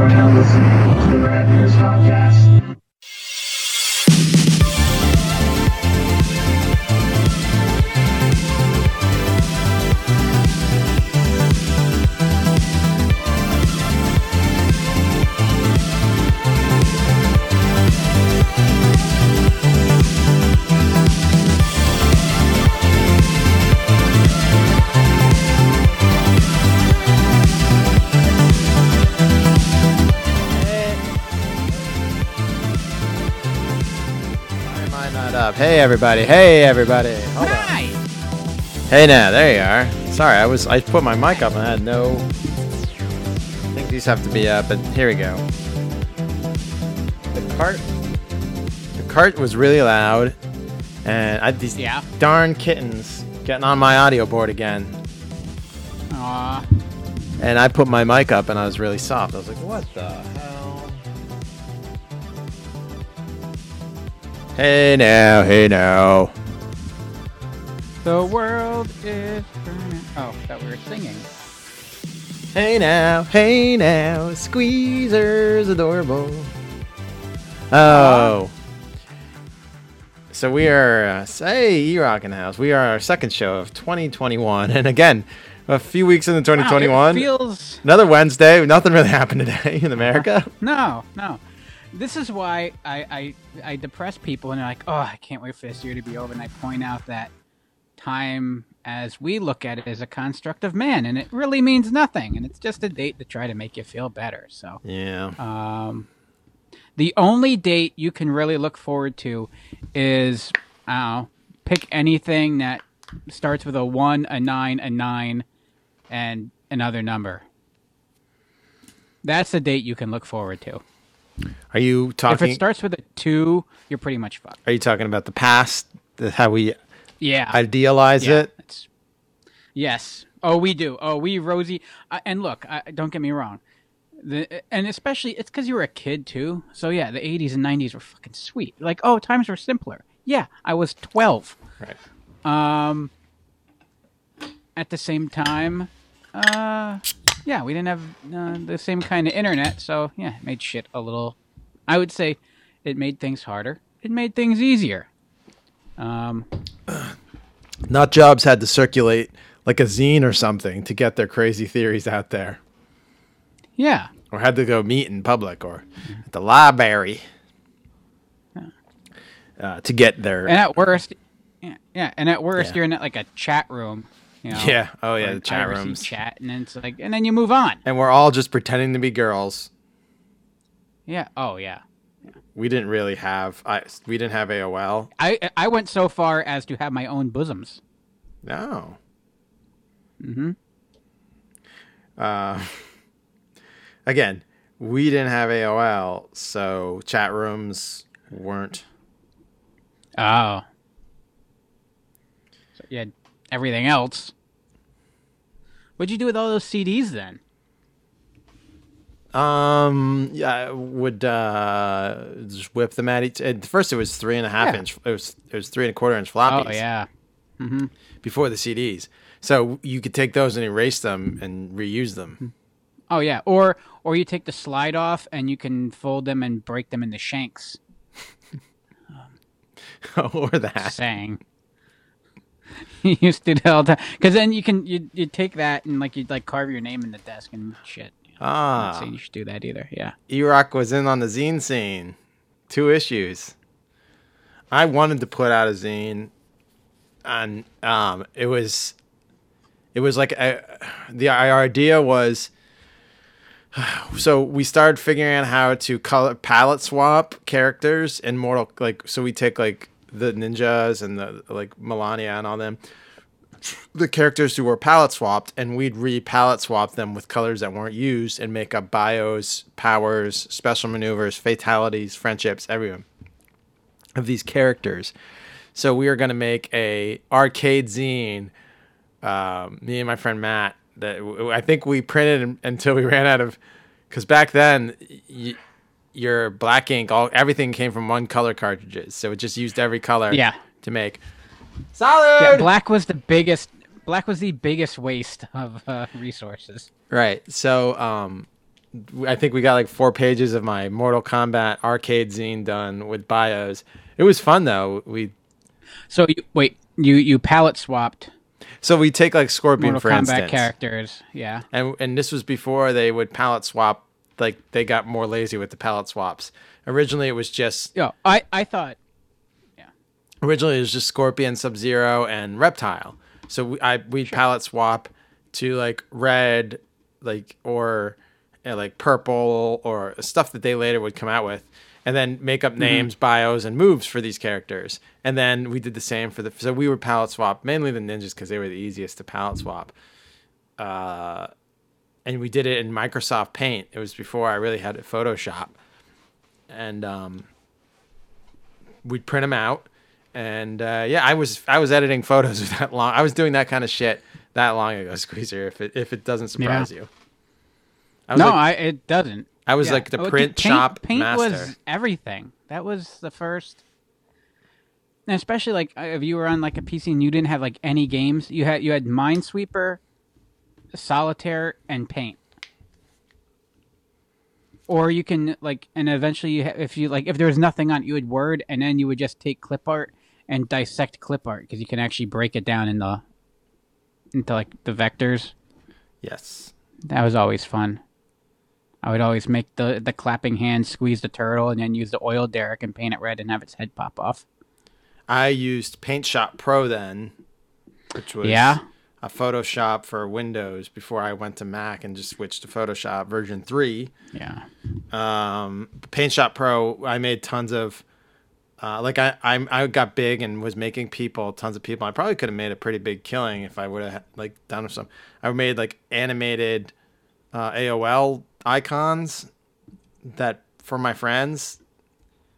are now listening to the Rad News Podcast. Hey everybody! Hey everybody! Hold on. Hi. Hey now, there you are. Sorry, I was I put my mic up and I had no. I think these have to be up, but here we go. The cart. The cart was really loud, and I these Yeah. darn kittens getting on my audio board again. Aw. And I put my mic up and I was really soft. I was like, what the hell? Hey now, hey now. The world is burning. Oh, that we were singing. Hey now, hey now, Squeezer's adorable. Oh. So we are, uh, say, E-Rock in the house. We are our second show of 2021. And again, a few weeks into Wow, 2021. it feels Another Wednesday. Nothing really happened today in America. no, no. This is why I, I I depress people and they're like, oh, I can't wait for this year to be over. And I point out that time, as we look at it, is a construct of man, and it really means nothing. And it's just a date to try to make you feel better. So, Yeah. um, the only date you can really look forward to is, I pick anything that starts with a one, a nine, a nine, and another number. That's the date you can look forward to. Are you talking? If it starts with a two, you're pretty much fucked. are you talking about the past? How we Yeah. idealize yeah, it? yes. Oh, we do. Oh, we Rosie. Uh, and look, I, don't get me wrong. The, and especially, it's because you were a kid too. So yeah, the '80s and '90s were fucking sweet. Like, oh, times were simpler. Yeah, I was 12. Right. Um, at the same time, uh, yeah, we didn't have uh, the same kind of internet, so yeah, it made shit a little. I would say it made things harder. It made things easier. Um, Nut jobs had to circulate like a zine or something to get their crazy theories out there, yeah, or had to go meet in public or at the library uh, to get their. and at worst, yeah, yeah and at worst, Yeah. you're in like a chat room. You know, Yeah. Oh yeah, the chat IRC rooms. chat, and then it's like, and then you move on. And we're all just pretending to be girls. Yeah. Oh yeah. We didn't really have. I we didn't have AOL. I I went so far as to have my own bosoms. No. Mhm. Uh, again, we didn't have AOL, so chat rooms weren't. Oh. So you had everything else. What'd you do with all those CDs then? Um, yeah, I would uh just whip them at each. At first, it was three and a half Yeah. inch. It was it was three and a quarter inch floppies. Oh yeah. Before the CDs, so you could take those and erase them and reuse them. Oh yeah. Or or you take the slide off and you can fold them and break them into shanks. or that. Saying. you used to do that all the time. Because then you can you you take that and like you'd like carve your name in the desk and shit. You know, not Ah, saying you should do that either. Yeah. E-Rock was in on the zine scene. Two issues. I wanted to put out a zine, and um, it was, it was like a, the our idea was. So we started figuring out how to color palette swap characters in Mortal like so we take like the ninjas and the like Mileena and all them the characters who were palette swapped and we'd re-palette swap them with colors that weren't used and make up bios, powers, special maneuvers, fatalities, friendships, everyone of these characters. So we are going to make a arcade zine. Um, me and my friend Matt. That I think we printed until we ran out of, because back then, y- your black ink, all everything came from one color cartridges, so it just used every color. Yeah. To make. Solid. Yeah, black was the biggest. Black was the biggest waste of uh, resources. Right. So, um, I think we got like four pages of my Mortal Kombat arcade zine done with bios. It was fun though. We So you, wait, you you palette swapped so we take like Scorpion Mortal for Kombat instance, characters. Yeah. and and this was before they would palette swap. Like they got more lazy with the palette swaps. Originally, it was just Yo, I I thought yeah. originally it was just Scorpion, Sub Zero, and Reptile. So we I we would palette swap to like red, like or uh, like purple or stuff that they later would come out with, and then make up names, bios, and moves for these characters. And then we did the same for the. So we were palette swap mainly the ninjas because they were the easiest to palette swap. Uh, and we did it in Microsoft Paint. It was before I really had a Photoshop, and um, we'd print them out and uh, yeah, I was I was editing photos that long. I was doing that kind of shit that long ago, Squeezer. If it if it doesn't surprise you, I no, like, I it doesn't. I was Yeah. like the Oh, print paint, shop Paint master. was everything. That was the first. And especially like uh, if you were on like a PC and you didn't have like any games, you had you had Minesweeper, Solitaire, and Paint. Or you can like, and eventually, you ha- if you like, if there was nothing on, it, you would Word, and then you would just take clip art and dissect clip art because you can actually break it down in the into like the vectors. yes, That was always fun. I would always make the the clapping hand squeeze the turtle and then use the oil derrick and paint it red and have its head pop off. I used Paint Shop Pro then, which was Yeah. A Photoshop for Windows before I went to Mac and just switched to Photoshop version three. Yeah. um, Paint Shop Pro, I made tons of, uh, like I, I, I got big and was making people, tons of people. I probably could have made a pretty big killing if I would have like done some. I made like animated uh, AOL icons that for my friends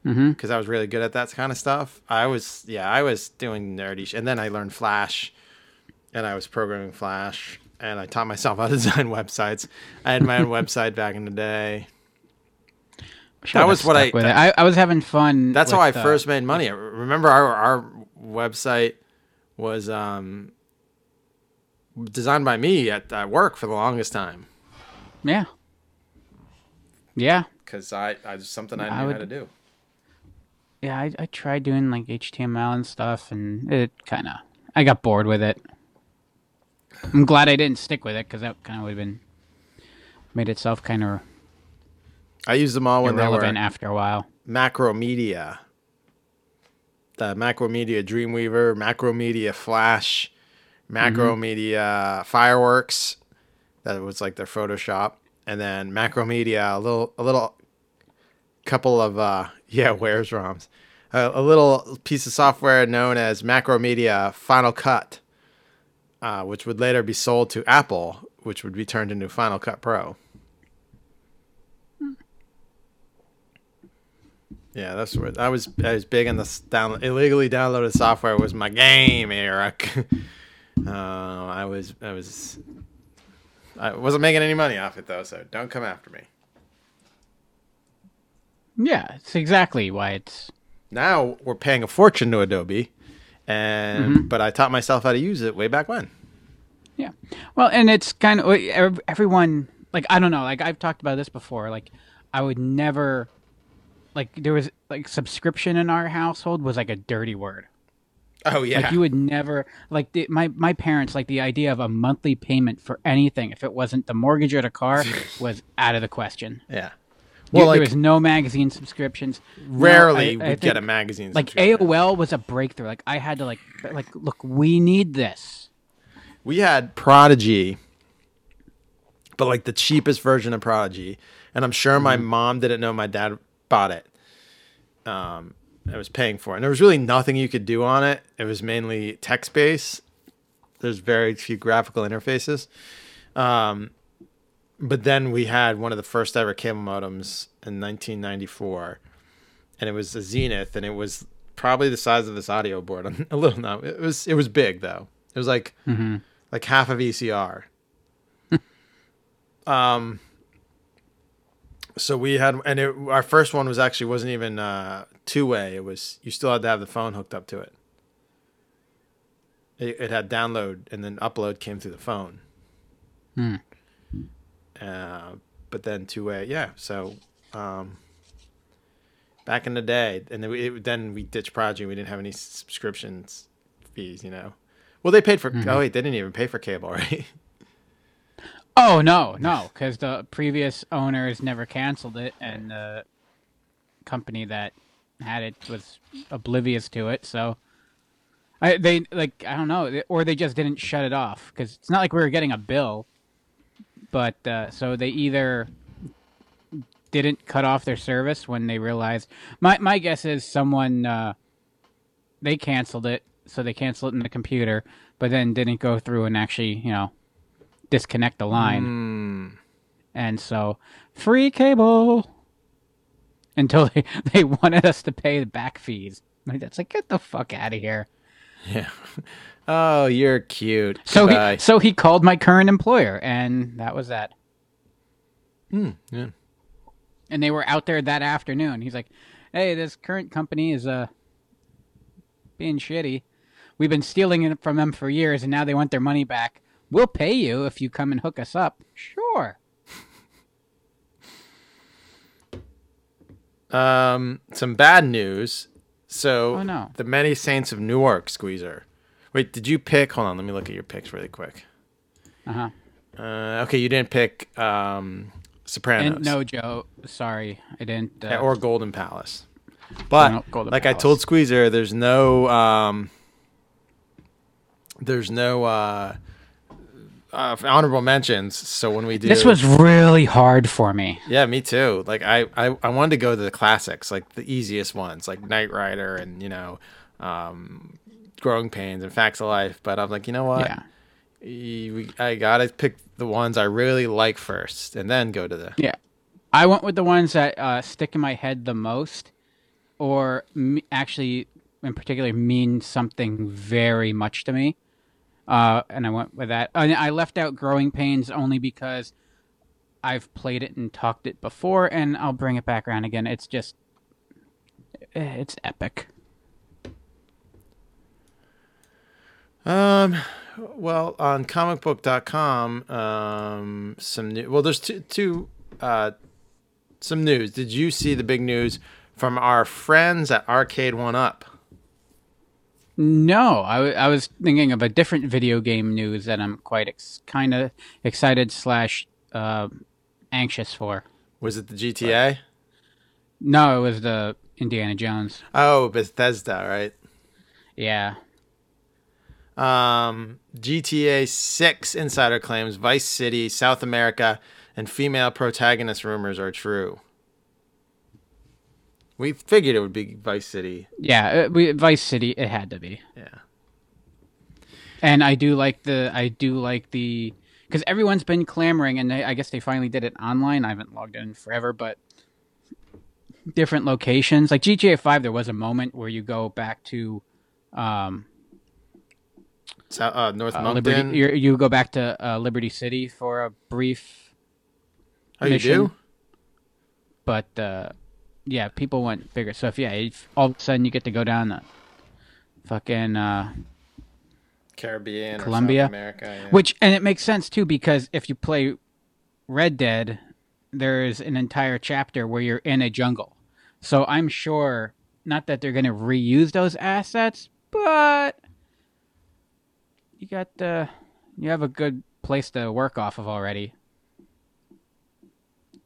Mm-hmm. because I was really good at that kind of stuff. I was, yeah, I was doing nerdy, sh- and then I learned Flash, and I was programming Flash, and I taught myself how to design websites. I had my own website back in the day. That was what I- With it. I I was having fun. That's how I uh, first made money. Remember, our our website was um, designed by me at, at work for the longest time Yeah. Yeah. because I, I was something I knew I how to do. Yeah. I I tried doing like HTML and stuff, and it kind of I got bored with it. I'm glad I didn't stick with it because that kind of would have been made itself kind of I used them all when they were after a while. Macromedia. The Macromedia Dreamweaver, Macromedia Flash, Macromedia Fireworks. That was like their Photoshop, and then Macromedia a little a little couple of uh yeah where's ROMs a little piece of software known as Macromedia Final Cut, uh, which would later be sold to Apple, which would be turned into Final Cut Pro. Yeah, that's where I was. I was big on the s- down illegally downloaded software was my game, Eric. uh, I was. I was. I wasn't making any money off it though, so don't come after me. Yeah, it's exactly why it's Now we're paying a fortune to Adobe, and mm-hmm. but I taught myself how to use it way back when. Yeah. Well, and it's kind of everyone like I don't know, like I've talked about this before, like I would never like there was like subscription in our household was like a dirty word. Oh yeah, Like you would never like the, my my parents like the idea of a monthly payment for anything if it wasn't the mortgage or the car was out of the question. yeah. Well, like there was no magazine subscriptions. No, rarely I- I would get a magazine. like. AOL was a breakthrough. Like I had to like like look, we need this. we had Prodigy, but like the cheapest version of Prodigy, and I'm sure my mom didn't know my dad bought it. Um, I was paying for it, and there was really nothing you could do on it. It was mainly text based. There's very few graphical interfaces. Um, but then we had one of the first ever cable modems in 1994, and it was a Zenith, and it was probably the size of this audio board. a little no, it was it was big though. It was like like half of ecr um. So we had, and it, our first one was actually wasn't even uh, two way. It was you still had to have the phone hooked up to it. It, it had download and then upload came through the phone. Hmm. Uh, but then two way, yeah. So, um, back in the day, and then we, it, then we ditched Prodigy. We didn't have any subscriptions fees, you know. Well, they paid for. Oh wait, they didn't even pay for cable, right? Oh no, no, because the previous owners never canceled it, and the company that had it was oblivious to it. So, I they like I don't know, or they just didn't shut it off because it's not like we were getting a bill. But uh, so they either didn't cut off their service when they realized. My my guess is someone uh, they canceled it, so they canceled it in the computer, but then didn't go through and actually you know disconnect the line. Hmm. And so, free cable until they, they wanted us to pay the back fees. Like, that's like, get the fuck out of here. Yeah. Oh, you're cute. So Goodbye. he, so he called my current employer, and that was that. Hmm, yeah. And they were out there that afternoon. He's like, "Hey, this current company is uh being shitty. We've been stealing it from them for years, and now they want their money back. We'll pay you if you come and hook us up. Sure. Um, some bad news. So, Oh, no. the Many Saints of Newark squeezer. Wait, did you pick? Hold on, let me look at your picks really quick. Uh huh. Uh, okay, you didn't pick um, Sopranos. And no, Joe. Sorry, I didn't. Uh, or Golden Palace. But No, Golden like I told Squeezer, there's no um, there's no uh, uh, honorable mentions. So when we do this was really hard for me. yeah, me too. Like I, I I wanted to go to the classics, like the easiest ones, like Knight Rider and you know, um, Growing Pains and Facts of Life. But I'm like, you know what? Yeah. I gotta pick the ones I really like first, and then go to the Yeah. I went with the ones that uh, stick in my head the most, or m- actually, in particular, mean something very much to me. Uh, and I went with that. And I left out Growing Pains only because I've played it and talked it before, and I'll bring it back around again. It's just, it's epic. Um, well, on comicbook.com, um, some new, well, there's two, two, uh, some news. Did you see the big news from our friends at Arcade One Up? No, I, w- I was thinking of a different video game news that I'm quite ex- kind of excited slash uh, anxious for. Was it the GTA? No, it was the Indiana Jones. Oh, Bethesda, right? Yeah. Um, GTA 6 insider claims Vice City, South America, and female protagonist rumors are true. We figured it would be Vice City. Yeah, uh, we, Vice City it had to be. Yeah. And I do like the I do like the cuz everyone's been clamoring and they, I guess they finally did it online. I haven't logged in forever, but different locations. Like GTA 5 there was a moment where you go back to um So, uh, North uh, Liberty you you go back to uh, Liberty City for a brief oh, you do? but uh, yeah, people went bigger. So if yeah, if all of a sudden you get to go down the fucking uh, Caribbean Colombia. America. Yeah. which and it makes sense too because if you play Red Dead, there's an entire chapter where you're in a jungle. So I'm sure not that they're going to reuse those assets, but you got uh, you have a good place to work off of already.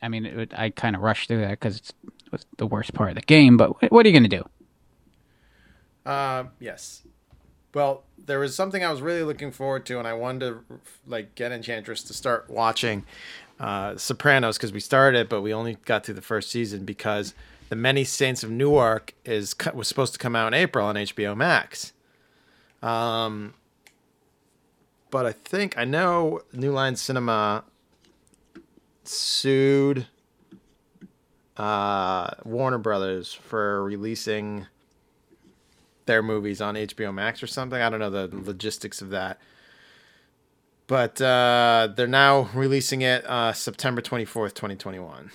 I mean, it, would- I kind of rushed through that because it was the worst part of the game. But what are you going to do? Uh, yes. Well, there was something I was really looking forward to, and I wanted to like get Enchantress to start watching uh, Sopranos because we started, it, but we only got through the first season because the Many Saints of Newark is was supposed to come out in April on HBO Max. Um, but I think I know New Line Cinema sued uh, Warner Brothers for releasing their movies on HBO Max or something. I don't know the logistics of that. But uh, they're now releasing it uh, September 24th, 2021.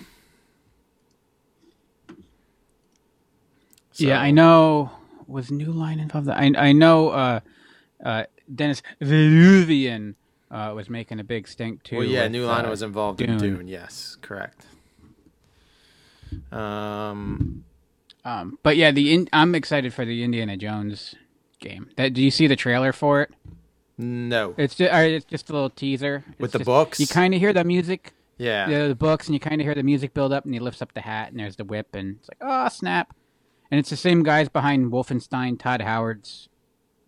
Yeah, I know. Was New Line involved? I I know. Uh, uh, Denis Villeneuve uh, was making a big stink too. Well, yeah, with, New Line uh, was involved in Dune. Dune. Yes, correct. Um, Um, but yeah, the in- I'm excited for the Indiana Jones game. That, do you see the trailer for it? no. It's just, it's just a little teaser. With the just- books? You kind of hear the music, Yeah. the, the books, and you kind of hear the music build up, and he lifts up the hat, and there's the whip, and it's like, oh snap! And it's the same guys behind Wolfenstein, Todd Howard's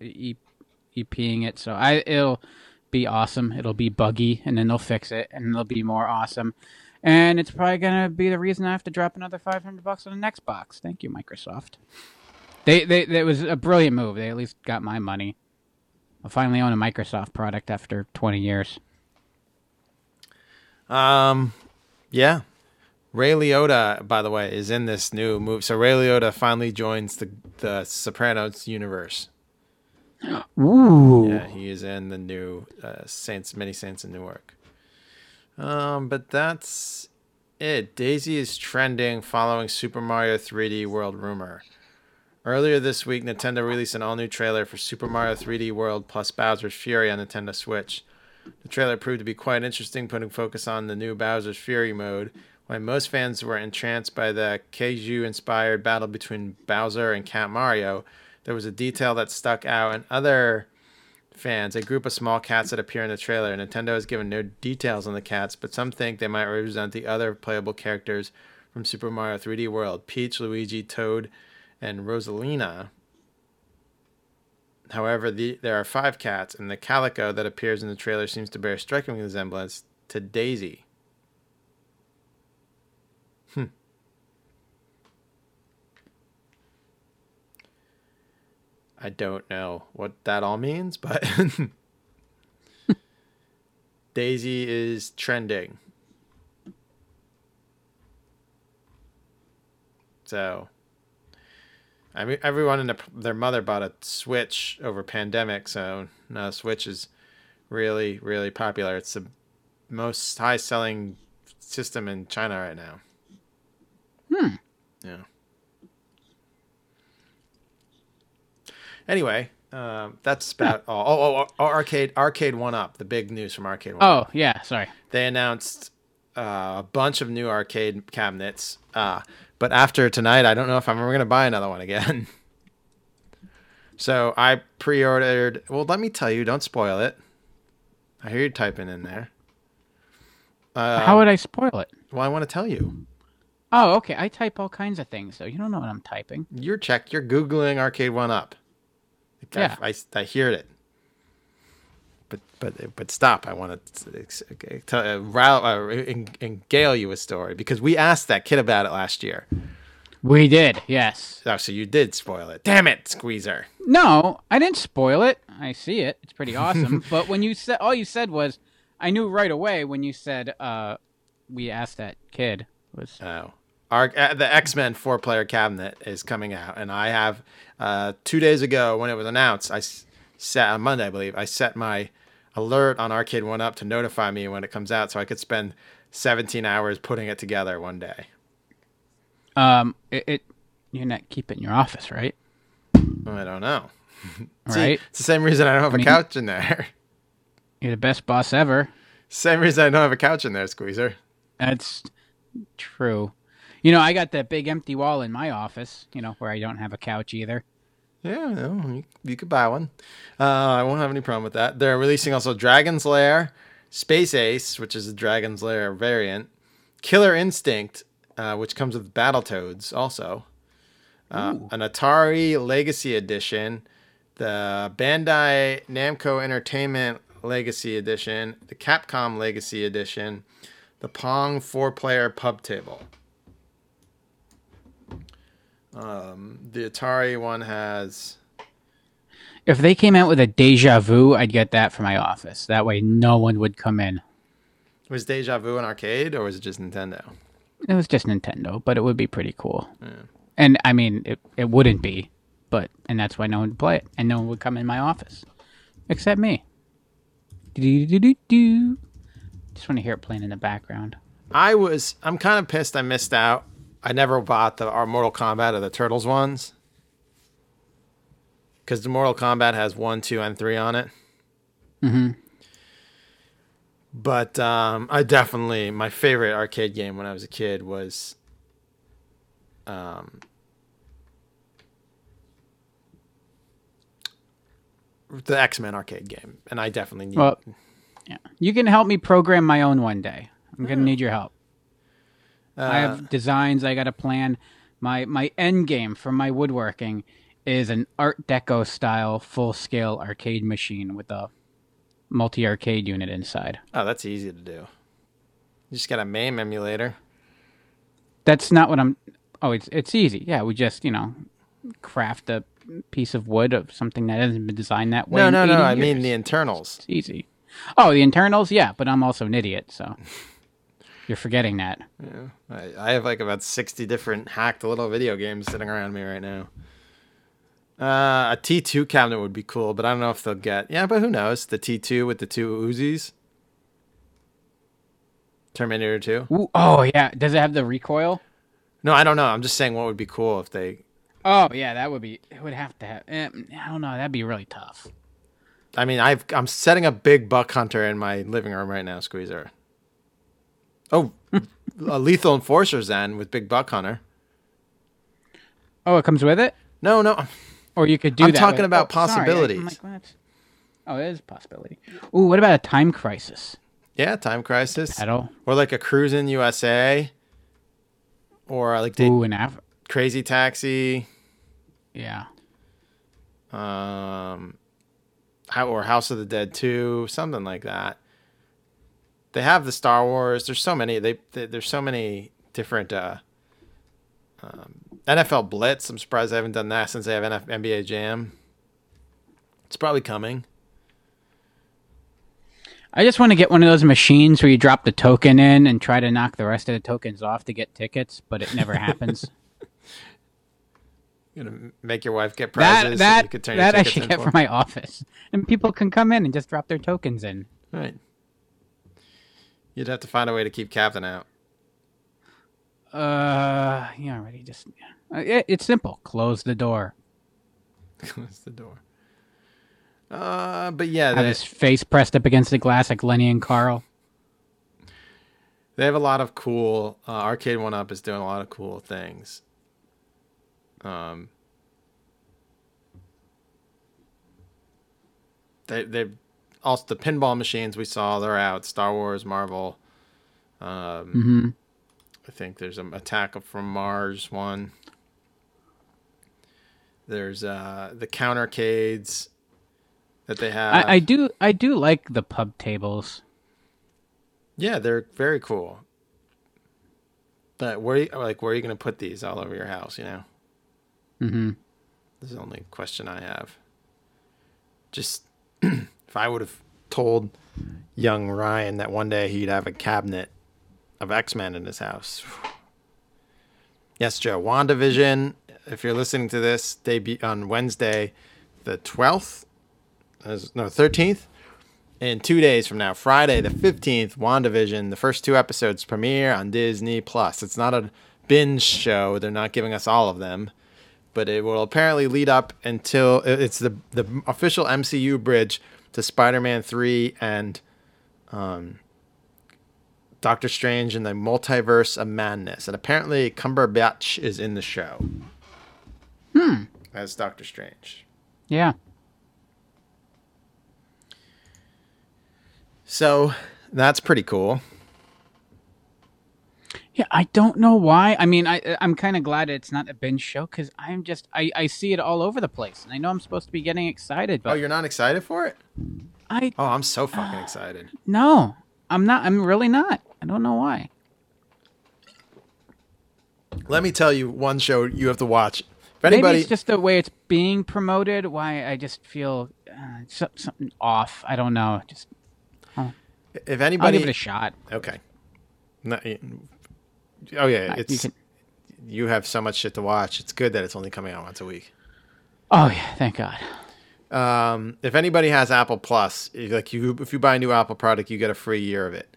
e- EPing it, so I it'll be awesome. It'll be buggy, and then they'll fix it, and it'll be more awesome. And it's probably gonna be the reason I have to drop another five hundred bucks on an Xbox. Thank you, Microsoft. They, they, it was a brilliant move. They at least got my money. I'll finally own a Microsoft product after 20 years. Um, yeah. Ray Liotta, by the way, is in this new movie. So Ray Liotta finally joins the the Sopranos universe. Ooh. Yeah, he is in the new uh, Saints, Many Saints in Newark. Um, but that's it. Daisy is trending following Super Mario 3D World rumor. Earlier this week, Nintendo released an all-new trailer for Super Mario 3D World plus Bowser's Fury on Nintendo Switch. The trailer proved to be quite interesting, putting focus on the new Bowser's Fury mode. While most fans were entranced by the Kaiju-inspired battle between Bowser and Cat Mario, there was a detail that stuck out, and other fans, a group of small cats that appear in the trailer. Nintendo has given no details on the cats, but some think they might represent the other playable characters from Super Mario 3D World Peach, Luigi, Toad, and Rosalina. However, the, there are five cats, and the calico that appears in the trailer seems to bear striking resemblance to Daisy. Hmm. I don't know what that all means, but Daisy is trending. So, I mean, everyone and their- mother bought a Switch over pandemic, so now Switch is really, really popular. It's the most high-selling system in China right now. Hmm. Yeah. Anyway, um, that's about all. Oh, oh, oh, arcade, arcade one up. The big news from arcade one. Up. Oh, yeah, sorry. They announced uh, a bunch of new arcade cabinets. Uh, but after tonight, I don't know if I'm ever going to buy another one again. so I pre-ordered. Well, let me tell you. Don't spoil it. I hear you typing in there. Uh, How would I spoil it? well, I want to tell you. Oh, okay. I type all kinds of things, so you don't know what I'm typing. You're check. You're googling arcade one up. I- Yeah. I, I, hear it. But but but stop! I want to tell uh, ral- uh, en- engale you a story because we asked that kid about it last year. We did, yes. Oh, so you did spoil it. Damn it, Squeezer. No, I didn't spoil it. I see it. It's pretty awesome. but when you said all you said was, I knew right away when you said, uh, we asked that kid was Oh. Our, uh, the X Men four player cabinet is coming out, and I have uh, two days ago when it was announced. I s- set on Monday, I believe. I set my alert on Arcade One Up to notify me when it comes out, so I could spend 17 hours putting it together one day. um it, it you're not keeping your office, right? I don't know. See, right. It's the same reason I don't have a mean- couch in there. You're the best boss ever. same reason I don't have a couch in there, Squeezer. That's true. You know, I got that big empty wall in my office, you know, where I don't have a couch either. Yeah, no, you, you could buy one. Uh, I won't have any problem with that. They're releasing also Dragon's Lair, Space Ace, which is a Dragon's Lair variant, Killer Instinct, uh, which comes with Battletoads also, uh, an Atari Legacy Edition, the Bandai Namco Entertainment Legacy Edition, the Capcom Legacy Edition, the Pong four-player pub table. Um, the Atari one has If they came out with a deja vu, I'd get that for my office. That way no one would come in. Was Deja Vu an arcade or was it just Nintendo? It was just Nintendo, but it would be pretty cool. And I mean, it, it wouldn't be, but and that's why no one would play it, and no one would come in my office, except me. Do-do-do-do-do. Just want to hear it playing in the background. I was. I'm kind of pissed. I missed out. I never bought the our Mortal Kombat or the Turtles ones because the Mortal Kombat has one, two, and three on it. Mm-hmm. But um, I definitely my favorite arcade game when I was a kid was um, the X Men arcade game, and I definitely need. Well, yeah. You can help me program my own one day. I'm gonna need your help. I uh, have designs. I got a plan. My my end game for my woodworking is an Art Deco style full scale arcade machine with a multi arcade unit inside. oh, that's easy to do. You just got a MAME emulator. That's not what I'm. Oh, it's it's easy. Yeah, we just you know craft a piece of wood of something that hasn't been designed that way. No, no, no. 80 I mean the internals. It's easy. Oh, the internals, yeah, but I'm also an idiot, so you're forgetting that. I, I have like about 60 different hacked little video games sitting around me right now. Uh, a T2 cabinet would be cool, but I don't know if they'll get. Yeah, but who knows? The T2 with the two Uzis. Terminator 2. Ooh, oh yeah, does it have the recoil? No, I don't know. I'm just saying what would be cool if they. Oh yeah, that would be. It would have to have. eh, I don't know. That'd be really tough. I mean, I've I'm setting a big buck hunter in my living room right now, Squeezer. Oh, a lethal enforcer then with big buck hunter. Oh, it comes with it, No, no. or you could do I'm that. talking with- about oh, sorry, I- I'm possibilities. like. Oh, it is a possibility. Ooh, what about a time crisis? Yeah, Time Crisis. Pedal. Or like a Cruisin' USA. Or like the Ooh, an Af- Crazy Taxi. Yeah. Um, how or House of the Dead 2, something like that. They have the Star Wars. There's so many. They, they there's so many different. Uh, um, NFL Blitz. I'm surprised they haven't done that since they have NF- NBA Jam. It's probably coming. I just want to get one of those machines where you drop the token in and try to knock the rest of the tokens off to get tickets, but it never happens. You're gonna make your wife get that prizes. that you could turn your that I should get for. for my office, and people can come in and just drop their tokens in. Right. You'd have to find a way to keep Captain out. Uh, you already just. Uh, it, it's simple. Close the door. Close the door. Uh, but yeah, Have his face pressed up against the glass like Lenny and Carl. they have a lot of cool. Uh, Arcade One Up is doing a lot of cool things. Um, they they also the pinball machines we saw they're out. Star Wars, Marvel. Um, hmm I think there's an Attack from Mars one. There's uh the countercades that they have. I, I do I do like the pub tables. Yeah, they're very cool. But where you, like where are you going to put these all over your house? You know, hmm this is the only question I have. Just if I would have told young Ryan that one day he'd have a cabinet of X Men in his house. Yes, Joe. WandaVision. If you're listening to this, debut on Wednesday, the twelfth. No, thirteenth. In two days from now, Friday the fifteenth, WandaVision. The first two episodes premiere on Disney Plus. It's not a binge show. They're not giving us all of them, but it will apparently lead up until it's the the official MCU bridge to Spider-Man three and um, Doctor Strange and the Multiverse of Madness. And apparently Cumberbatch is in the show. Hmm. As Doctor Strange. Yeah. So that's pretty cool. Yeah, I don't know why. I mean, I I'm kind of glad it's not a binge show because I'm just I I see it all over the place, and I know I'm supposed to be getting excited, But Oh, you're not excited for it? I Oh, I'm so fucking excited. no, I'm not. I'm really not. I don't know why. Let me tell you one show you have to watch. If Maybe anybody, it's just the way it's being promoted. Why I just feel uh, so, something off. I don't know. Just if I'll anybody, give it a shot. okay. No, oh yeah, Uh, you it's can- you have so much shit to watch. It's good that it's only coming out once a week. Oh yeah, thank God. Um, if anybody has Apple Plus, like you, if you buy a new Apple product, you get a free year of it.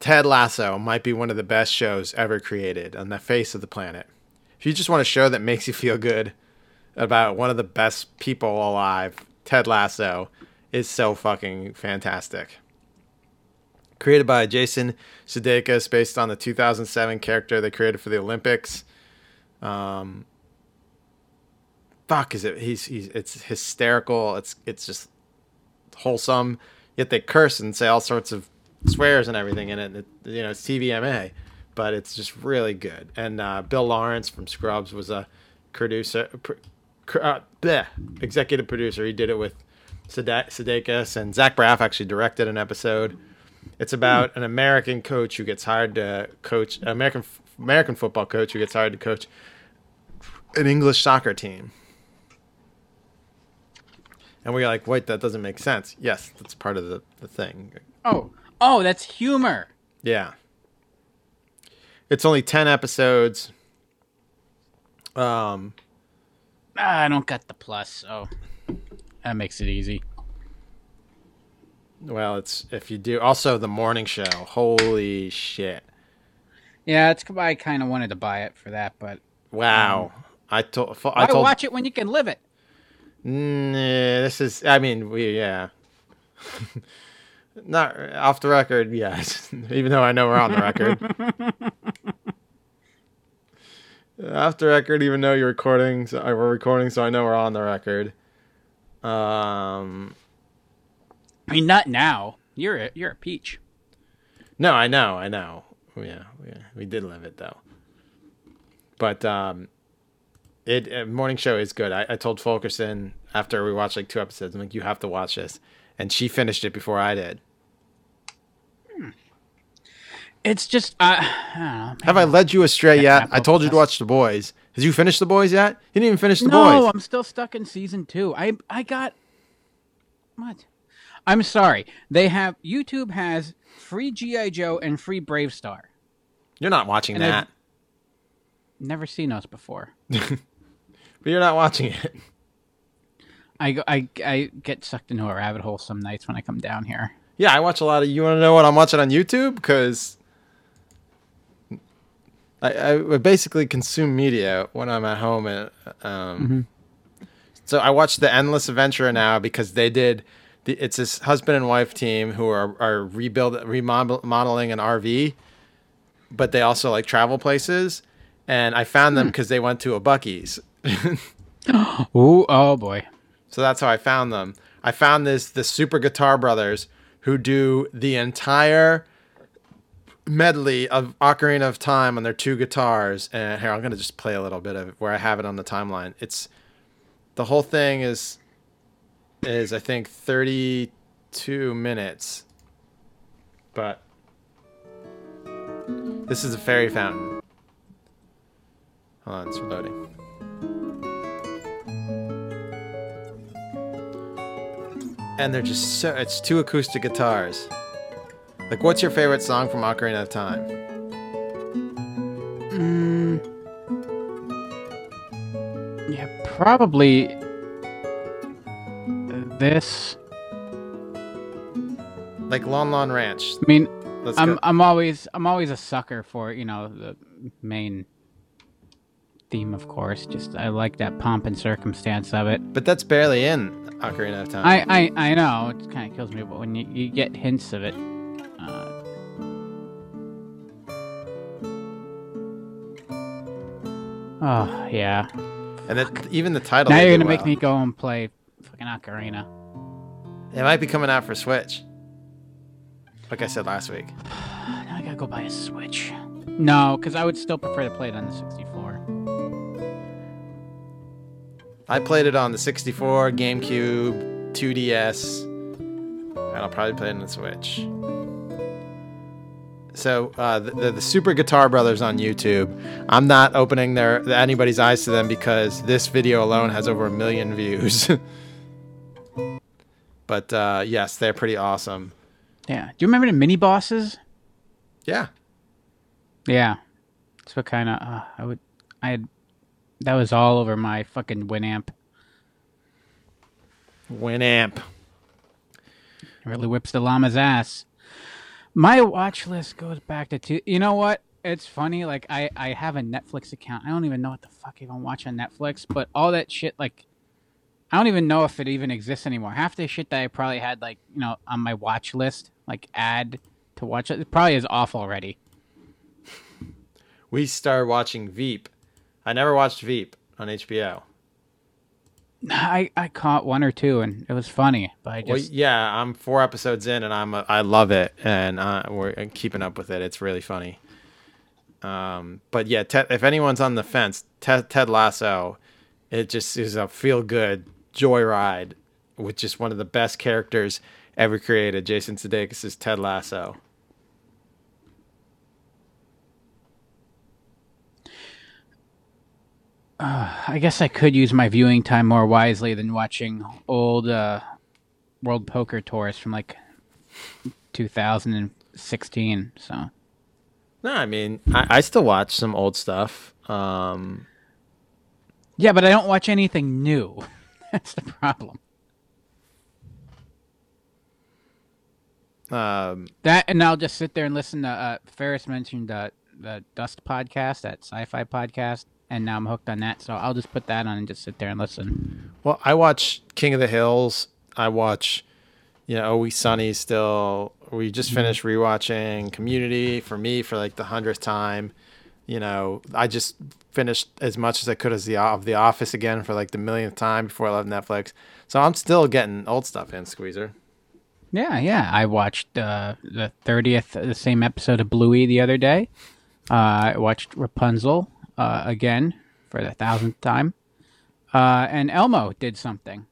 Ted Lasso might be one of the best shows ever created on the face of the planet. If you just want a show that makes you feel good about one of the best people alive, Ted Lasso is so fucking fantastic. Created by Jason Sudeikis, based on the 2007 character they created for the Olympics. Um, fuck, is it? He's he's it's hysterical. It's it's just wholesome. Yet they curse and say all sorts of swears and everything in it. it you know, it's TVMA, but it's just really good. And uh, Bill Lawrence from Scrubs was a producer, pr- uh, bleh, executive producer. He did it with Sude- Sudeikis and Zach Braff actually directed an episode. It's about an American coach who gets hired to coach American American football coach who gets hired to coach an English soccer team. And we're like, wait, that doesn't make sense. Yes, that's part of the, the thing. Oh, oh, that's humor. Yeah. It's only 10 episodes. Um, Ah, I don't got the plus, so that makes it easy. Well, it's if you do also the morning show. Holy shit. Yeah, it's I kind of wanted to buy it for that, but Wow. I told I why told watch it when you can live it? Nah, this is. I mean, we yeah. Not off the record, yes. Even though I know we're on the record. off the record, even though you're recording, so we're recording, so I know we're on the record. Um, I mean, not now. You're a, you're a peach. no, I know, I know. Yeah, we, we did live it though. But um, it uh, morning show is good. I, I told Fulkerson after we watched like two episodes, I'm like, you have to watch this, and she finished it before I did. It's just uh, I don't know. Have I led you astray yet? Apple I told you to watch The Boys. Has you finished The Boys yet? You didn't even finish The no, Boys. I'm still stuck in season two. I I got what? I'm sorry. They have YouTube has free GI Joe and free BraveStarr. You're not watching And I've- that. Never seen those before. But you're not watching it. I, go, I I get sucked into a rabbit hole some nights when I come down here. Yeah, I watch a lot of. You want to know what I'm watching on YouTube? Because I, I basically consume media when I'm at home. And, um, So I watch The Endless Adventure now because they did. The, it's this husband and wife team who are are rebuild remodeling an RV, but they also like travel places. And I found them hmm. because they went to a Buc-ee's. Ooh, oh boy. So that's how I found them. I found this the Super Guitar Brothers who do the entire medley of Ocarina of Time on their two guitars. And here I'm gonna just play a little bit of it where I have it on the timeline. It's the whole thing is is I think 32 minutes, but this is a fairy fountain. Hold on, it's loading. and they're just so it's two acoustic guitars. Like, what's your favorite song from Ocarina of Time? Mm, yeah, probably this. Like Lon Lon Ranch. I mean, Let's I'm go. I'm always I'm always a sucker for you know the main theme, of course. Just I like that pomp and circumstance of it. But that's barely in Ocarina of Time. I I, I know it kind of kills me, but when you, you get hints of it, uh, oh yeah. and that, even the title. now you're gonna make me go and play Ocarina. It might be coming out for Switch. Like I said last week. Now I gotta go buy a Switch. No, because I would still prefer to play it on the 64. I played it on the 64, GameCube, 2DS, and I'll probably play it on the Switch. So uh, the, the the Super Guitar Brothers on YouTube. I'm not opening their anybody's eyes to them because this video alone has over a million views. but uh, yes, they're pretty awesome. Yeah. Do you remember the mini bosses? Yeah, Yeah. That's what kind of uh, I would I had that was all over my fucking Winamp. Winamp. It really whips the llama's ass. My watch list goes back to two. You know what? It's funny. Like I, I have a Netflix account. I don't even know what the fuck I even watch on Netflix. But all that shit, like, I don't even know if it even exists anymore. Half the shit that I probably had, like, you know, on my watch list, like, add to watch it. It probably is off already. We started watching Veep. I never watched Veep on HBO. I, I caught one or two and it was funny, but I Well, just yeah, I'm four episodes in and I'm I love it and uh, we're keeping up with it. It's really funny. Um, but yeah, Ted, if anyone's on the fence, Ted, Ted Lasso, it just is a feel good joyride with just one of the best characters ever created. Jason Sudeikis is Ted Lasso. I guess I could use my viewing time more wisely than watching old uh, World Poker Tours from like 2016. So No, I mean I, I still watch some old stuff. Um, yeah, but I don't watch anything new. That's the problem. um, That and I'll just sit there and listen to uh, Ferris mentioned uh, the Dust podcast, that sci-fi podcast, and now I'm hooked on that. So I'll just put that on and just sit there and listen. Well, I watch King of the Hills. I watch, you know, Always Sunny still. We just finished rewatching Community for me for like the hundredth time. You know, I just finished as much as I could as the of The Office again for like the millionth time before I left Netflix. So I'm still getting old stuff in Squeezer. Yeah, yeah. I watched uh, the thirtieth, the same episode of Bluey the other day. Uh, I watched Rapunzel uh, again for the thousandth time, uh, and Elmo did something.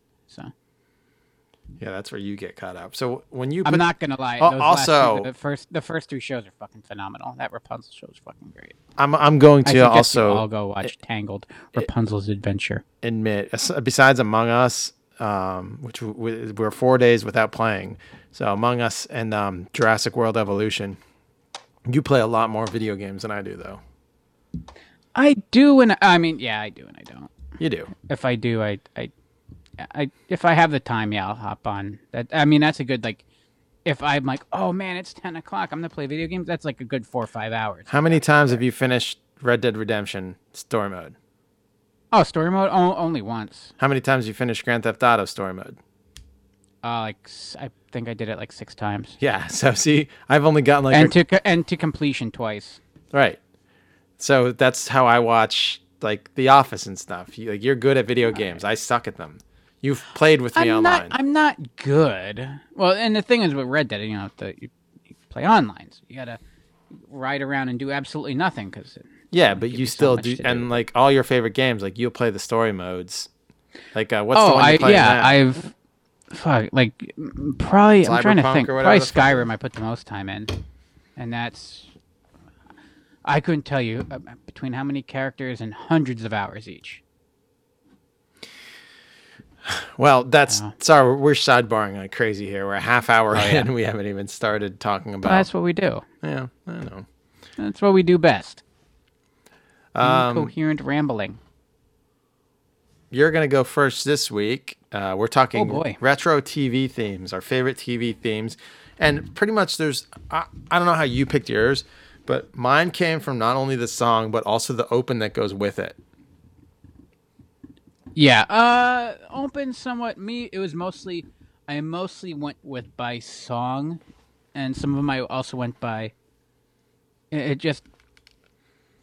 Yeah, that's where you get caught up. So when you I'm not gonna lie. Those last two- also- the first the first three shows are fucking phenomenal. That Rapunzel show is fucking great. I'm I'm going to also all go watch Tangled, Rapunzel's Adventure. admit, besides Among Us, um, which w- w- we're four days without playing, so Among Us and um, Jurassic World Evolution, you play a lot more video games than I do, though. I do, and I mean, yeah, I do, and I don't. You do. If I do, I, I, I, if I have the time, yeah, I'll hop on. That I mean, that's a good like. If I'm like, oh man, it's ten o'clock, I'm gonna play video games. That's like a good four or five hours. How many times have you finished Red Dead Redemption story mode? Oh, story mode o- only once. How many times have you finished Grand Theft Auto story mode? Uh, like I think I did it like six times, Yeah. So see, I've only gotten like and to co- and to completion twice. right. So that's how I watch like The Office and stuff. You, like you're good at video games. I suck at them. You've played with me I'm online. not. I'm not good. Well, and the thing is with Red Dead, you know, the, you, you play online, so you gotta ride around and do absolutely nothing because Yeah, but you you so still do, and do. like all your favorite games, like you'll play the story modes. Like, uh, what's the oh, one you I play yeah, now? I've fuck like probably. I'm trying to think. Probably whatever the fuck it Skyrim. I put the most time in, and that's. I couldn't tell you uh, between how many characters and hundreds of hours each. Well, that's Yeah. sorry, we're sidebarring like crazy here. We're a half hour Oh, yeah. in, we haven't even started talking about. that's what we do. yeah, I know. That's what we do best. Um, Coherent rambling. You're gonna go first this week. Uh, we're talking Oh, retro TV themes, our favorite TV themes, and pretty much there's I, I don't know how you picked yours, but mine came from not only the song but also the open that goes with it. Yeah. Uh, open somewhat. Me, it was mostly. I mostly went with by song, and some of them I also went by. It, just.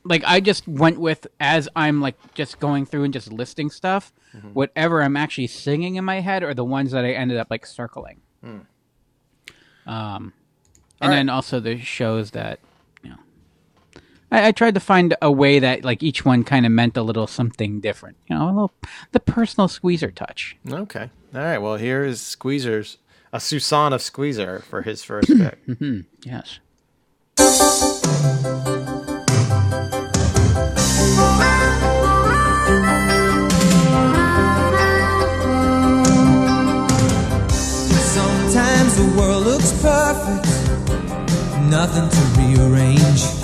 Like I just went with as I'm like just going through and just listing stuff, whatever I'm actually singing in my head are the ones that I ended up like circling. Um, and All then also the shows that. I, I tried to find a way that like each one kind of meant a little something different. You know, a little the personal squeezer touch. Okay. All right. Well, here is Squeezer's a Susan of Squeezer for his first pick. Mm-hmm, yes. Sometimes the world looks perfect, nothing to rearrange.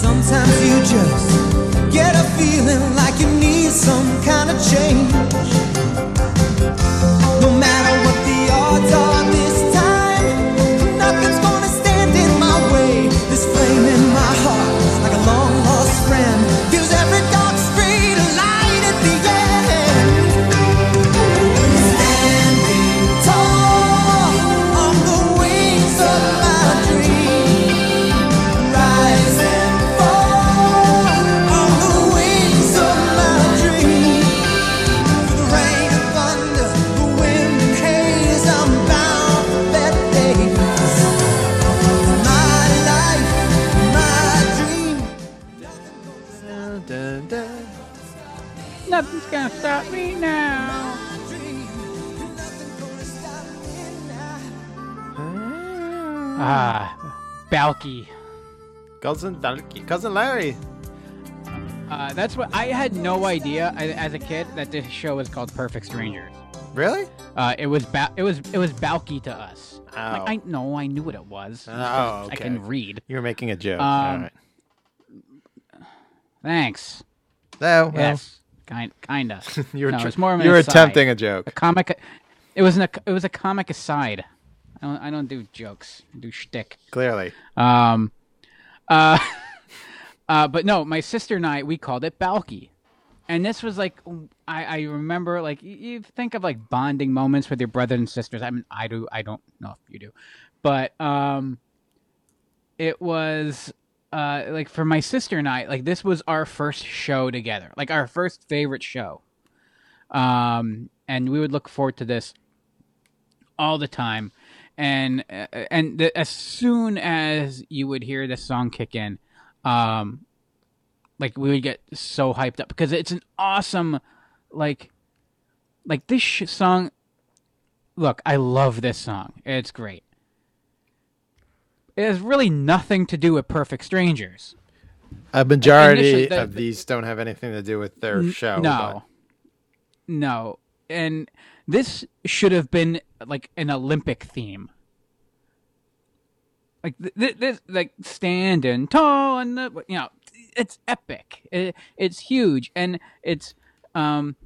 Sometimes you just get a feeling like you need some kind of change. No matter Nothing's gonna stop me now. Ah, Balki. Cousin Balki. cousin Larry. Uh, that's what I had no idea as a kid that this show was called Perfect Strangers. Really? Uh, it was ba- it was it was Balki to us. Oh. Like I know I knew what it was. Oh, okay. I can read. You were making a joke. Um, All right. Thanks. Oh, well, Yes. Kind kinda. you were No, tr- it's more of an you were aside. attempting a joke. a comic. It was an, it was a comic aside. I don't I don't do jokes. I do shtick. Clearly. Um, uh, uh, but no, my sister and I we called it Balki, and this was like I, I remember like you, you think of like bonding moments with your brothers and sisters. I mean, I do. I don't know if you do, but um, it was uh like for my sister and I like this was our first show together, like our first favorite show. Um, and we would look forward to this all the time. And uh, and the, as soon as you would hear this song kick in um like we would get so hyped up because it's an awesome like like this sh- song look i love this song. It's great it has really nothing to do with perfect strangers. A majority the- of these don't have anything to do with their show. no. no. And this should have been like an olympic theme. Like th- th- this like standing tall and the, you know it's epic. It, it's huge. And it's um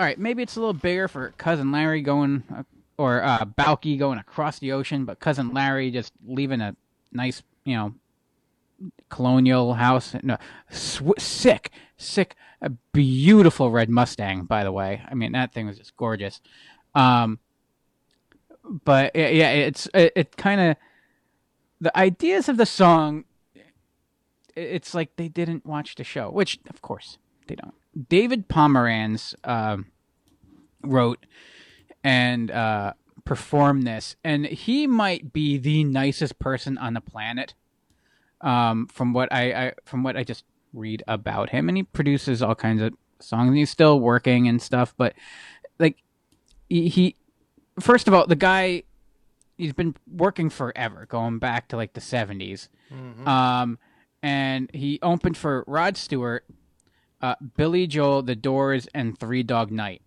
all right maybe it's a little bigger for cousin larry going uh, or uh balki going across the ocean but cousin larry just leaving a nice you know colonial house. No, sw- sick, sick, a beautiful red Mustang. By the way, I mean that thing was just gorgeous. Um, but yeah, it's it, it kind of the ideas of the song. It's like they didn't watch the show, which of course they don't. David Pomeranz um, wrote and uh, performed this, and he might be the nicest person on the planet um, from what I, I from what I just read about him, and he produces all kinds of songs. And he's still working and stuff, but like he, he first of all, the guy he's been working forever, going back to like the 70s Um, and he opened for Rod Stewart, uh, Billy Joel, The Doors, and Three Dog Night.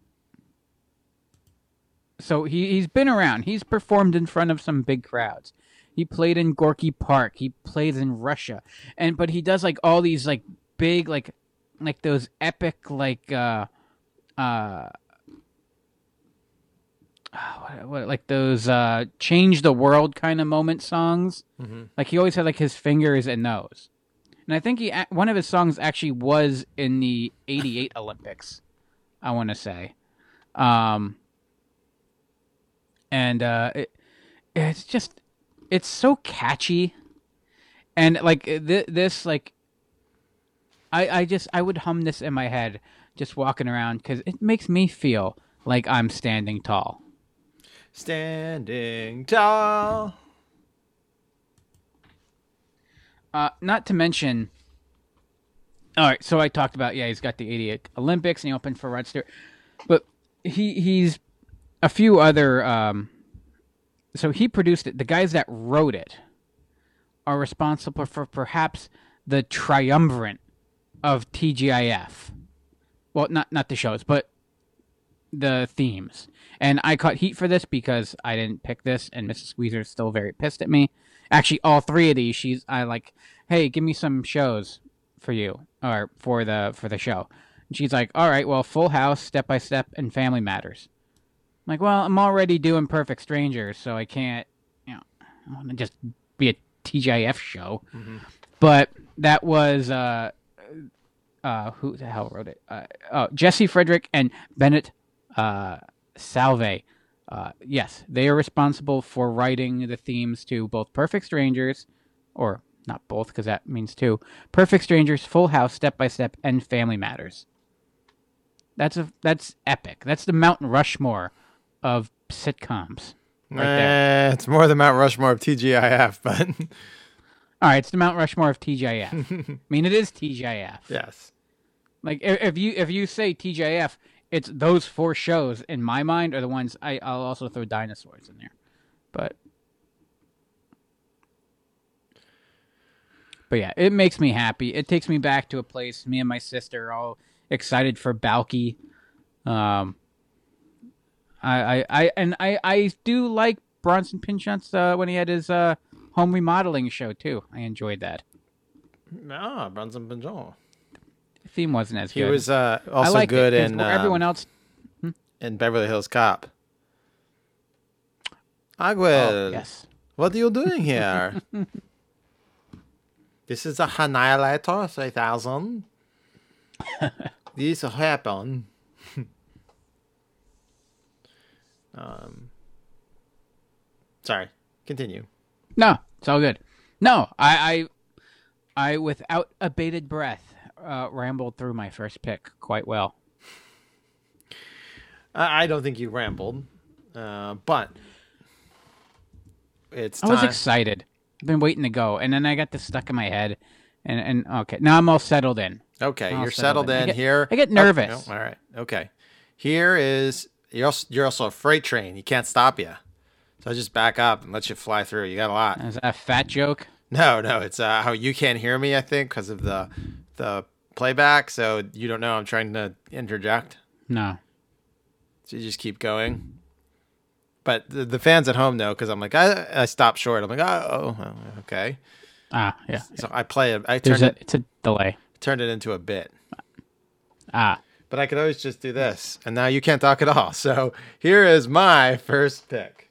So he he's been around. He's performed in front of some big crowds. He played in Gorky Park. He plays in Russia, and but he does like all these like big like like those epic like uh uh what, what like those uh change the world kind of moment songs. Like he always had like his fingers and nose. And I think he one of his songs actually was in the '88 Olympics. I want to say, um, and uh, it, it's just it's so catchy, and like th- this like I I just I would hum this in my head just walking around because it makes me feel like I'm standing tall. Standing tall. Uh, not to mention. All right, so I talked about yeah, he's got the '88 Olympics and he opened for Rod Stewart, but he he's a few other. Um, so he produced it. The guys that wrote it are responsible for perhaps the triumvirate of TGIF. Well, not not the shows, but the themes. And I caught heat for this because I didn't pick this, and Mrs. Squeezer's still very pissed at me. Actually, all three of these, she's I like, hey, give me some shows for you or for the for the show. And she's like, all right, well, Full House, Step by Step, and Family Matters. Like, well, I'm already doing Perfect Strangers, so I can't, you know, I want to just be a TGIF show. But that was uh, uh, who the hell wrote it? Uh, oh, Jesse Frederick and Bennett uh, Salvay. Uh, yes, they are responsible for writing the themes to both Perfect Strangers, or not both because that means two. Perfect Strangers, Full House, Step by Step, and Family Matters. That's a that's epic. That's the Mount Rushmore of sitcoms. Right there. Eh, it's more the Mount Rushmore of TGIF, but All right, it's the Mount Rushmore of TGIF. I mean, it is TGIF. yes. Like if, you if you say TGIF, it's those four shows in my mind are the ones I I'll also throw dinosaurs in there, but. But yeah, it makes me happy. It takes me back to a place. Me and my sister are all excited for Balki. Um, I, I, I and I, I do like Bronson Pinchot's uh, when he had his uh, home remodeling show too. I enjoyed that. Ah, Bronson Pinchot. The theme wasn't as He good. was uh, also good it, in everyone um, else. in Beverly Hills Cop. Agwel, Oh, yes. what are you doing here? this is a Annihilator 3000. this happened. Um, sorry, continue. No, it's all good. No, I, I, I without a bated breath, uh, rambled through my first pick quite well. I, I don't think you rambled, uh, but it's I was time- excited. I've been waiting to go, and then I got this stuck in my head, and and okay, now I'm all settled in. Okay, I'll you're settle settled in. I get- here. I get Oh, nervous. no, all right. Okay. Here is you're also, you're also a freight train. You can't stop you. So I just back up and let you fly through. You got a lot. Is that a fat joke? No, no, it's uh, how you can't hear me. I think because of the the playback. So you don't know I'm trying to interject. No. So you just keep going. But the, the fans at home know because I'm like I I stop short. I'm like oh, oh okay. Ah, yeah. So I play it. I turned a, it it's a delay. turned it into a bit. Ah, But I could always just do this. And now you can't talk at all. So here is my first pick.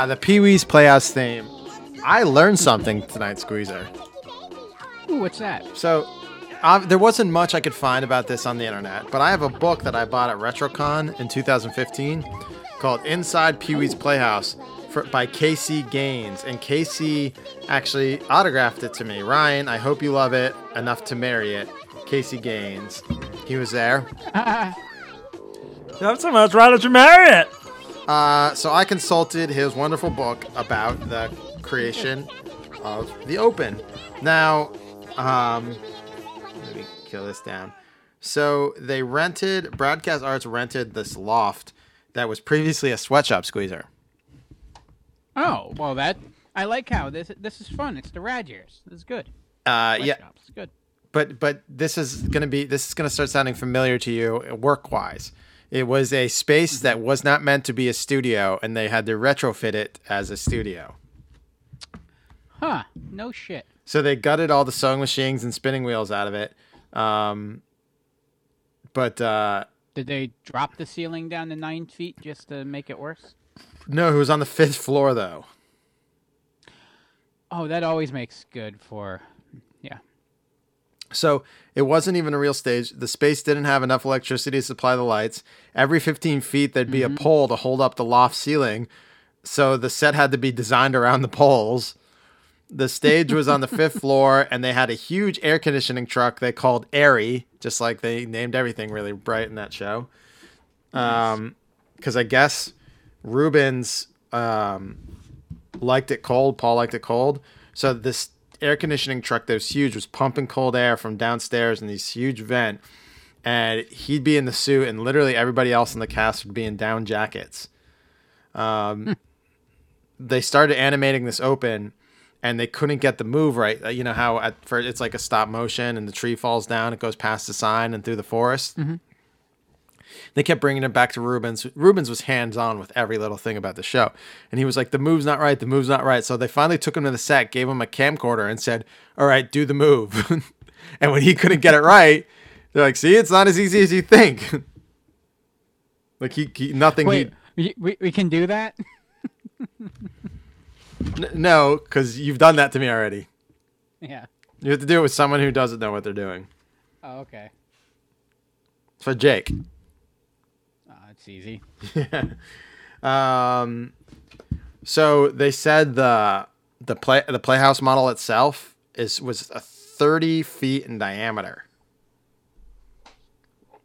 Ah, the Pee Wee's Playhouse theme. I learned something tonight, Squeezer. Ooh, what's that? So, uh, there wasn't much I could find about this on the internet, but I have a book that I bought at RetroCon in 2015 called Inside Pee Wee's Playhouse for, by Casey Gaines. And Casey actually autographed it to me. Ryan, I hope you love it enough to marry it. Casey Gaines. He was there. Not so much. Why don't you marry it? Uh, so I consulted his wonderful book about the creation of the Open. Now, um, let me kill this down. So they rented, Broadcast Arts rented this loft that was previously a sweatshop squeezer. Oh, well, that I like how this this is fun. It's the Rad years. This is good. Uh, yeah, It's good. but but this is gonna be this is gonna start sounding familiar to you work wise. It was a space that was not meant to be a studio, and they had to retrofit it as a studio. Huh? No shit. So they gutted all the sewing machines and spinning wheels out of it. Um, but uh, Did they drop the ceiling down to nine feet just to make it worse? no, it was on the fifth floor though. Oh, that always makes good for. So it wasn't even a real stage. The space didn't have enough electricity to supply the lights. Every 15 feet, there'd be a pole to hold up the loft ceiling. So the set had to be designed around the poles. The stage was on the fifth floor, and they had a huge air conditioning truck they called Airy, just like they named everything really bright in that show. Um, because I guess Reubens um, liked it cold. Paul liked it cold. So this air conditioning truck that was huge was pumping cold air from downstairs in this huge vent, and he'd be in the suit, and literally everybody else in the cast would be in down jackets. Um, they started animating this open, and they couldn't get the move right. Uh, You know how at first it's like a stop motion, and the tree falls down, it goes past the sign and through the forest. They kept bringing it back to Reubens. Reubens was hands on with every little thing about the show. And he was like, the move's not right. The move's not right. So they finally took him to the set, gave him a camcorder, and said, all right, do the move. and when he couldn't get it right, they're like, see, it's not as easy as you think. like, he, he nothing Wait, we, we, we can do that? N- no, because you've done that to me already. yeah. You have to do it with someone who doesn't know what they're doing. Oh, okay. For Jake. It's easy. Um, so they said the the play the playhouse model itself is was a thirty feet in diameter.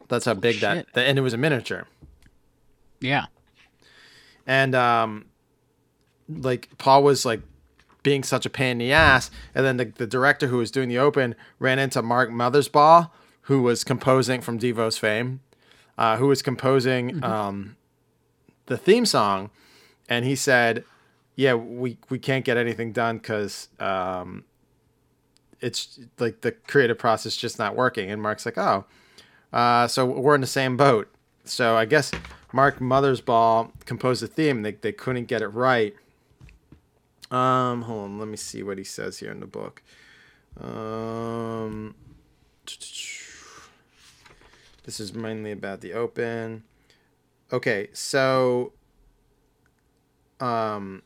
That's how big that, and it was a miniature. Yeah. And um, like Paul was like being such a pain in the ass, and then the, the director who was doing the open ran into Mark Mothersbaugh, who was composing from Devo's fame, uh, who was composing um, the theme song, and he said, "Yeah, we we can't get anything done because um, it's like the creative process just not working." And Mark's like, "Oh, uh, so we're in the same boat." So I guess Mark Mothersbaugh composed the theme. They they couldn't get it right. Um, hold on, let me see what he says here in the book. Um, this is mainly about the open. Okay, so um,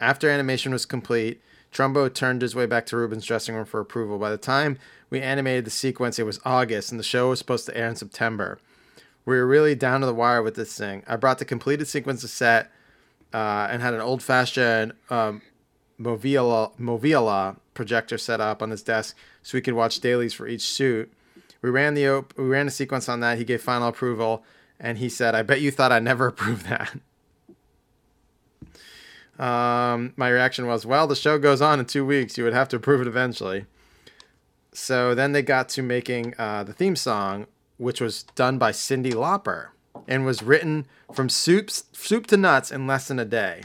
after animation was complete, Trumbo turned his way back to Reuben's dressing room for approval. By the time we animated the sequence, it was August, and the show was supposed to air in September. We were really down to the wire with this thing. I brought the completed sequence to set uh, and had an old-fashioned um, Moviola, Moviola projector set up on his desk so we could watch dailies for each suit. We ran the op- we ran a sequence on that. He gave final approval, and he said, "I bet you thought I never approved that." Um, my reaction was, "Well, the show goes on in two weeks. You would have to approve it eventually." So then they got to making uh, the theme song, which was done by Cyndi Lauper and was written from soups, soup to nuts in less than a day.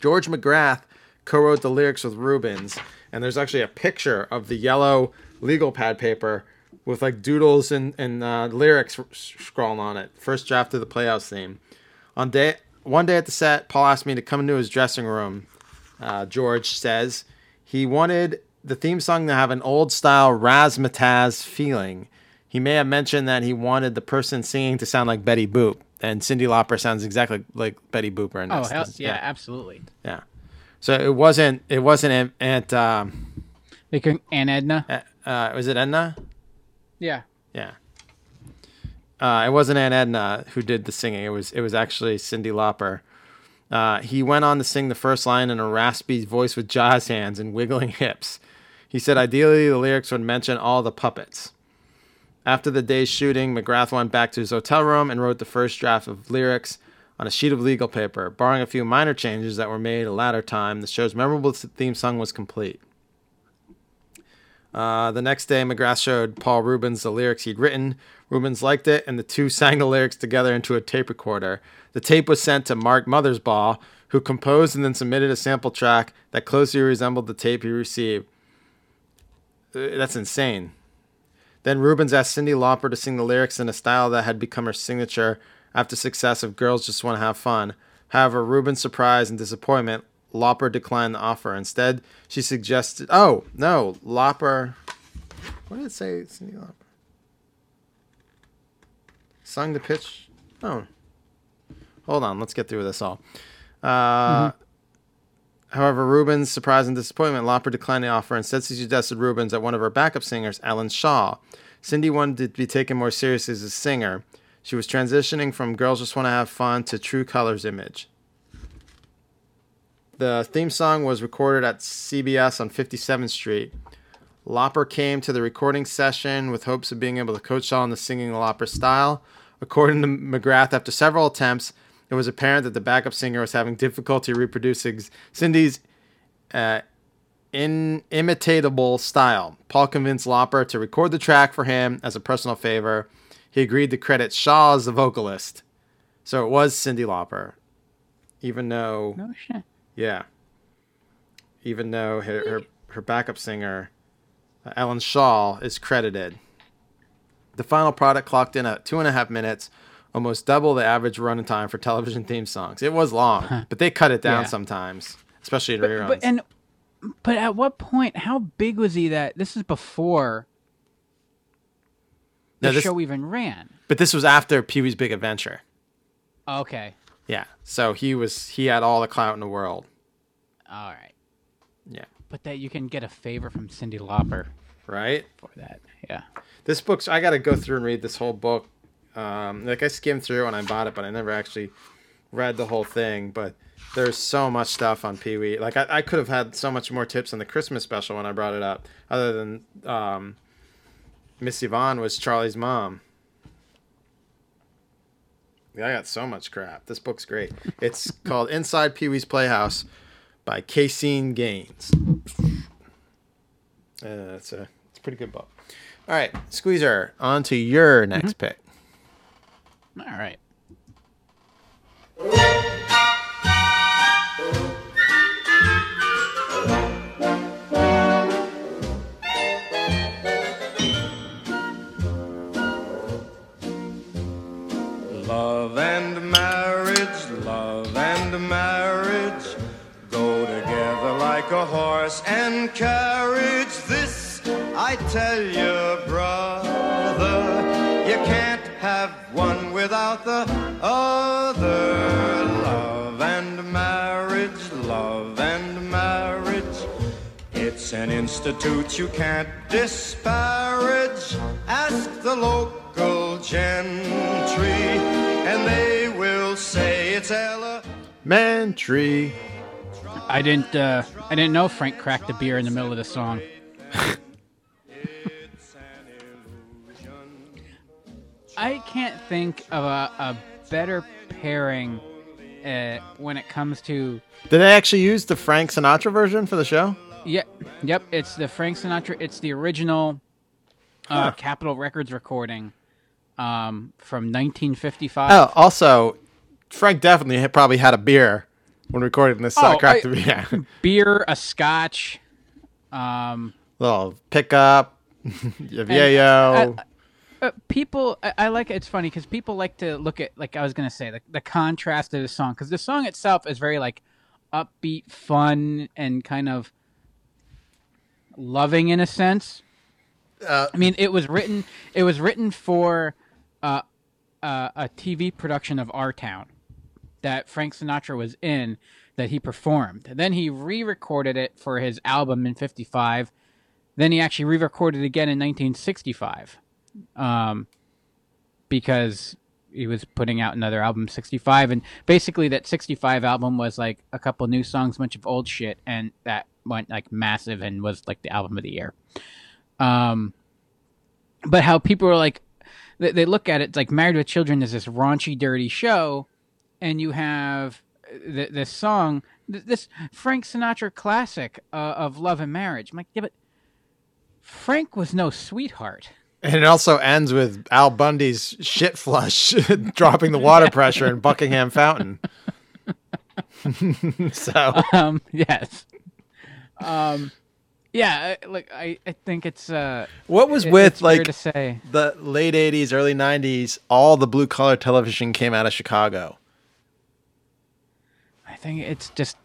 George McGrath co-wrote the lyrics with Reubens, and there's actually a picture of the yellow legal pad paper with like doodles and, and uh, lyrics scrawled on it. First draft of the Playhouse theme. On day one day at the set, Paul asked me to come into his dressing room. Uh, George says he wanted the theme song to have an old style razzmatazz feeling. He may have mentioned that he wanted the person singing to sound like Betty Boop, and Cyndi Lauper sounds exactly like Betty Boop. Oh, hell, this- yeah, absolutely. yeah. So it wasn't. It wasn't Aunt. Aunt um, They can and Edna. uh, was it Edna? Yeah. Yeah. Uh, it wasn't Aunt Edna who did the singing. It was it was actually Cyndi Lauper. Uh, he went on to sing the first line in a raspy voice with jazz hands and wiggling hips. He said ideally the lyrics would mention all the puppets. After the day's shooting, McGrath went back to his hotel room and wrote the first draft of lyrics on a sheet of legal paper. Barring a few minor changes that were made a latter time, the show's memorable theme song was complete. Uh, the next day, McGrath showed Paul Reubens the lyrics he'd written. Reubens liked it, and the two sang the lyrics together into a tape recorder. The tape was sent to Mark Mothersbaugh, who composed and then submitted a sample track that closely resembled the tape he received. Uh, That's insane. Then Reubens asked Cyndi Lauper to sing the lyrics in a style that had become her signature after success of Girls Just Want to Have Fun. However, Reubens' surprise and disappointment, Lauper declined the offer. Instead, she suggested, oh, no, Lopper. What did it say, Cyndi Lauper? Sung the pitch? Oh. Hold on, let's get through this all. Uh, However, Reubens' surprise and disappointment, Lauper declined the offer. Instead, she suggested Reubens at one of her backup singers, Alan Shaw. Cyndi wanted to be taken more seriously as a singer. She was transitioning from Girls Just Want to Have Fun to True Colors image. The theme song was recorded at CBS on 57th Street. Lauper came to the recording session with hopes of being able to coach in the singing Lauper style. According to McGrath, after several attempts, it was apparent that the backup singer was having difficulty reproducing Cyndi's uh, inimitatable style. Paul convinced Lauper to record the track for him as a personal favor. He agreed to credit Shaw as the vocalist. So it was Cyndi Lauper. Even though, No. Yeah, even though her, her, her backup singer, uh, Ellen Shaw, is credited. The final product clocked in at two and a half minutes, almost double the average running time for television theme songs. It was long, but they cut it down Yeah. sometimes, especially in reruns. But and but at what point? How big was he that this is before the No, this- show even ran? But this was after Pee Wee's Big Adventure. Okay, Yeah. So he was he had all the clout in the world. all right. Yeah. But that you can get a favor from Cyndi Lauper Right? for that. Yeah. This book's I gotta go through and read this whole book. Um like I skimmed through and I bought it, but I never actually read the whole thing. But there's so much stuff on Pee Wee. Like I, I could have had so much more tips on the Christmas special when I brought it up, other than um Miss Yvonne was Charlie's mom. Yeah, I got so much crap. This book's great. It's called Inside Pee Wee's Playhouse by Caseen Gaines. Uh, it's a it's a pretty good book. All right, Squeezer, on to your next pick. All right. Horse and carriage. This I tell you, brother, you can't have one without the other. Love and marriage, love and marriage. It's an institute you can't disparage. Ask the local gentry, and they will say it's Ella. I didn't. Uh, I didn't know Frank cracked the beer in the middle of the song. I can't think of a, a better pairing uh, when it comes to Did they actually use the Frank Sinatra version for the show? Yep, yep. It's the Frank Sinatra. It's the original uh, Capitol Records recording um, from 1955. Oh, also, Frank definitely had, probably had a beer when recording this. Oh, I- the yeah. Beer, a Scotch. Um, Little pickup. yeah, yo. uh, people, I, I like it. It's funny because people like to look at, like I was gonna say, the, the contrast of the song because the song itself is very like upbeat, fun, and kind of loving in a sense. Uh, I mean, it was written. It was written for uh, uh, a TV production of Our Town that Frank Sinatra was in that he performed. Then he re-recorded it for his album in '55. Then he actually re-recorded it again in 1965, um, because he was putting out another album 65 and basically that 65 album was like a couple new songs bunch of old shit and that went like massive and was like the album of the year um but how people are like they, they look at it like married with children is this raunchy dirty show and you have th- this song th- this frank sinatra classic uh, of love and marriage. I'm like yeah but frank was no sweetheart. And it also ends with Al Bundy's shit flush dropping the water pressure in Buckingham Fountain. so. Um yes. Um yeah I- like i i think it's uh what was it- with like to say. the late 80s, early 90s, all the blue collar television came out of Chicago. Think it's just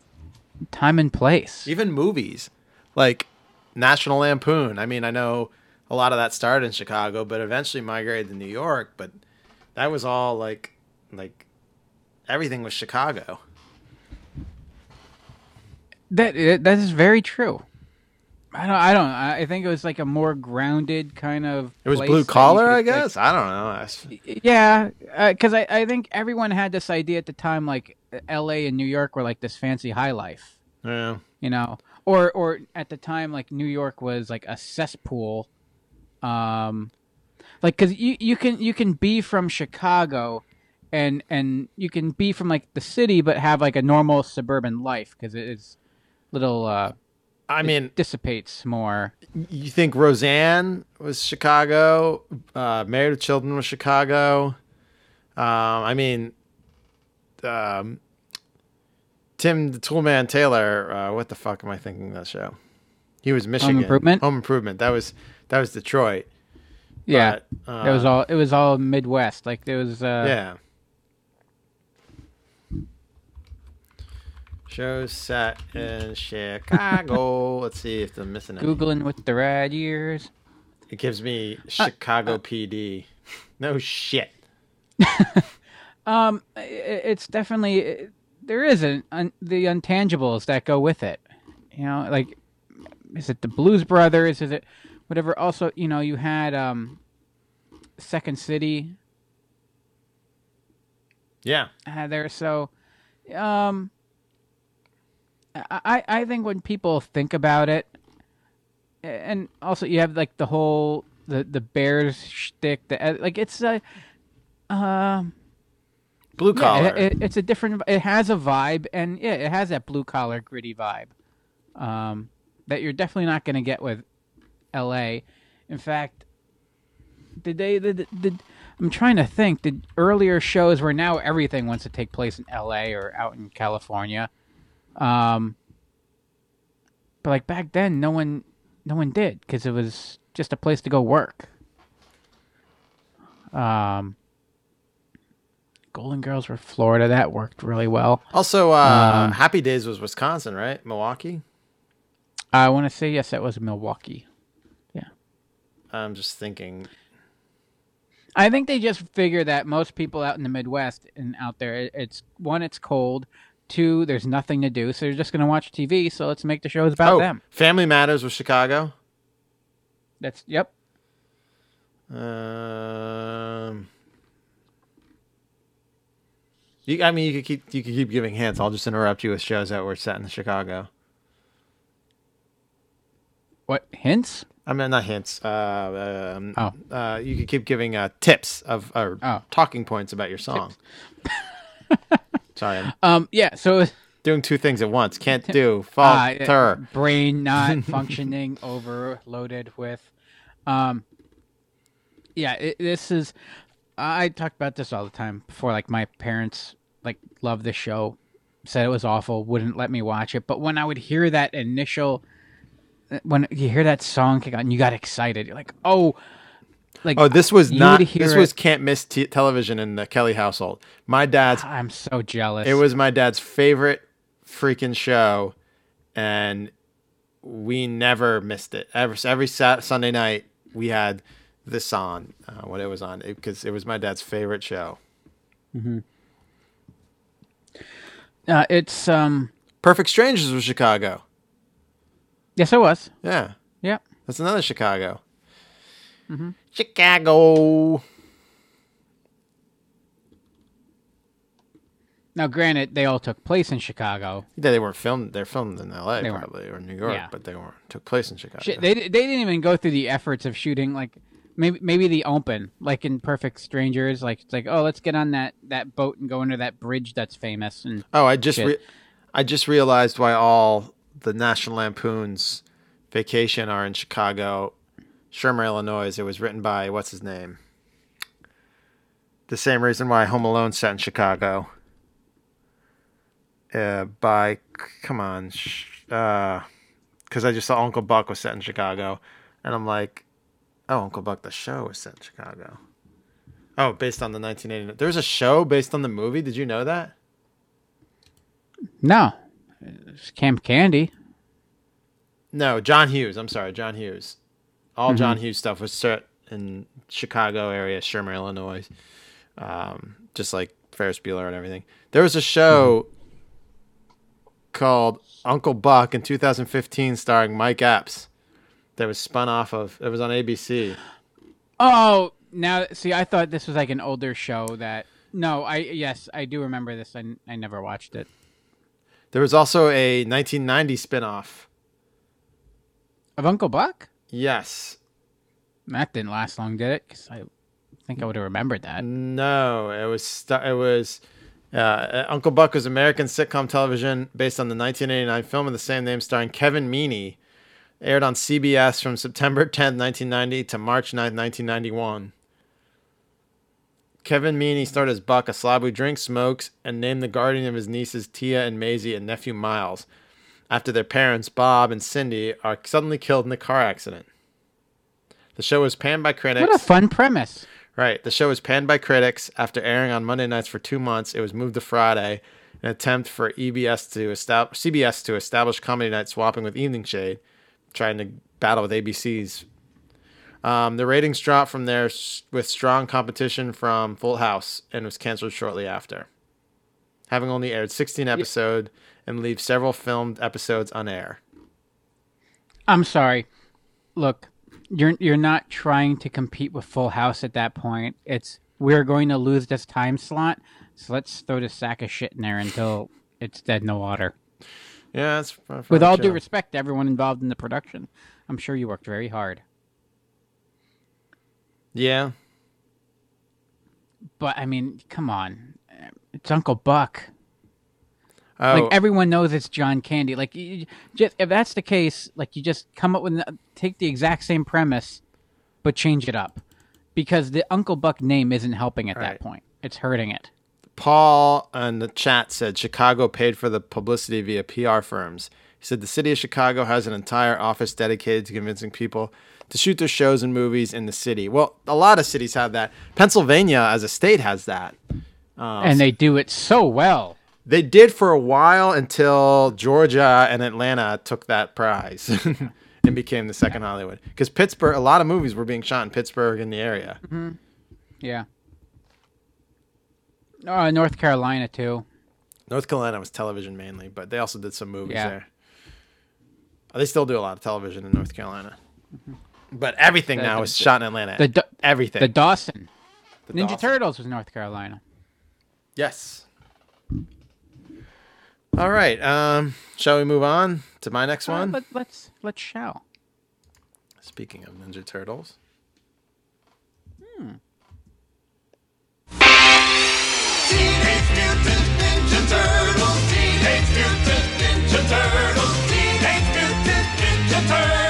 time and place Even movies like National Lampoon. I mean, I know a lot of that started in Chicago, but eventually migrated to New York, but that was all like like everything was Chicago. that that is very true i don't i don't i think it was like a more grounded kind of It was blue collar, I like- guess. I don't know. That's- yeah because I, I think everyone had this idea at the time like la and new york were like this fancy high life Yeah. you know or or at the time like new york was like a cesspool um like because you you can you can be from Chicago, and and you can be from like the city, but have like a normal suburban life because it is little uh I mean, dissipates more. you think Roseanne was Chicago? Uh, Married with Children was Chicago. Um, I mean, um, Tim the Toolman Taylor. Uh, what the fuck am I thinking of that show? He was Michigan. Home Improvement? Home Improvement. That was that was Detroit. Yeah, But, it was uh, all it was all Midwest. Like there was uh, Yeah. Show set in Chicago. Let's see if I'm missing it. googling with the rad years. It gives me Chicago PD. No shit. Um, it's definitely there is an un, the untangibles that go with it. You know, like is it the Blues Brothers? Is it whatever? Also, you know, you had um, Second City Yeah. had there. So, um, I I think when people think about it, and also you have like the whole the the Bears shtick. The like it's a um. Blue Yeah, collar. it, it- it's a different. It has a vibe, and yeah, it has that blue collar, gritty vibe, um, that you're definitely not going to get with L.A. In fact, did they? Did, did I'm trying to think. Did earlier shows where now everything wants to take place in L.A. or out in California, um, but like back then, no one, no one did because it was just a place to go work. Um. Golden Girls were Florida. That worked really well. also, uh, Um, Happy Days was Wisconsin, right? Milwaukee. I want to say yes, that was Milwaukee. Yeah. I'm just thinking. I think they just figure that most people out in the Midwest and out there, it's one, it's cold. Two, there's nothing to do, so you're just going to watch TV. So let's make the shows about oh, them. Family Matters with Chicago. That's yep. Um, you, I mean, you could keep you could keep giving hints. I'll just interrupt you with shows that were set in Chicago. What hints? I mean, not hints. Uh, um, Oh. uh, you could keep giving uh, tips of or Oh. talking points about your song. Sorry, Um, yeah. So doing two things at once. Can't do uh, falter. brain not functioning, overloaded with. Um, yeah, it, this is. I talked about this all the time before. Like my parents, like loved the show, said it was awful, wouldn't let me watch it. But when I would hear that initial, when you hear that song kick on, and you got excited. You're like, oh, like Oh, this was not. This was it- can't miss t- television in the Kelly household. My dad's I'm so jealous. It was my dad's favorite freaking show, and we never missed it. Every every Sunday night we had this on uh, when it was on because it, was my dad's favorite show. Uh, it's um. Perfect Strangers was Chicago. Yes, it was. Yeah, Yep. that's another Chicago. Mm-hmm. Chicago. Now, granted, they all took place in Chicago. Yeah, they weren't filmed. They're filmed in L.A. They weren't. probably or New York, Yeah. but they weren't took place in Chicago. Shit, they they didn't even go through the efforts of shooting like maybe maybe the open like in Perfect Strangers. Like it's like oh let's get on that that boat and go under that bridge that's famous and Oh, I just re- I just realized why all the National Lampoon's Vacation are in Chicago, Shermer, Illinois. It was written by what's his name? The same reason why Home Alone set in Chicago. Uh, by come on, sh- uh, because I just saw Uncle Buck was set in Chicago, and I'm like, oh, Uncle Buck the show was set in Chicago. Oh, based on the 1989. There's a show based on the movie. Did you know that? no, it's Camp Candy. No, John Hughes. I'm sorry, John Hughes. All John Hughes stuff was set in Chicago area, Shermer, Illinois. Um, just like Ferris Bueller and everything. There was a show called Uncle Buck in 2015 starring Mike Epps that was spun off of it was on ABC. Oh, now see, I thought this was like an older show that. No, I yes, I do remember this. I, I never watched it. There was also a 1990 spin-off. Of Uncle Buck? Yes. That didn't last long, did it? Because I think I would have remembered that. No, it was st- it was uh, Uncle Buck was American sitcom television based on the 1989 film of the same name, starring Kevin Meaney. Aired on CBS from September 10, 1990 to March 9, 1991. Kevin Meaney starred as Buck, a slob who drinks, smokes, and named the guardian of his nieces Tia and Maisie and nephew Miles after their parents, Bob and Cindy, are suddenly killed in a car accident. The show was panned by critics. What a fun premise. Right. The show was panned by critics after airing on Monday nights for two months. It was moved to Friday, an attempt for EBS to establish CBS to establish comedy night swapping with Evening Shade, trying to battle with ABC's. Um, the ratings dropped from there with strong competition from Full House and was canceled shortly after, having only aired 16 episodes and leave several filmed episodes on air. I'm sorry. Look, you're you're not trying to compete with Full House at that point. It's we're going to lose this time slot, so let's throw this sack of shit in there until it's dead in the water. Yeah, that's With all due respect to everyone involved in the production, I'm sure you worked very hard. Yeah. But I mean, come on, it's Uncle Buck. Oh, Like everyone knows it's John Candy. Like, you, just if that's the case, like you just come up with take the exact same premise, but change it up, because the Uncle Buck name isn't helping at Right. that point. It's hurting it. Paul in the chat said Chicago paid for the publicity via PR firms. He said the city of Chicago has an entire office dedicated to convincing people to shoot their shows and movies in the city. Well, a lot of cities have that. Pennsylvania, as a state, has that. Uh, and they do it so well. They did for a while until Georgia and Atlanta took that prize and became the second Hollywood. Because Pittsburgh, a lot of movies were being shot in Pittsburgh in the area. Yeah. Uh, North Carolina too. North Carolina was television mainly, but they also did some movies Yeah. there. They still do a lot of television in North Carolina. But everything The- now the- is shot in Atlanta. The everything. the Dawson. The Ninja Dawson. Turtles was North Carolina. Yes. All right. Um, shall we move on to my next Uh, one? let, let's let's shall. Speaking of Ninja Turtles. Teenage Mutant Ninja Turtles. Teenage Mutant Ninja Turtles. Teenage Mutant Ninja Turtles.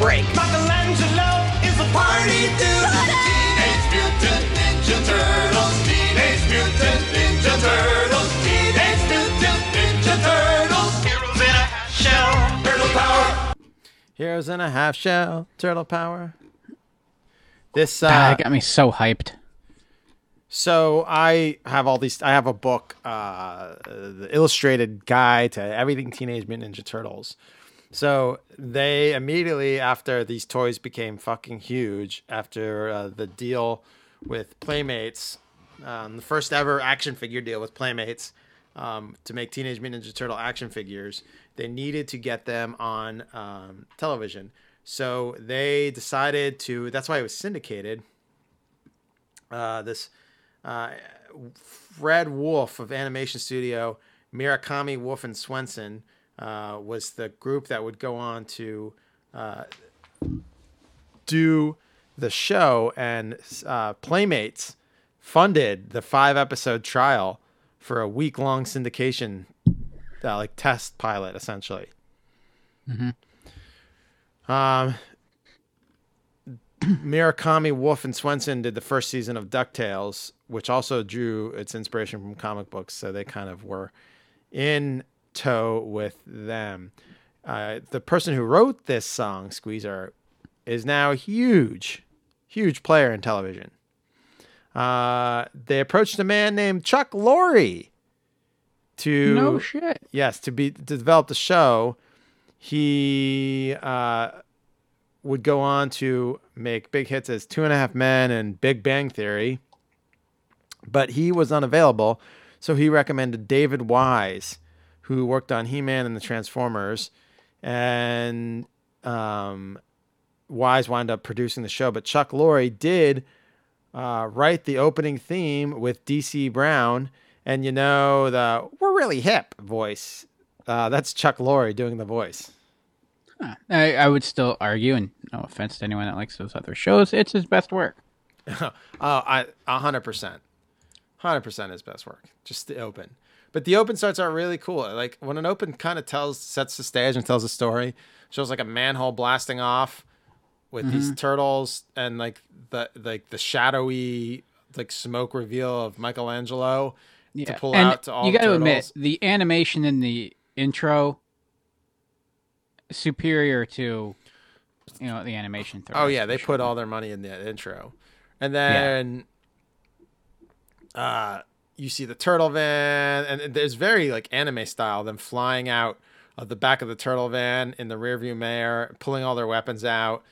Break. Michelangelo is a party dude. Teenage Mutant Ninja Turtles. Teenage Mutant Ninja Turtles. Teenage Mutant Ninja Turtles. Heroes in a half shell. Turtle power. Heroes in a half shell, turtle power. This uh, that got me so hyped. So I have all these. I have a book, uh, the illustrated guide to everything Teenage Mutant Ninja Turtles. So they immediately after these toys became fucking huge, after uh, the deal with Playmates, um, the first ever action figure deal with Playmates um, to make Teenage Mutant Ninja Turtle action figures, they needed to get them on um, television. So they decided to. That's why it was syndicated. Uh, this uh, Fred Wolf of Animation Studio, Murakami Wolf and Swenson uh, was the group that would go on to uh, do the show, and uh, Playmates funded the five episode trial for a week long syndication, uh, like test pilot, essentially. Um, Murakami, Wolf, and Swenson did the first season of DuckTales, which also drew its inspiration from comic books. So they kind of were in tow with them. Uh, the person who wrote this song, Squeezer, is now a huge, huge player in television. Uh, they approached a man named Chuck Lorre to No shit. yes to be to develop the show he uh, would go on to make big hits as two and a half men and big bang theory but he was unavailable so he recommended david wise who worked on he-man and the transformers and um, wise wound up producing the show but chuck lorre did uh, write the opening theme with dc brown and you know the we're really hip voice uh, that's Chuck Lorre doing the voice. Huh. I, I would still argue, and no offense to anyone that likes those other shows, it's his best work. oh, I a hundred percent, hundred percent his best work. Just the open, but the open starts out really cool. Like when an open kind of tells, sets the stage and tells a story. Shows like a manhole blasting off with Mm-hmm. these turtles and like the like the shadowy like smoke reveal of Michelangelo to pull and out to all you got to admit the animation in the intro superior to you know the animation. Oh yeah, they show. put all their money in the intro, and then uh, you see the turtle van, and there's very like anime style, them flying out of the back of the turtle van in the rearview mirror, pulling all their weapons out.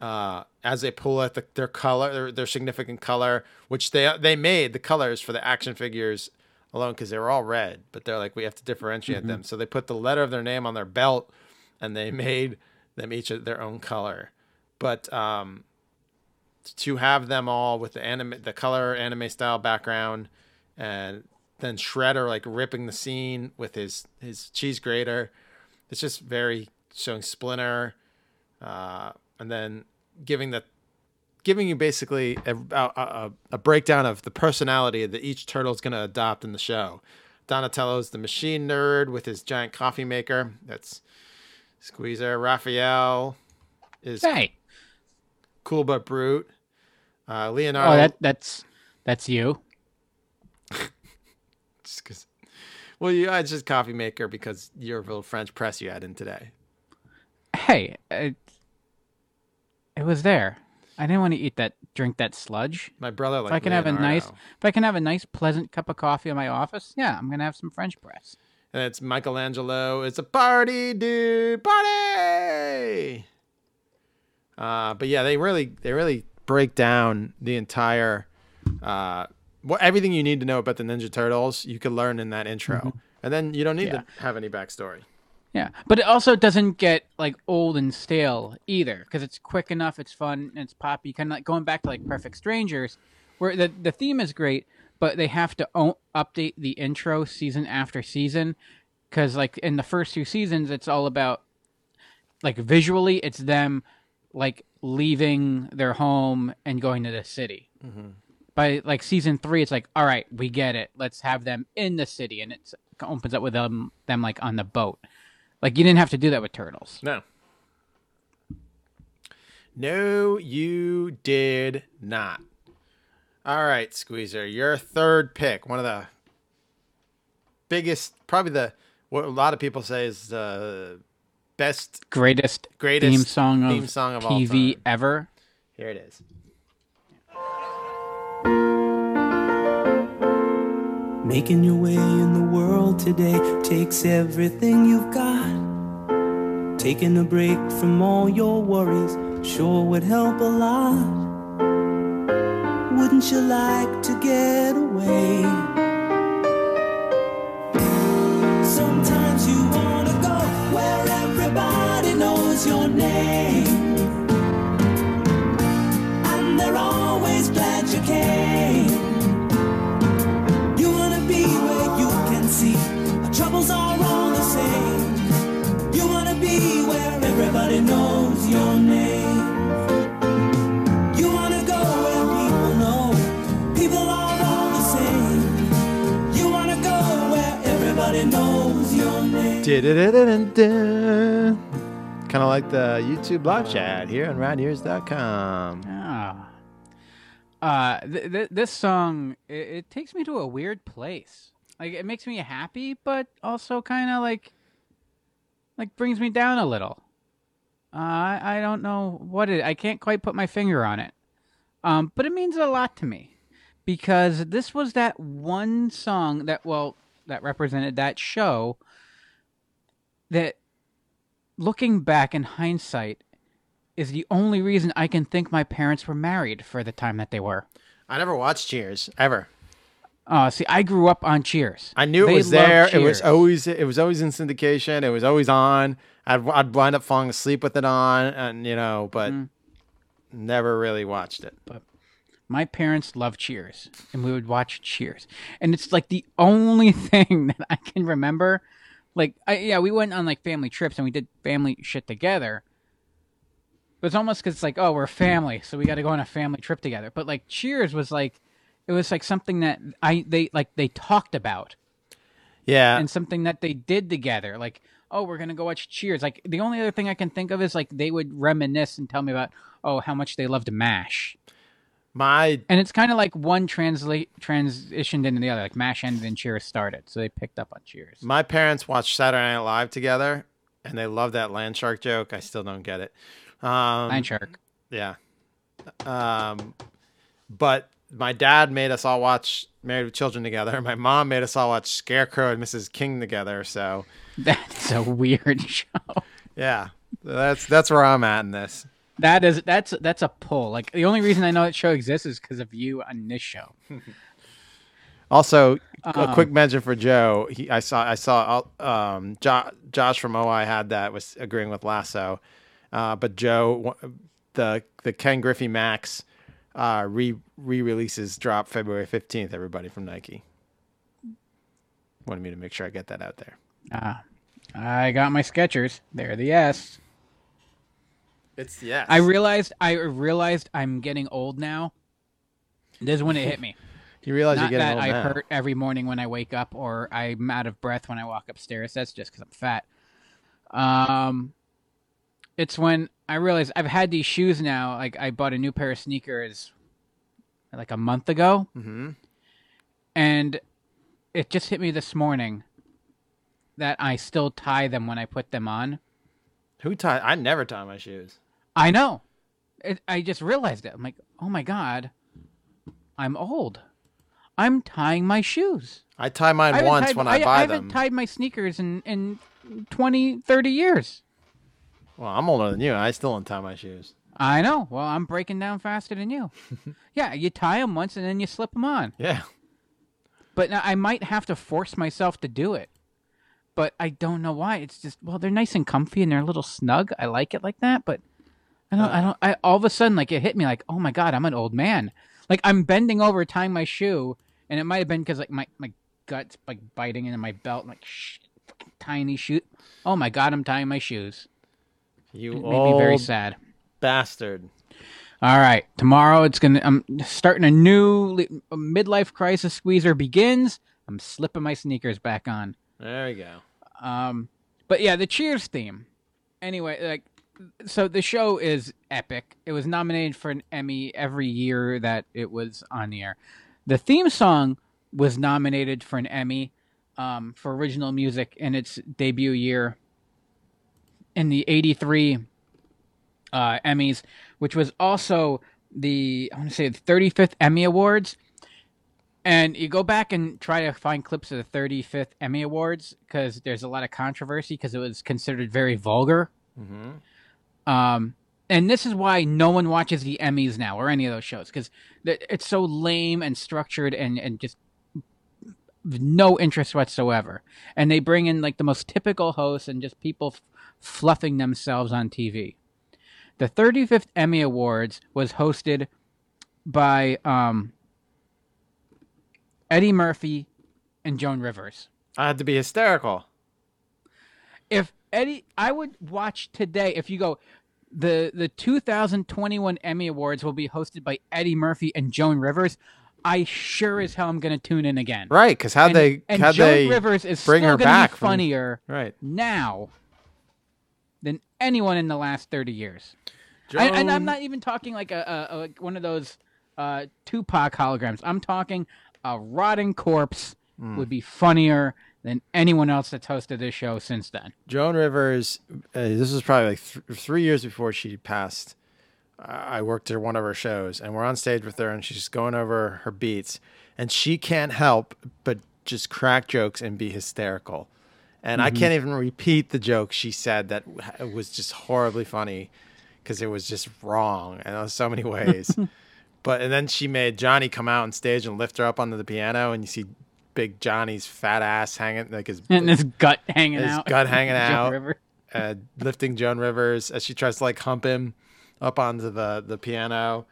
Uh, as they pull it, the, their color, their, their significant color, which they they made the colors for the action figures alone because they were all red, but they're like we have to differentiate them, so they put the letter of their name on their belt, and they made them each of their own color. But um, to have them all with the anime, the color anime style background, and then Shredder like ripping the scene with his his cheese grater, it's just very showing Splinter, uh, and then giving the giving you basically a, a, a, a breakdown of the personality that each turtle is going to adopt in the show. Donatello's the machine nerd with his giant coffee maker. That's Squeezer. Raphael is Hey, cool but brute. Uh, Leonardo. oh that that's that's you. Just 'cause- well, you I just coffee maker because your little French press you had in today. Hey, it, it was there. I didn't want to eat that, drink that sludge. My brother like If I can have a nice, if I can have a nice, pleasant cup of coffee in my office, yeah, I'm gonna have some French press. and it's Michelangelo. It's a party, dude, party. Uh, but yeah, they really they really break down the entire uh, what everything you need to know about the Ninja Turtles. You could learn in that intro, mm-hmm. and then you don't need Yeah. to have any backstory. Yeah, but it also doesn't get like old and stale either because it's quick enough, it's fun, and it's poppy. Kind of like going back to like Perfect Strangers, where the the theme is great, but they have to o- update the intro season after season because like in the first two seasons, it's all about like visually, it's them like leaving their home and going to the city. Mm-hmm. By like season three, it's like, all right, we get it. Let's have them in the city, and it opens up with them them like on the boat. Like you didn't have to do that with turtles. No. No, you did not. All right, Squeezer, your third pick, one of the biggest, probably the what a lot of people say is the best. Greatest, Greatest theme song of, theme song of all TV ever. Here it is. Making your way in the world today takes everything you've got. Taking a break from all your worries sure would help a lot. Wouldn't you like to get away? Sometimes you wanna go where everybody knows your name. And they're always glad you came. Kind of like the YouTube live chat here on RoundEars.com. Ah. Uh, th- th- this song it, it takes me to a weird place. Like it makes me happy, but also kind of like like brings me down a little. Uh, I I don't know what it. I can't quite put my finger on it. Um, but it means a lot to me because this was that one song that well that represented that show that looking back in hindsight is the only reason I can think my parents were married for the time that they were. I never watched Cheers ever. Uh, see, I grew up on Cheers. I knew it They was loved there. It was always it was always in syndication. It was always on. I'd I'd wind up falling asleep with it on, and you know, but Mm-hmm. never really watched it. But my parents loved Cheers, and we would watch Cheers, and it's like the only thing that I can remember. Like, I, yeah, we went on like family trips and we did family shit together. But it's almost because it's like, oh, we're a family, so we got to go on a family trip together. But like Cheers was like, it was like something that I they like they talked about Yeah, and something that they did together. Like, oh, we're gonna go watch Cheers. Like the only other thing I can think of is like they would reminisce and tell me about oh how much they loved Mash. My And it's kind of like one translate transitioned into the other. Like Mash ended and Cheers started, so they picked up on Cheers. my parents watched Saturday Night Live together, and they love that land shark joke. I still don't get it. Um, Line Shark. Yeah. Um, but my dad made us all watch Married with Children together. My mom made us all watch Scarecrow and Mrs. King together. So That's a weird show. yeah, that's that's where I'm at in this. That is that's that's a pull. Like the only reason I know that show exists is because of you on this show. Also, a Um, quick mention for Joe. He, I saw, I saw, um, jo- Josh from OI had that was agreeing with Lasso, uh, but Joe, the the Ken Griffey Max uh, re re releases drop February fifteenth. Everybody from Nike wanted me to make sure I get that out there. Ah, I got my Skechers. They're the S. It's yes. I realized I realized I'm getting old now. This is when it hit me. you realize Not you're getting that old I now. hurt every morning when I wake up or I'm out of breath when I walk upstairs. That's just because I'm fat. Um, it's when I realized I've had these shoes now. Like I bought a new pair of sneakers like a month ago, hmm and it just hit me this morning that I still tie them when I put them on. Who tie? I never tie my shoes. I know. It, I just realized it. I'm like, oh my god, I'm old. I'm tying my shoes. I tie mine haven't once tied- when I, buy I them. I haven't tied my sneakers in, in 20, 30 years. well, I'm older than you. I still don't tie my shoes. I know. Well, I'm breaking down faster than you. yeah, you tie them once and then you slip them on. Yeah. But now I might have to force myself to do it. But I don't know why. It's just well, they're nice and comfy and they're a little snug. I like it like that. But I don't. I don't. I all of a sudden like it hit me like, oh my god, I'm an old man. Like I'm bending over tying my shoe, and it might have been because like my my guts like biting into my belt. like shit, fucking tiny shoe. Oh my god, I'm tying my shoes. You It made me very sad. bastard. All right, tomorrow it's gonna. I'm starting a new li- midlife crisis. Squeezer begins. I'm slipping my sneakers back on. There we go. Um, but yeah, the Cheers theme. Anyway, like, so the show is epic. It was nominated for an Emmy every year that it was on the air. The theme song was nominated for an Emmy um, for original music in its debut year in the '83 uh, Emmys, which was also the I want to say the 35th Emmy Awards. And you go back and try to find clips of the 35th Emmy Awards because there's a lot of controversy because it was considered very vulgar. Um, and this is why no one watches the Emmys now or any of those shows because it's so lame and structured and, and just no interest whatsoever. And they bring in like the most typical hosts and just people f- fluffing themselves on TV. The 35th Emmy Awards was hosted by um, Eddie Murphy and Joan Rivers. I had to be hysterical. If Eddie, I would watch today. If you go, the the 2021 Emmy Awards will be hosted by Eddie Murphy and Joan Rivers. I sure as hell I'm going to tune in again. Right, because how they and how Joan they Rivers is bring her back from- funnier right. now than anyone in the last 30 years. I, and I'm not even talking like a, a, a like one of those uh, Tupac holograms. I'm talking a rotting corpse Hmm. would be funnier than anyone else that's hosted this show since then. Joan Rivers. Uh, this was probably like th- three years before she passed. I I worked at one of her shows, and we're on stage with her, and she's going over her beats, and she can't help but just crack jokes and be hysterical. And Mm-hmm. I can't even repeat the joke she said that was just horribly funny because it was just wrong in so many ways. but and then she made Johnny come out on stage and lift her up onto the piano, and you see big Johnny's fat ass hanging like his and his gut hanging his out. gut hanging Joe out, River. uh, lifting Joan Rivers as she tries to like hump him up onto the the piano.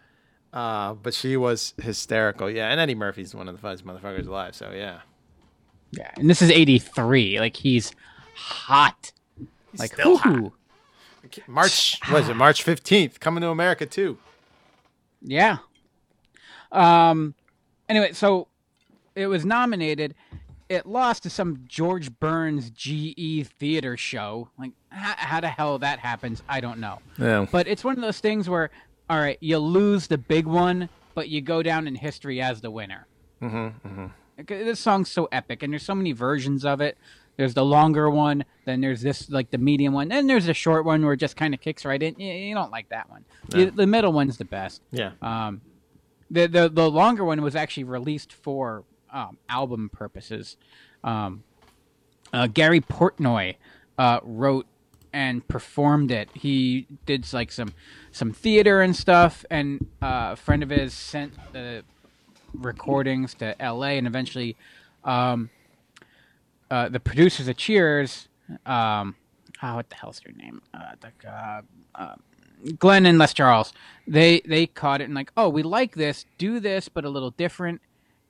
Uh, but she was hysterical, yeah. And Eddie Murphy's one of the funniest motherfuckers alive, so yeah. Yeah, and this is '83. Like he's hot. like still hot. March was it March fifteenth? Coming to America too. Yeah. Um. Anyway, so it was nominated. It lost to some George Burns GE theater show. Like, how, how the hell that happens, I don't know. Yeah. But it's one of those things where, all right, you lose the big one, but you go down in history as the winner. Mm-hmm, This song's so epic, and there's so many versions of it. There's the longer one, then there's this like the medium one, then there's the short one where it just kind of kicks right in. You, you don't like that one. You- the middle one's the best. Yeah. Um, the the the longer one was actually released for um, album purposes. Um, uh, Gary Portnoy uh, wrote and performed it. He did like some some theater and stuff, and uh, a friend of his sent the recordings to L.A. and eventually. Um, uh, the producers of Cheers, oh, what the hell's her name? Uh, the, uh, Glenn and Les Charles. They they caught it and like, oh, we like this. Do this, but a little different.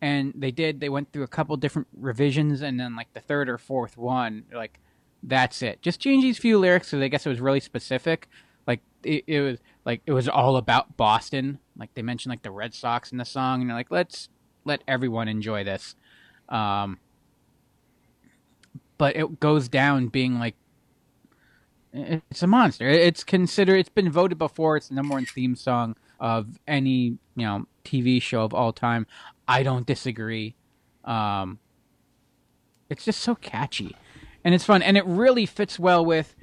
And they did. They went through a couple different revisions, and then like the third or fourth one, like, that's it. Just change these few lyrics. So I guess it was really specific. Like it, it was like it was all about Boston. Like they mentioned like the Red Sox in the song, and they're like, let's let everyone enjoy this. Um, but it goes down being like it's a monster. It's considered. It's been voted before. It's the number one theme song of any you know TV show of all time. I don't disagree. Um, it's just so catchy, and it's fun, and it really fits well with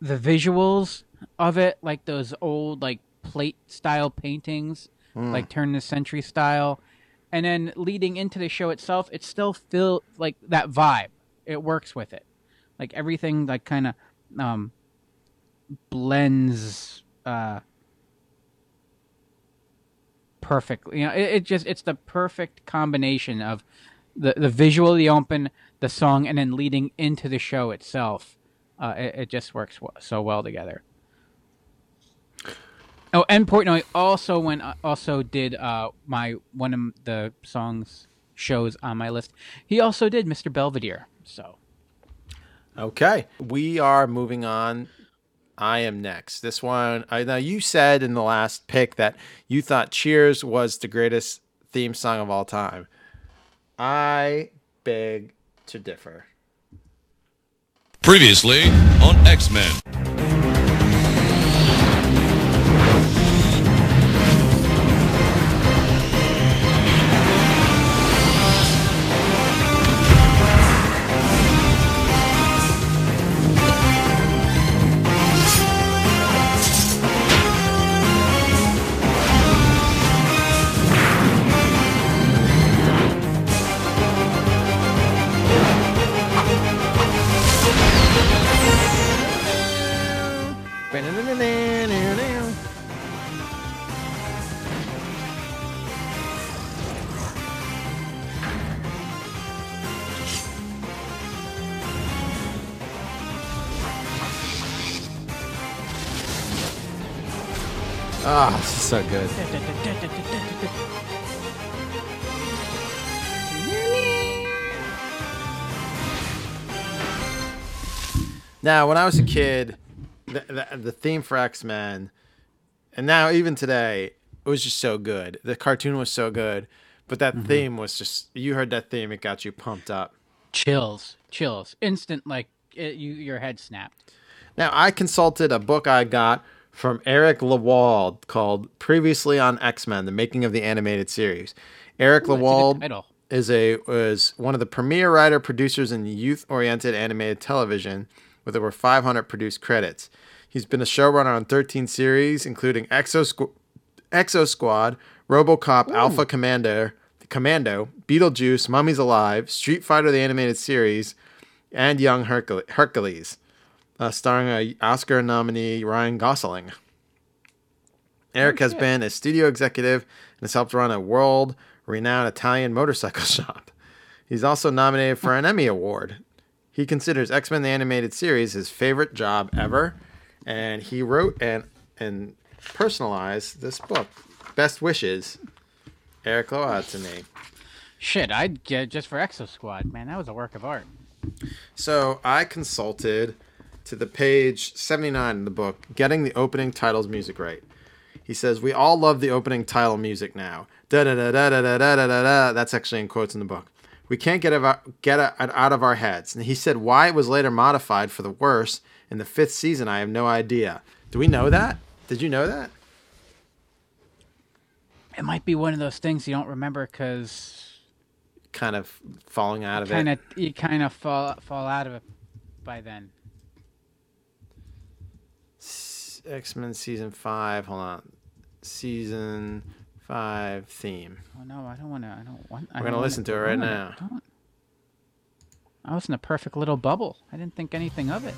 the visuals of it, like those old like plate style paintings, like turn of the century style, and then leading into the show itself, it still feel like that vibe. It works with it, like everything like kind of um, blends uh, perfectly. You know, it, it just it's the perfect combination of the the visual the open, the song, and then leading into the show itself. Uh, it, it just works so well together. Oh, and Portnoy also went also did uh, my one of the songs shows on my list. He also did Mr. Belvedere. So Okay. We are moving on. I am next. This one, I now you said in the last pick that you thought Cheers was the greatest theme song of all time. I beg to differ. Previously on X Men. Now, when I was a kid, the, the, the theme for X Men, and now even today, it was just so good. The cartoon was so good, but that mm-hmm. theme was just, you heard that theme, it got you pumped up. chills, chills, instant like it, you your head snapped. Now, I consulted a book I got from Eric Lewald called Previously on X Men: The Making of the Animated Series. Eric Ooh, that's a good Lewald title. is a was one of the premier writer producers in youth-oriented animated television with over 500 produced credits. He's been a showrunner on 13 series, including Exo, Squ- Exo Squad, RoboCop, Alpha Commander, Commando, Beetlejuice, Mummies Alive, Street Fighter the animated series, and Young Hercule- Hercules, uh, starring a Oscar nominee Ryan Gosling. Eric has been a studio executive and has helped run a world-renowned Italian motorcycle shop. He's also nominated for an Emmy Award. He considers X-Men the animated series his favorite job ever, and he wrote and and personalized this book, Best Wishes. Eric Lewald to me. Shit, I'd get just for Exo Squad. Man, that was a work of art. So I consulted to the page 79 in the book, Getting the Opening Titles Music Right. He says, We all love the opening title music now. Da da da da da da da da da. That's actually in quotes in the book. We can't get get out of our heads. And he said, Why it was later modified for the worse in the fifth season, I have no idea. Do we know that? Did you know that? It might be one of those things you don't remember because Kind of falling out of it. kind it. of you kind of fall fall out of it by then. X Men season five. Hold on. Season five theme. Oh no, I don't want to. I don't want. I We're don't gonna wanna- listen to it right wanna- now. I was in a perfect little bubble. I didn't think anything of it.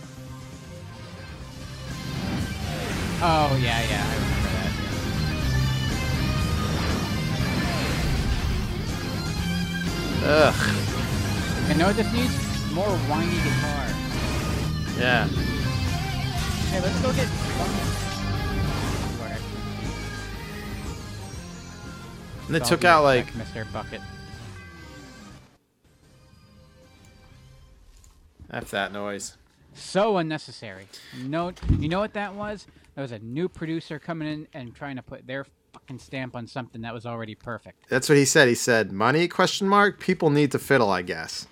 Oh yeah, yeah, I remember that. Ugh. You know what this needs? More whiny guitar. Yeah. Hey, let's go get. And it took out like Mr. Bucket. F that noise. So unnecessary. No, you know what that was? That was a new producer coming in and trying to put their fucking stamp on something that was already perfect. That's what he said. He said, "Money? Question mark. People need to fiddle, I guess."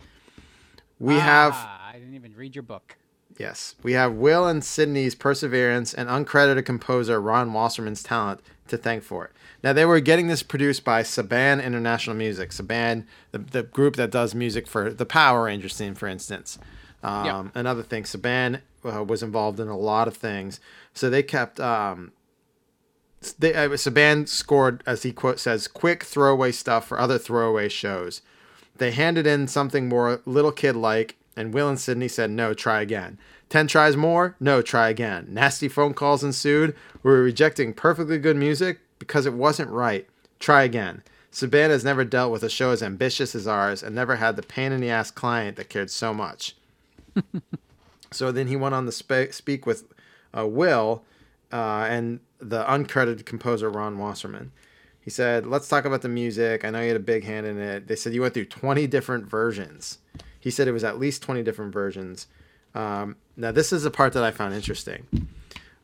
We have Ah, I didn't even read your book. yes, we have Will and Sydney's perseverance and uncredited composer Ron Wasserman's talent to thank for it. Now they were getting this produced by Saban International Music. Saban, the, the group that does music for the Power Rangers theme, for instance. Um, Another thing, Saban uh, was involved in a lot of things, so they kept um, they, uh, Saban scored, as he quote says, quick throwaway stuff for other throwaway shows. They handed in something more little kid like, and Will and Sydney said, no, try again. Ten tries more? No, try again. Nasty phone calls ensued. We were rejecting perfectly good music because it wasn't right. Try again. Saban has never dealt with a show as ambitious as ours and never had the pain in the ass client that cared so much. So then he went on to spe- speak with uh, Will uh, and the uncredited composer Ron Wasserman. He said, "Let's talk about the music. I know you had a big hand in it." They said you went through 20 different versions. He said it was at least 20 different versions. Um, now this is the part that I found interesting.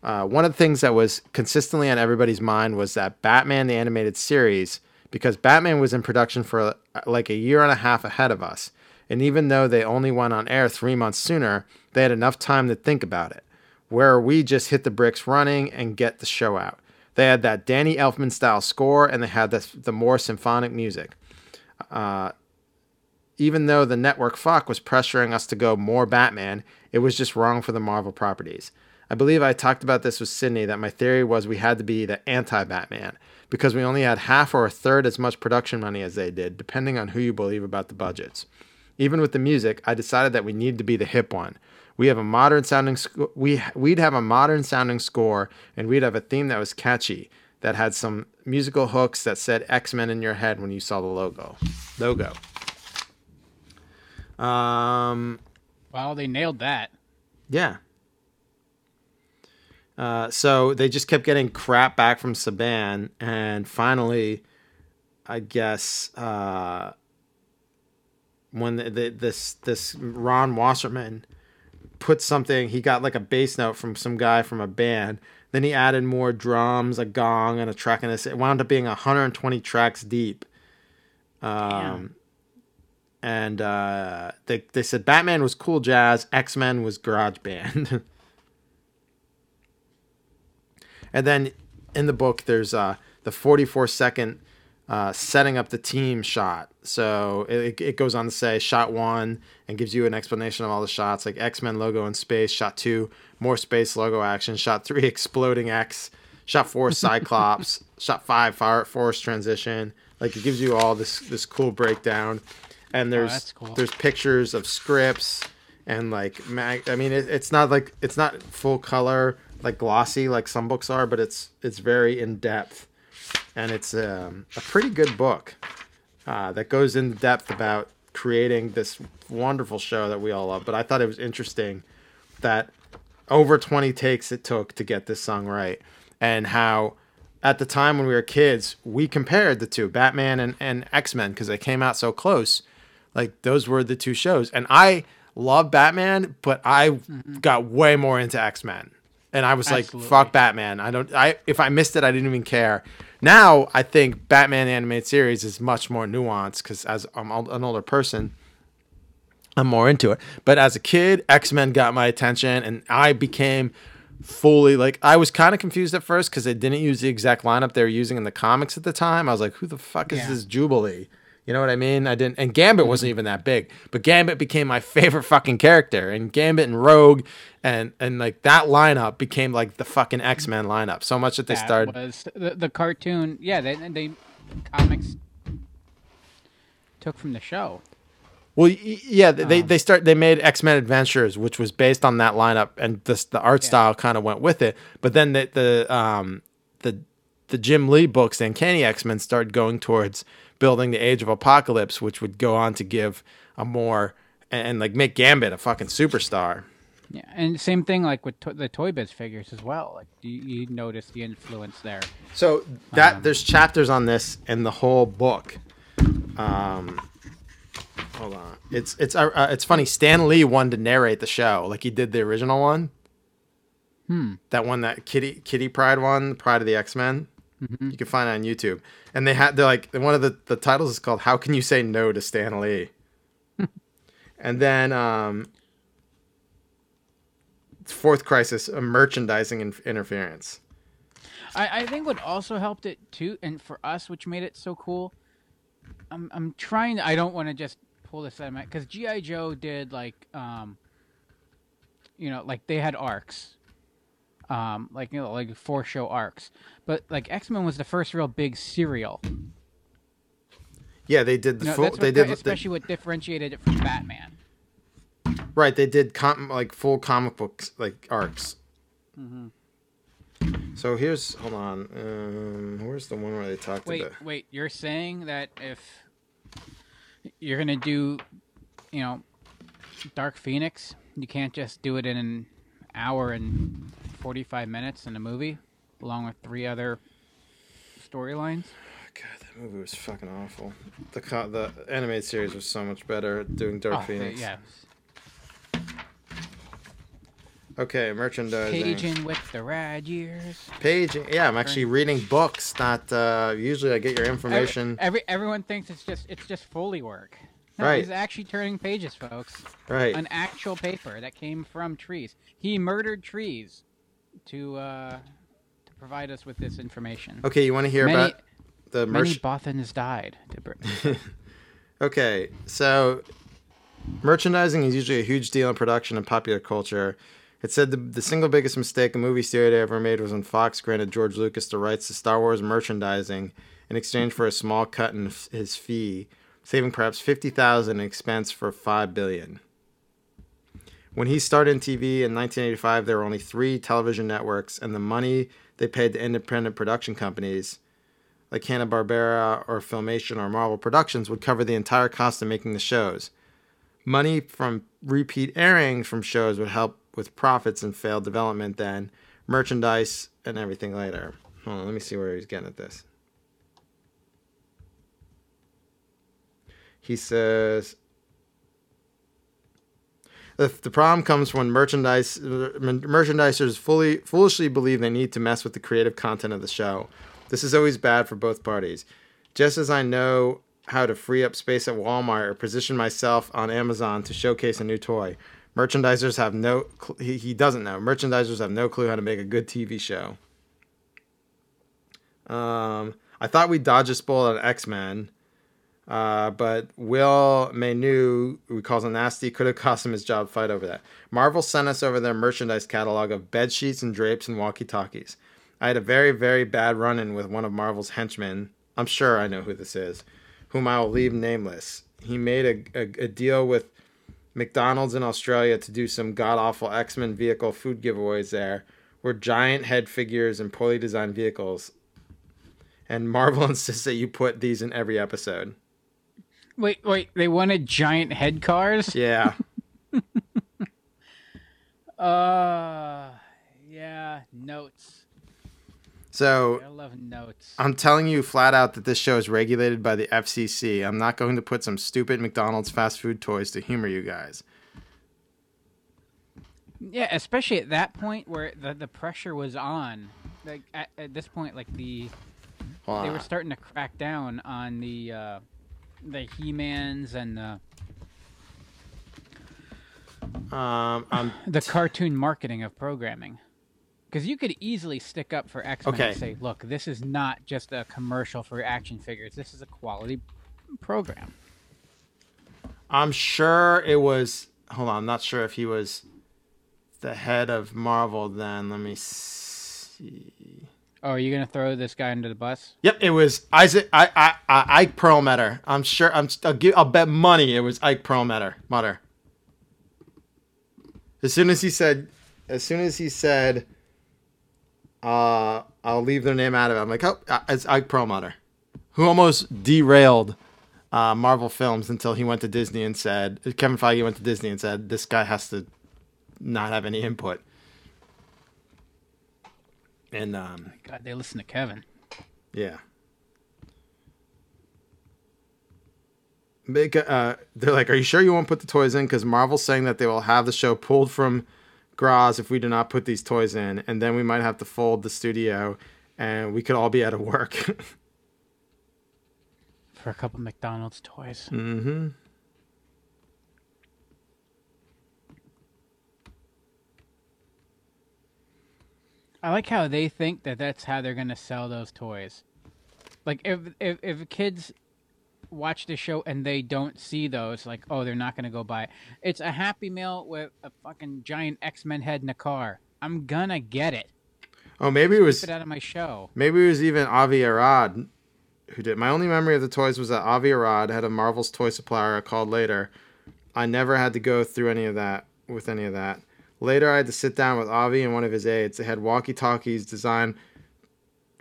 Uh, one of the things that was consistently on everybody's mind was that Batman the animated series, because Batman was in production for uh, like a year and a half ahead of us, and even though they only went on air three months sooner, they had enough time to think about it. Where we just hit the bricks running and get the show out. They had that Danny Elfman style score, and they had this, the more symphonic music. Uh, even though the network fuck was pressuring us to go more Batman, it was just wrong for the Marvel properties. I believe I talked about this with Sydney that my theory was we had to be the anti Batman because we only had half or a third as much production money as they did, depending on who you believe about the budgets. Even with the music, I decided that we needed to be the hip one. We have a modern sounding we we'd have a modern sounding score and we'd have a theme that was catchy that had some musical hooks that said X-Men in your head when you saw the logo. Logo. Um Well, they nailed that. yeah. Uh, so they just kept getting crap back from Saban, and finally, I guess uh, when the, the, this this Ron Wasserman put something, he got like a bass note from some guy from a band. Then he added more drums, a gong, and a track, and this it wound up being 120 tracks deep. Um, and uh, they they said Batman was cool jazz, X Men was garage band. and then in the book, there's uh, the 44 second uh, setting up the team shot. So it, it goes on to say shot one and gives you an explanation of all the shots, like X Men logo in space. Shot two, more space logo action. Shot three, exploding X. Shot four, Cyclops. shot five, Fire Force Transition. Like it gives you all this this cool breakdown, and there's Oh, cool. there's pictures of scripts and like mag. I mean, it, it's not like it's not full color like glossy like some books are, but it's it's very in depth, and it's um, a pretty good book uh, that goes in depth about creating this wonderful show that we all love. But I thought it was interesting that over 20 takes it took to get this song right, and how at the time when we were kids, we compared the two, Batman and, and X Men, because they came out so close. Like those were the two shows, and I love Batman, but I mm-hmm. got way more into X Men, and I was Absolutely. like, "Fuck Batman!" I don't. I if I missed it, I didn't even care. Now I think Batman animated series is much more nuanced because as I'm an older person, I'm more into it. But as a kid, X Men got my attention, and I became fully like I was kind of confused at first because they didn't use the exact lineup they were using in the comics at the time. I was like, "Who the fuck is Yeah. this Jubilee?" You know what I mean? I didn't, and Gambit wasn't even that big, but Gambit became my favorite fucking character, and Gambit and Rogue, and and like that lineup became like the fucking X Men lineup. So much that they that started. was the, the cartoon. Yeah, they they comics took from the show. Well, yeah, they Um, they start they made X Men Adventures, which was based on that lineup, and this the art style kind of went with it. But then the the um the the Jim Lee books, Uncanny X Men, started going towards building the Age of Apocalypse, which would go on to give a more and, and like make Gambit a fucking superstar. Yeah, and same thing like with to- the Toy Biz figures as well. Like you, you notice the influence there. So that there's chapters on this in the whole book. Um, hold on, it's it's uh, uh, it's funny. Stan Lee wanted to narrate the show, like he did the original one. Hmm. That one, that Kitty Kitty Pryde one, Pryde of the X Men. Mhm. You can find it on YouTube. And they had they're like one of the the titles is called "How Can You Say No to Stan Lee?" and then um, fourth crisis, a merchandising in- interference. I, I think what also helped it too, and for us, which made it so cool. I'm I'm trying. I don't want to just pull this out of my because GI Joe did like um. You know, like they had arcs. Um, like you know, like four show arcs, but like X Men was the first real big serial. Yeah, they did the know, full. that's They did especially what differentiated it from Batman. Right, they did com- like full comic books like arcs. Mm-hmm. So here's hold on. Um, where's the one where they talked Wait, about? Wait, wait. You're saying that if you're gonna do, you know, Dark Phoenix, you can't just do it in an hour and forty-five minutes in a movie, along with three other storylines. God, that movie was fucking awful. The co- the animated series was so much better doing Dark Oh, Phoenix. yeah. Okay, merchandising. Paging with the rad years. Paging. Yeah, I'm actually reading books. Not uh, usually I get your Every, information. every everyone thinks it's just it's just Foley work. No, Right. He's actually turning pages, folks. Right. An actual paper that came from trees. He murdered trees to uh, to provide us with this information. Okay, you want to hear Many- about the Many merch? Bothans died. to Okay, so merchandising is usually a huge deal in production and popular culture. It said the, the single biggest mistake a movie studio ever made was when Fox granted George Lucas the rights to Star Wars merchandising in exchange for a small cut in his fee, saving perhaps fifty thousand in expense for five billion. When he started in TV in 1985, there were only three television networks, and the money they paid to independent production companies like Hanna Barbera or Filmation or Marvel Productions would cover the entire cost of making the shows. Money from repeat airing from shows would help with profits and failed development then, merchandise and everything later. Hold on, let me see where he's getting at this. He says the, the problem comes when merchandise merchandisers fully foolishly believe they need to mess with the creative content of the show. This is always bad for both parties. Just as I know how to free up space at Walmart or position myself on Amazon to showcase a new toy, merchandisers have no cl- he, he doesn't know. Merchandisers have no clue how to make a good TV show. Um, I thought we dodged a bullet on X Men. Uh, but Will Meugniot, who calls him nasty, could have cost him his job. Fight over that. Marvel sent us over their merchandise catalog of bed sheets and drapes and walkie talkies. I had a very, very bad run in with one of Marvel's henchmen. I'm sure I know who this is, whom I will leave nameless. He made a, a, a deal with McDonald's in Australia to do some god awful X Men vehicle food giveaways there, were giant head figures and poorly designed vehicles. And Marvel insists that you put these in every episode. Wait, wait. They wanted giant head cars. Yeah. Uh, yeah. Notes. So I love notes. I'm telling you flat out that this show is regulated by the FCC. I'm not going to put some stupid McDonald's fast food toys to humor you guys. Yeah, especially at that point where the the pressure was on. Like at, at this point, like the Hold they on. were starting to crack down on the uh, the He-Mans and the Um, the cartoon marketing of programming. Because you could easily stick up for X Men Okay. and say, "Look, this is not just a commercial for action figures. This is a quality program." I'm sure it was. Hold on, I'm not sure if he was the head of Marvel then. Let me see. Oh, are you gonna throw this guy under the bus? Yep, it was Isaac. I, I, I Ike Perlmutter. I'm sure. I'm. I'll, give, I'll bet money it was Ike Perlmutter. Mutter. As soon as he said, as soon as he said, uh, I'll leave their name out of it. I'm like, oh, uh, it's Ike Perlmutter, who almost derailed uh, Marvel films until he went to Disney and said, Kevin Feige went to Disney and said, this guy has to not have any input. And um, God, they listen to Kevin. yeah. Make, uh, they're like, "Are you sure you won't put the toys in?" Because Marvel's saying that they will have the show pulled from Graz if we do not put these toys in, and then we might have to fold the studio, and we could all be out of work. for a couple McDonald's toys. mm-hmm. I like how they think that that's how they're gonna sell those toys. Like if if if kids watch the show and they don't see those, like oh they're not gonna go buy it. It's a Happy Meal with a fucking giant X Men head in a car. I'm gonna get it. Oh, maybe it was Keep it out of my show. maybe it was even Avi Arad who did. My only memory of the toys was that Avi Arad had a Marvel's toy supplier I called later. I never had to go through any of that with any of that. Later, I had to sit down with Avi and one of his aides. They had walkie-talkies designed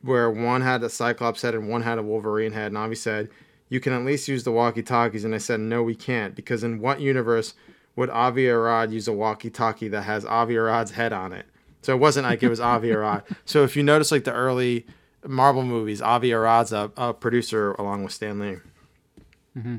where one had a Cyclops head and one had a Wolverine head. And Avi said, "You can at least use the walkie-talkies." And I said, "No, we can't, because in what universe would Avi Arad use a walkie-talkie that has Avi Arad's head on it?" So it wasn't like it was Avi Arad. So if you notice, like the early Marvel movies, Avi Arad's a, a producer along with Stan Lee. Mm-hmm.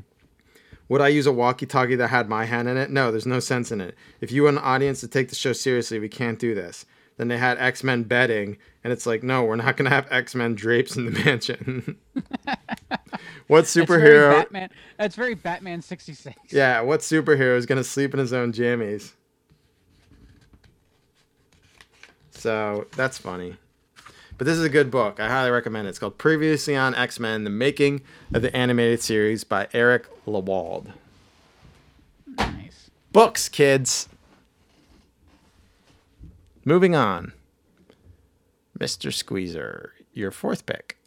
Would I use a walkie-talkie that had my hand in it? No, there's no sense in it. If you want an audience to take the show seriously, we can't do this. Then they had X-Men betting, and it's like, no, we're not gonna have X-Men drapes in the mansion. what superhero? That's? Batman. That's very Batman sixty six. Yeah, what superhero is gonna sleep in his own jammies? So that's funny. But this is a good book. I highly recommend it. It's called Previously on X Men The Making of the Animated Series by Eric Lewald. Nice. Books, kids. Moving on. Mr. Squeezer, your fourth pick.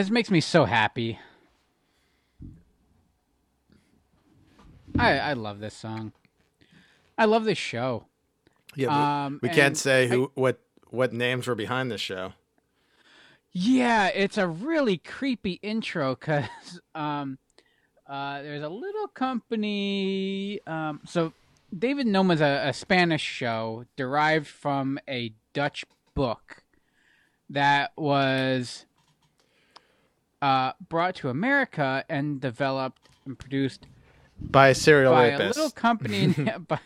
This makes me so happy. I I love this song. I love this show. Yeah, Um, we can't say I- who what what names were behind this show. Yeah, it's a really creepy intro because um, uh, there's a little company. Um, so David Noma's a, a Spanish show derived from a Dutch book that was uh, brought to America and developed and produced By a serial by rapist. a little company. by,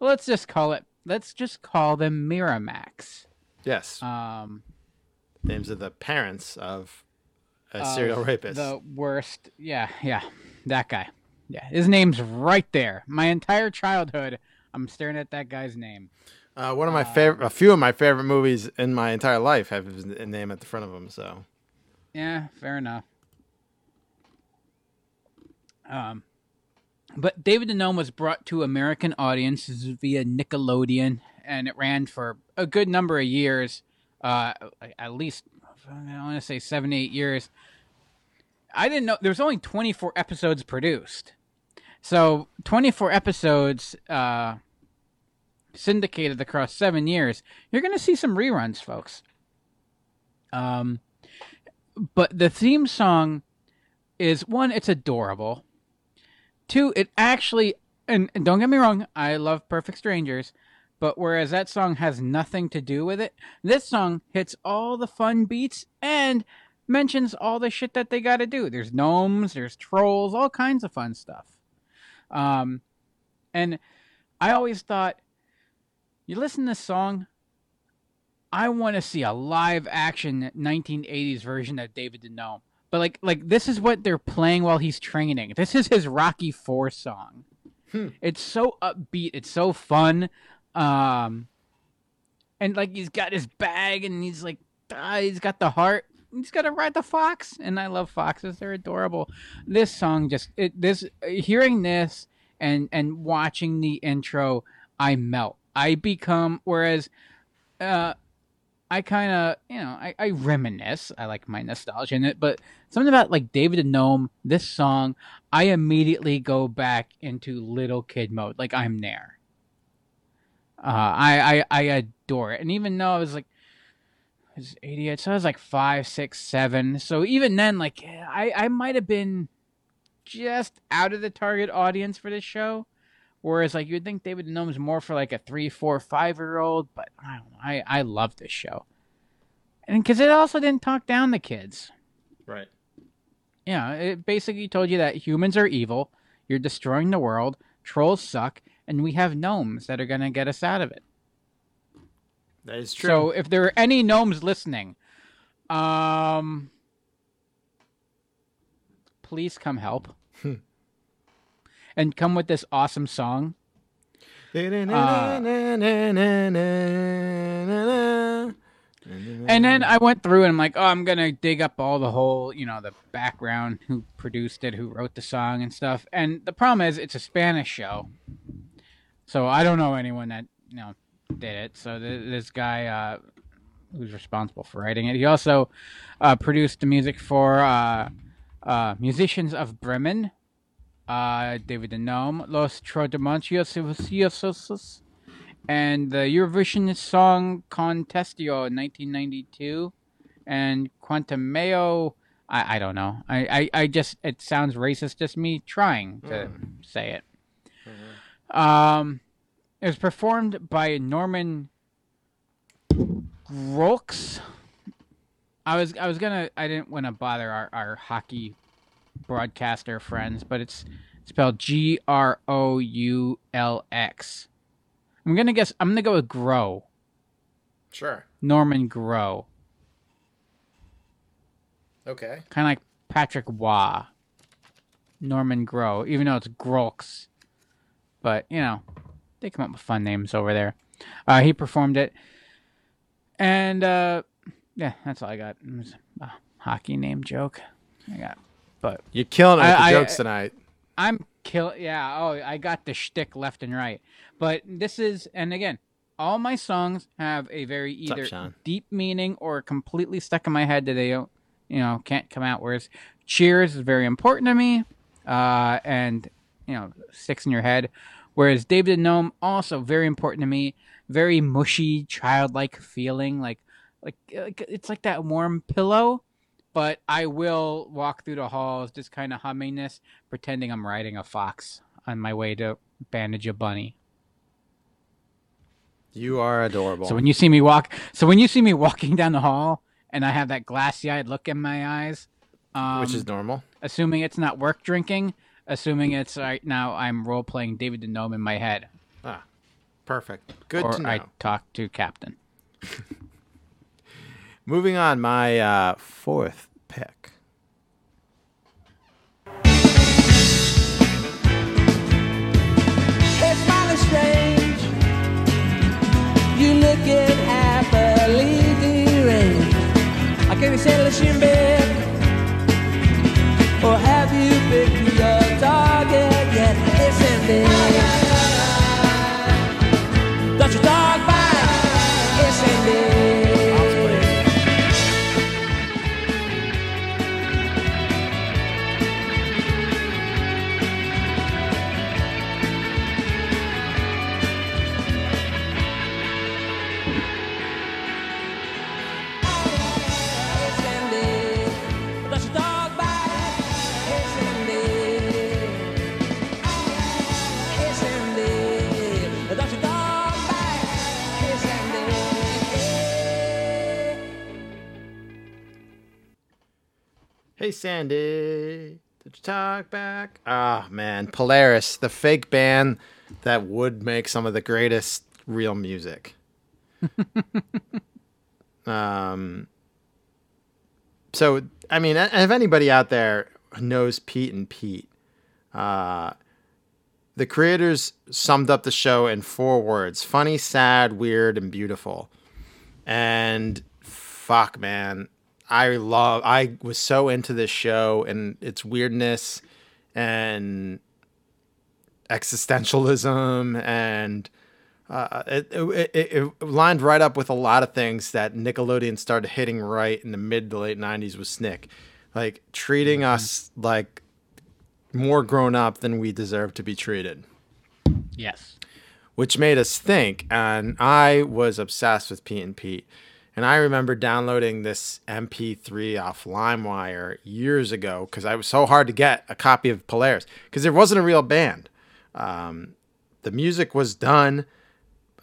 let's just call it. Let's just call them Miramax. yes. Um, names of the parents of a of serial rapist. The worst. Yeah, yeah. That guy. Yeah, his name's right there. My entire childhood, I'm staring at that guy's name. Uh, one of my favorite, a few of my favorite movies in my entire life have his name at the front of them. So Yeah, fair enough. Um, but David the Gnome was brought to American audiences via Nickelodeon, and it ran for a good number of years, uh, at least I want to say seven, eight years. I didn't know there was only 24 episodes produced, so 24 episodes uh, syndicated across seven years. You're going to see some reruns, folks. Um, but the theme song is one it's adorable. Two it actually and, and don't get me wrong i love perfect strangers but whereas that song has nothing to do with it this song hits all the fun beats and mentions all the shit that they got to do. There's gnomes there's trolls all kinds of fun stuff. Um and i always thought you listen to this song I want to see a live action 1980s version of David the Gnome. But like like this is what they're playing while he's training. This is his Rocky 4 song. It's so upbeat, it's so fun. Um and like he's got his bag and he's like ah, he's got the heart. He's got to ride the fox and I love foxes. They're adorable. This song just it this hearing this and and watching the intro, I melt. I become whereas uh I kind of, you know, I, I reminisce. I like my nostalgia in it, but something about like David and Gnome, this song, I immediately go back into little kid mode. Like I'm there. Uh, I, I I adore it, and even though I was like, I was 88, so I was like five, six, seven. So even then, like I I might have been just out of the target audience for this show. Whereas, like, you'd think David the Gnome is more for like a three, four, five year old, but I don't know. I, I love this show. And because it also didn't talk down the kids. right. Yeah, it basically told you that humans are evil, you're destroying the world, trolls suck, and we have gnomes that are going to get us out of it. That is true. So if there are any gnomes listening, um, please come help. And come with this awesome song. And then I went through and I'm like, oh, I'm gonna dig up all the whole, you know, the background, who produced it, who wrote the song and stuff. And the problem is, it's a Spanish show, so I don't know anyone that you know did it. So th- this guy uh, who's responsible for writing it, he also uh, produced the music for uh, uh, musicians of Bremen, uh, David the Gnome, Los Trotamunchios, and the Eurovision Song Contestio in 1992, and Quantameo. I, I don't know. I, I, I just it sounds racist. Just me trying to say it. Um, it was performed by Norman Grox. I was I was gonna I didn't want to bother our, our hockey broadcaster friends, but it's spelled G R O U L X. I'm gonna guess I'm gonna go with Grow. Sure. Norman Grow. Okay. Kind of like Patrick Roy. Norman Grow, even though it's Grox. But, you know, they come up with fun names over there. Uh, he performed it. And, uh, yeah, that's all I got. It was a hockey name joke. I got. But You're killing it with I- the I- jokes tonight. I'm kill. Yeah. Oh, I got the shtick left and right. But this is, and again, all my songs have a very either Sean? deep meaning or completely stuck in my head that they don't you know, can't come out. Whereas Cheers is very important to me, uh, and you know, sticks in your head. Whereas David and Gnome also very important to me. Very mushy, childlike feeling, like like, like it's like that warm pillow. But I will walk through the halls, just kind of humming this, pretending I'm riding a fox on my way to bandage a bunny. You are adorable. So when you see me walk, so when you see me walking down the hall, and I have that glassy-eyed look in my eyes, um, which is normal. assuming it's not work drinking, assuming it's right now I'm role playing David the Gnome in my head, Ah, perfect. Good or to know. I talk to Captain. Moving on, my uh, fourth pick. It's strange. You happily deranged. I can't bed. Or have you Hey, Sandy. Did you talk back? Ah, man. Polaris, the fake band that would make some of the greatest real music. um, so, I mean, if anybody out there knows Pete and Pete, uh, the creators summed up the show in four words funny, sad, weird, and beautiful. And fuck, man. I love, I was so into this show and its weirdness and existentialism and uh, it, it, it, it lined right up with a lot of things that Nickelodeon started hitting right in the mid to late 90s with Snick. Like treating us like more grown up than we deserve to be treated Yes. which made us think. And I was obsessed with Pete and Pete. And I remember downloading this MP3 off LimeWire years ago because I was so hard to get a copy of Polaris because there wasn't a real band. Um, the music was done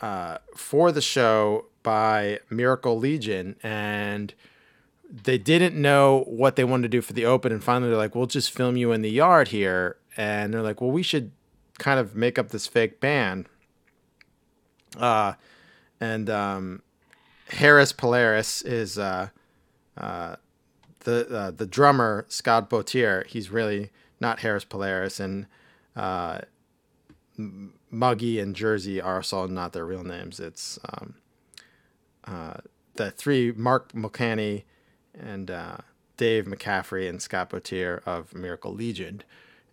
uh, for the show by Miracle Legion, and they didn't know what they wanted to do for the open. And finally, they're like, "We'll just film you in the yard here." And they're like, "Well, we should kind of make up this fake band." Uh, and um, Harris Polaris is uh, uh, the uh, the drummer Scott Boutier. He's really not Harris Polaris, and uh, Muggy and Jersey are also not their real names. It's um, uh, the three Mark Mulcahy and uh, Dave McCaffrey and Scott Boutier of Miracle Legion,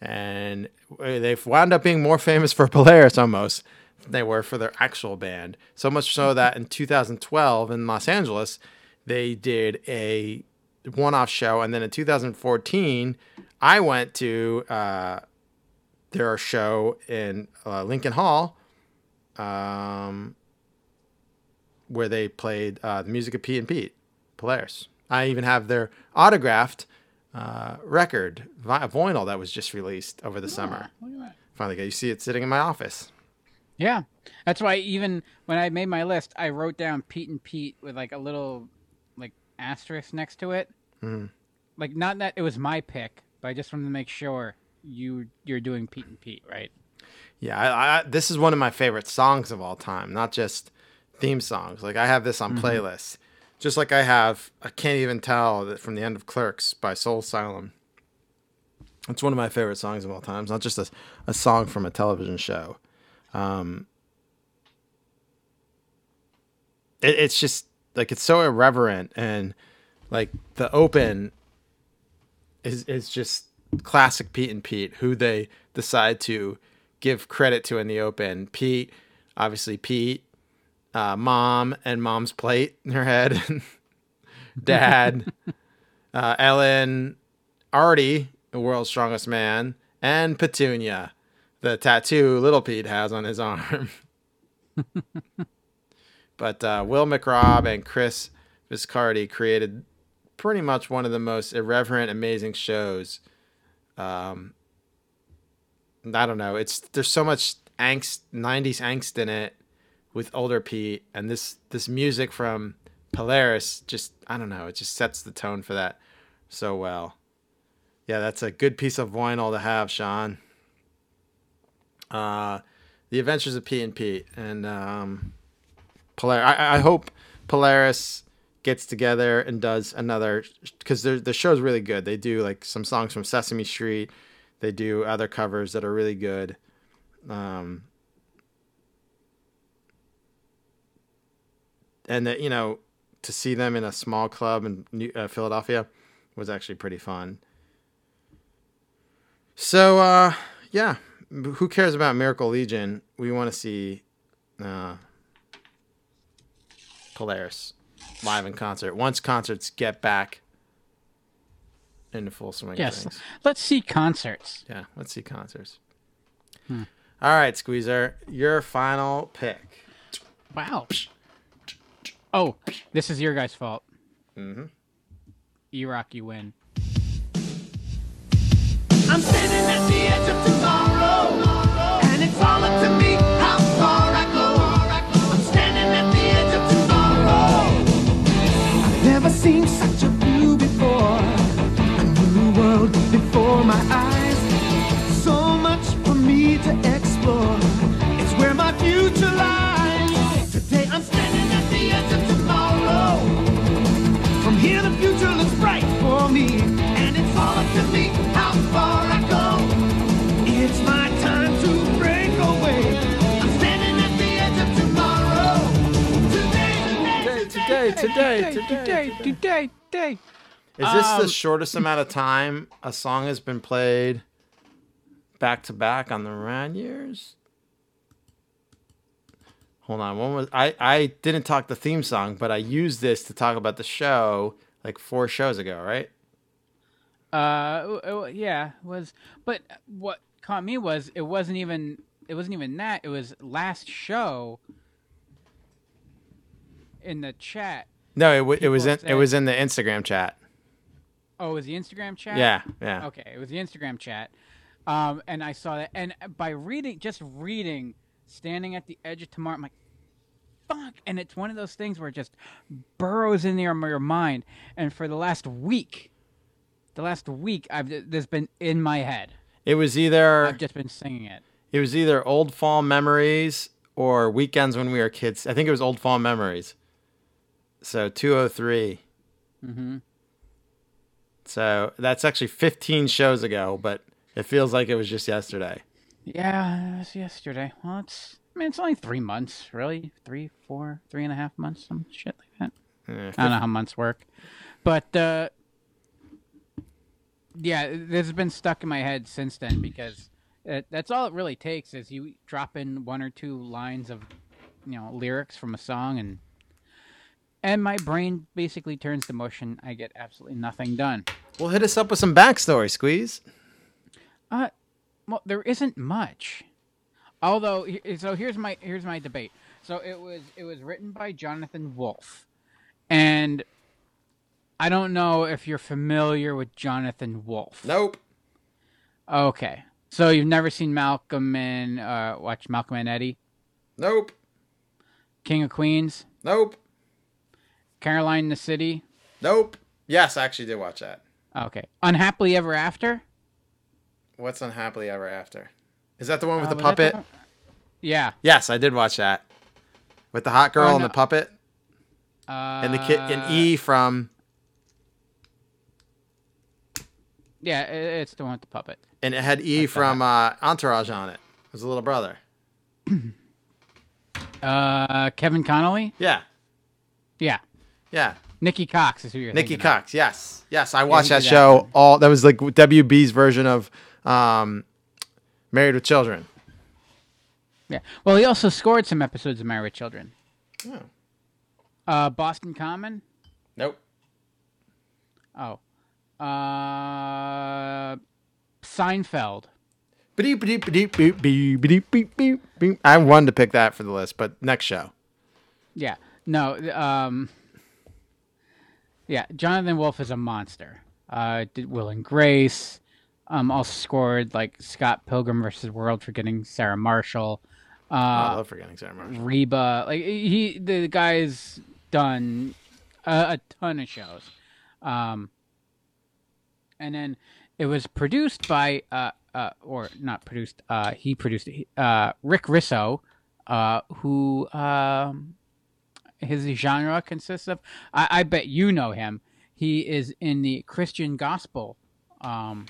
and they've wound up being more famous for Polaris almost than they were for their actual band. So much so that in 2012 in Los Angeles, they did a one-off show, and then in 2014, I went to uh, their show in uh, Lincoln Hall, um, where they played uh, the music of Pete and Pete, Polaris. I even have their autographed uh, record, vi- vinyl that was just released over the summer. Finally, got you see it sitting in my office. Yeah, that's why even when I made my list, I wrote down Pete and Pete with like a little like asterisk next to it. Mhm. Like not that it was my pick, but I just wanted to make sure you you're doing Pete and Pete, right? Yeah, I, I, this is one of my favorite songs of all time, not just theme songs. Like I have this on playlists, just like I have I can't even tell that from the end of Clerks by Soul Asylum. It's one of my favorite songs of all time. It's not just a, a song from a television show. Um, it, it's just like it's so irreverent and like the open is is just classic Pete and Pete, who they decide to give credit to in the open. Pete, obviously Pete, uh, mom and mom's plate in her head, dad, uh, Ellen, Artie, the world's strongest man, and Petunia, the tattoo Little Pete has on his arm. but uh, Will McRobb and Chris Viscardi created pretty much one of the most irreverent, amazing shows. Um, I don't know. It's there's so much angst, '90s angst in it with older Pete, and this this music from Polaris just I don't know. It just sets the tone for that so well. Yeah, that's a good piece of vinyl to have, Sean. Uh, the Adventures of Pete and Pete and um, Polaris. I, I hope Polaris gets together and does another because the show's really good. They do like some songs from Sesame Street. They do other covers that are really good. Um, and that you know to see them in a small club in New, uh, Philadelphia was actually pretty fun. So uh, yeah, who cares about Miracle Legion? We want to see uh, Polaris live in concert once concerts get back into full swing. Yes. things. Let's see concerts. Yeah, let's see concerts. Hmm. All right, Squeezer, your final pick. Wow. Oh, this is your guys' fault. Mm-hmm. E-Rock, you win. I'm standing at the edge of Today, today, today, today, today. Is this the Um, shortest amount of time a song has been played back to back on the Rad years? Hold on, one was I I didn't talk the theme song, but I used this to talk about the show like four shows ago, right? Uh, yeah, it was. But what caught me was it wasn't even it wasn't even that. It was last show in the chat. No, it, w- it was in it was in the Instagram chat. Oh, it was the Instagram chat? Yeah, yeah. Okay, it was the Instagram chat. Um, and I saw that, and by reading, just reading, standing at the edge of tomorrow, I'm like, fuck. And it's one of those things where it just burrows in your, your mind. And for the last week, the last week, I've this been in my head. It was either I've just been singing it. it was either old fall memories or weekends when we were kids. I think it was old fall memories. So 203. Mm-hmm. So that's actually 15 shows ago, but it feels like it was just yesterday. Yeah, it was yesterday. Well, it's I mean, it's only three months, really. Three, four, three and a half months, some shit like that. Yeah, I don't know how months work, but uh, yeah, this has been stuck in my head since then because it, that's all it really takes is you drop in one or two lines of you know lyrics from a song and and my brain basically turns to mush and I get absolutely nothing done. Well, hit us up with some backstory, Squeeze. Uh, well, there isn't much. Although, so here's my here's my debate. So it was it was written by Jonathan Wolff, and I don't know if you're familiar with Jonathan Wolff. Nope. Okay, so you've never seen Malcolm and uh, watch Malcolm and Eddie, Nope. King of Queens, Nope. Caroline in the City. Nope. Yes, I actually did watch that. Okay, Unhappily Ever After. What's Unhappily Ever After? Is that the one with Uh, the puppet? one? Yeah. Yes, I did watch that. With the hot girl Oh, and the puppet Uh, and the kid and E from Yeah, it's the one with the puppet. and it had E from uh, Entourage on it. It was a little brother. Uh, Kevin Connolly. Yeah. Yeah. Yeah. Nikki Cox is who you're Nikki Cox. Of. Yes. Yes. I watched yeah, that show that. all. That was like WB's version of um, Married with Children. Yeah. Well, he also scored some episodes of Married with Children. Oh. Uh, Boston Common? Nope. Oh. Uh, Seinfeld. I wanted to pick that for the list, but next show. Yeah. No. Um, yeah, Jonathan Wolff is a monster. Uh, did Will and Grace. Um, also scored like Scott Pilgrim versus World for getting Sarah Marshall. Oh, I Uh, love forgetting Sarah Marshall. Reba. Like he, the guy's done a, a ton of shows. Um, and then it was produced by, uh, uh, or not produced. Uh, he produced it. Uh, Rick Risso, uh, who um, his genre consists of. I, I bet you know him. He is in the Christian gospel um,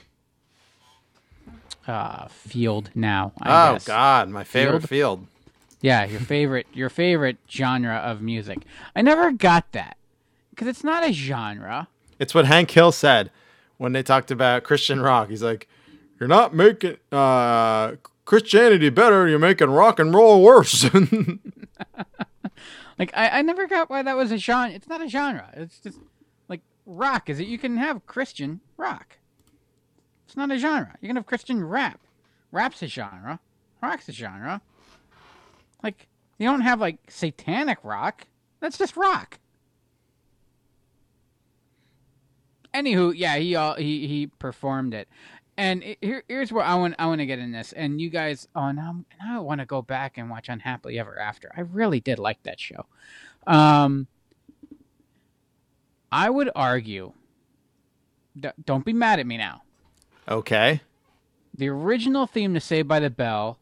uh, field now. I oh guess. God, my favorite Field? field. Yeah, your favorite your favorite genre of music. I never got that because it's not a genre. It's what Hank Hill said when they talked about Christian rock. He's like, "You're not making uh, Christianity better. You're making rock and roll worse." Like I, I never got why that was a genre. It's not a genre. It's just like rock. Is it? You can have Christian rock. It's not a genre. You can have Christian rap. Rap's a genre. Rock's a genre. Like you don't have like satanic rock. That's just rock. Anywho, yeah, he all he he performed it, and it, here here's where I want I want to get in this, and you guys, oh now now I want to go back and watch Unhappily Ever After. I really did like that show. Um, I would argue. d- Don't be mad at me now. okay. The original theme to Saved by the Bell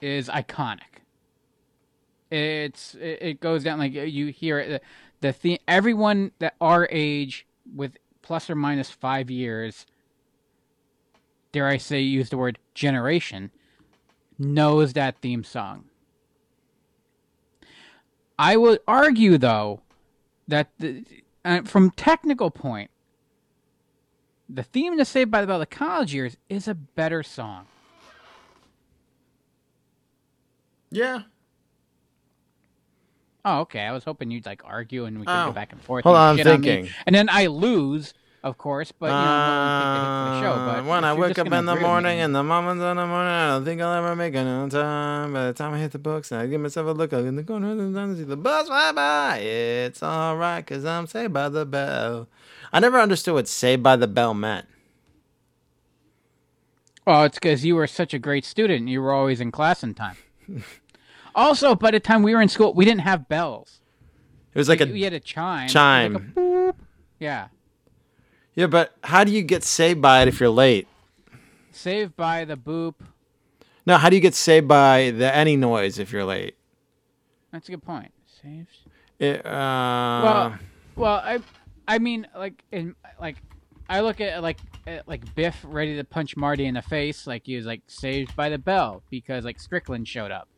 is iconic. It's it, it goes down like you hear it. The, the theme, everyone that our age with plus or minus five years, dare I say, use the word generation, knows that theme song. I would argue though that the, uh, from technical point, the theme to Saved by the Bell, the college years, is a better song. Yeah. Oh, okay. I was hoping you'd like argue and we could Oh. go back and forth. Hold and on, I'm shit on thinking. And then I lose, of course. But you know, to the for the show. Uh, But when I wake up in the morning and the moments in the morning, I don't think I'll ever make it on time. By the time I hit the books, and I give myself a look in the corner and I see the bus fly by. It's all right, cause I'm saved by the bell. I never understood what saved by the bell meant. Well, it's because you were such a great student. You were always in class in time. also, by the time we were in school, we didn't have bells. It was like we, we had a chime. chime. Like a boop. Yeah. Yeah, but how do you get saved by it if you're late? Saved by the boop. No, how do you get saved by the any noise if you're late? That's a good point. Saves. It, uh, well, well, I, I mean, like in like, I look at like at, like Biff ready to punch Marty in the face, like he was like saved by the bell because like Strickland showed up.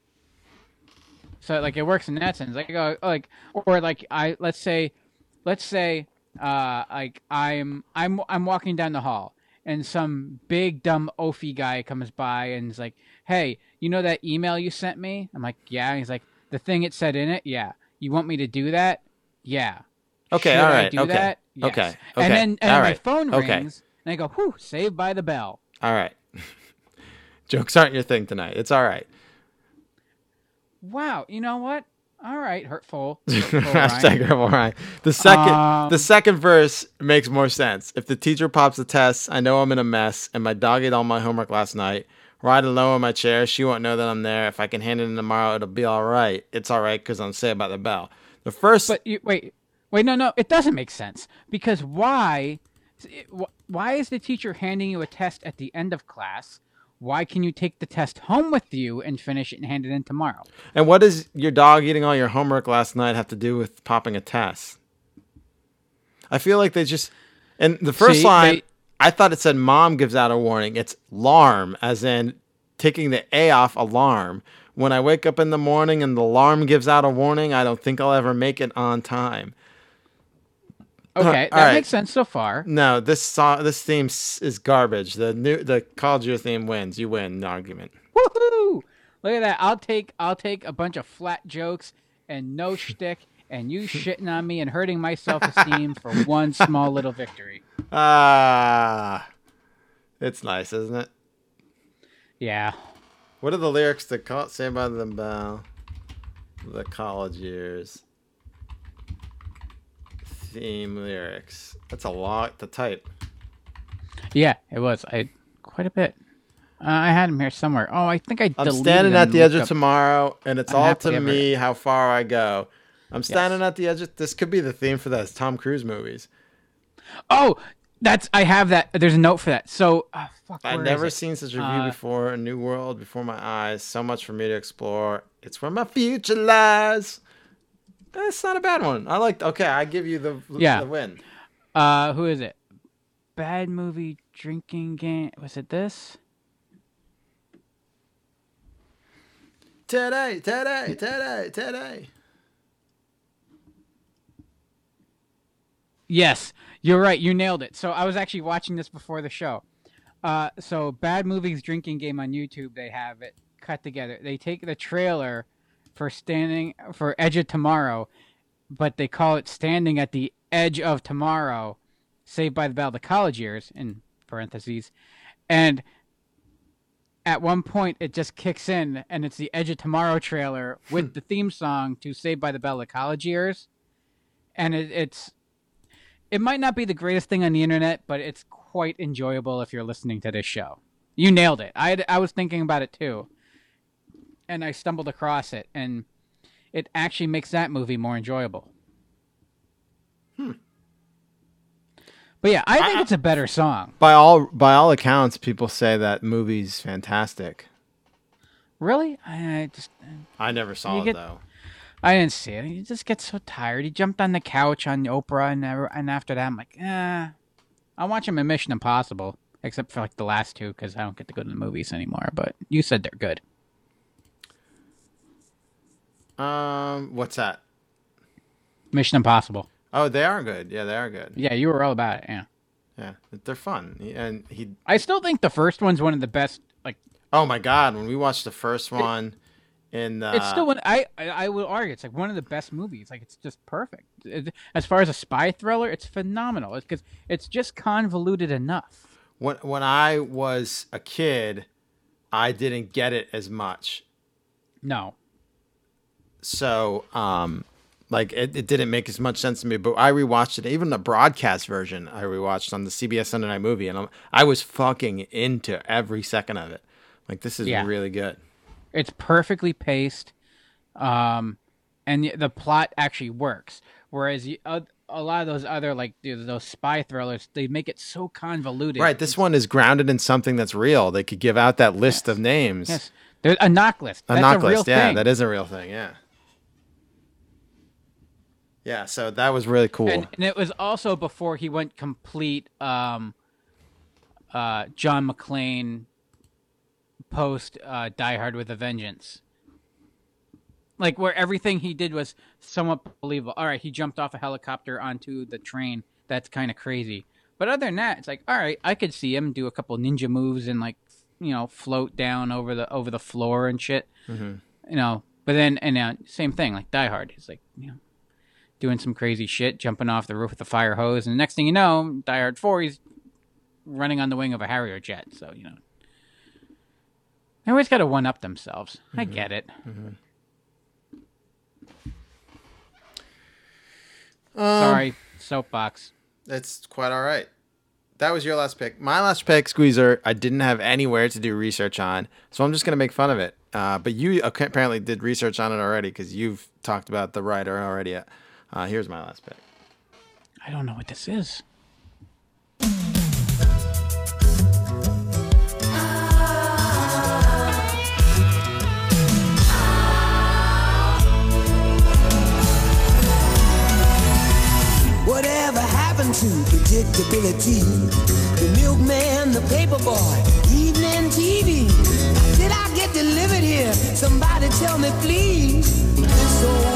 So like it works in that sense. Like uh, like or like I let's say, let's say uh like I'm I'm I'm walking down the hall and some big dumb oafy guy comes by and is like, "Hey, you know that email you sent me?" I'm like, "Yeah." And he's like, "The thing it said in it, yeah. You want me to do that? Yeah." Okay, Should all I do okay, that? Yes. okay, okay, And then, and all my right, phone okay. rings, and I go, "Whew, saved by the bell." all right. Jokes aren't your thing tonight. It's all right. Wow, you know what? All right, hurtful. hurtful Hashtag. Rebel Ryan. The second, Um, the second verse makes more sense. If the teacher pops a test, I know I'm in a mess, and my dog ate all my homework last night. Riding low in my chair, she won't know that I'm there. If I can hand it in tomorrow, it'll be all right. It's all right because I'm saved by the bell. The first, But you, wait, wait, no, no, it doesn't make sense because why? Why is the teacher handing you a test at the end of class? Why can you take the test home with you and finish it and hand it in tomorrow? and what does your dog eating all your homework last night have to do with popping a test? I feel like they just, and the first See, line, they- I thought it said mom gives out a warning. It's alarm, as in taking the A off alarm. When I wake up in the morning and the alarm gives out a warning, I don't think I'll ever make it on time. Okay, that right. makes sense so far. No, this song, this theme is garbage. The new, the college year theme wins. You win the argument. Woohoo! Look at that. I'll take I'll take a bunch of flat jokes and no shtick and you shitting on me and hurting my self esteem for one small little victory. Ah, it's nice, isn't it? Yeah. What are the lyrics to call Saved by the Bell? The college years. Theme lyrics. That's a lot to type. Yeah, it was. I quite a bit. Uh, I had him here somewhere. Oh, I think I. I'm standing at the edge of up- tomorrow, and it's all to me how far I go. I'm standing at the edge. Of, this could be the theme for those Tom Cruise movies. Oh, that's. I have that. There's a note for that. So, uh, fuck. I've never seen such a view Uh, before. A new world before my eyes. So much for me to explore. It's where my future lies. That's not a bad one. I like. Okay, I give you the Yeah. the win. Uh, who is it? Bad movie drinking game. Was it this? Today, today, today, today. Yes, you're right. You nailed it. So I was actually watching this before the show. Uh, so Bad Movies Drinking Game on YouTube, they have it cut together. They take the trailer for standing for Edge of Tomorrow, but they call it Standing at the Edge of Tomorrow, Saved by the Bell, the college years in parentheses, and at one point it just kicks in and it's the Edge of Tomorrow trailer hmm. with the theme song to Saved by the Bell, the college years, and it, it's it might not be the greatest thing on the internet, but it's quite enjoyable if you're listening to this show. You nailed it. I I was thinking about it too, and I stumbled across it, and it actually makes that movie more enjoyable. Hmm. But yeah, I think it's a better song. By all by all accounts, people say that movie's fantastic. Really, I, I just I never saw it get- though. I didn't see it. He just gets so tired. He jumped on the couch on Oprah, and and after that, I'm like, eh. I'll watch him in Mission Impossible, except for like the last two because I don't get to go to the movies anymore. But you said they're good. Um, what's that? Mission Impossible. Oh, they are good. Yeah, they are good. Yeah, you were all about it. Yeah. Yeah, they're fun. And he. I still think the first one's one of the best. Like, Oh my god, when we watched the first one, in uh, it's still one. I, I I will argue it's like one of the best movies. Like, it's just perfect. It- as far as a spy thriller, it's phenomenal. It's because it's just convoluted enough. when when I was a kid, I didn't get it as much. No. So, um, like it, it didn't make as much sense to me. But I rewatched it, even the broadcast version. I rewatched on the CBS Sunday Night Movie, and I'm, I was fucking into every second of it. Like this is Yeah. really good. It's perfectly paced, um, and the- the plot actually works. Whereas you, uh, a lot of those other like dude, those spy thrillers, they make it so convoluted. Right, this one is grounded in something that's real. They could give out that list of names. Yes, there's a NOC list. A That's knock a real list, yeah, thing. that is a real thing, yeah. Yeah, so that was really cool. And, and it was also before he went complete um, uh, John McClane post uh, Die Hard with a Vengeance. Like where everything he did was somewhat believable. All right, he jumped off a helicopter onto the train. That's kind of crazy. But other than that, it's like all right, I could see him do a couple ninja moves and like you know float down over the over the floor and shit. Mhm. You know, but then and uh, same thing like Die Hard. He's like you know doing some crazy shit, jumping off the roof with a fire hose, and the next thing you know, Die Hard Four, he's running on the wing of a Harrier jet. So you know, they always got to one up themselves. I mm-hmm. get it. Mm-hmm. Sorry, um, soapbox. It's quite all right. That was your last pick. My last pick, Squeezer, I didn't have anywhere to do research on, so I'm just going to make fun of it. Uh, but you apparently did research on it already because you've talked about the writer already. Uh, Uh, here's my last pick. I don't know what this is. Whatever happened to predictability? The milkman, the paperboy, evening TV. Did I get delivered here? Somebody tell me, please. This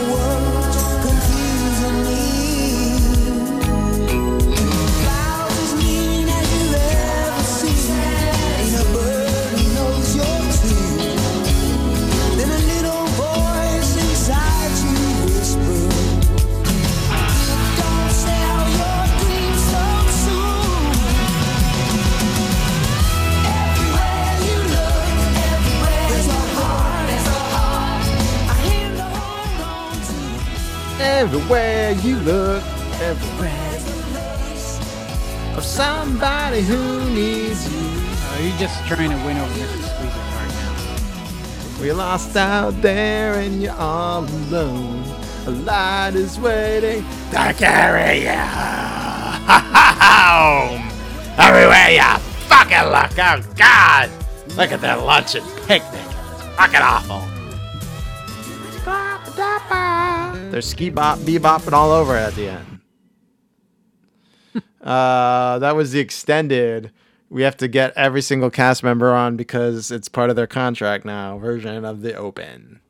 Everywhere you look, everywhere. Of somebody who needs you. Oh, Are you just trying to win over Mrs. Squeezer's heart now? We lost out there and you're all alone. A light is waiting to carry you home. Everywhere you fucking look. Oh, God. Look at that lunch and picnic. It's fucking awful. They're ski bop, bebopping all over at the end. uh, that was the extended. We have to get every single cast member on because it's part of their contract now. Version of the open.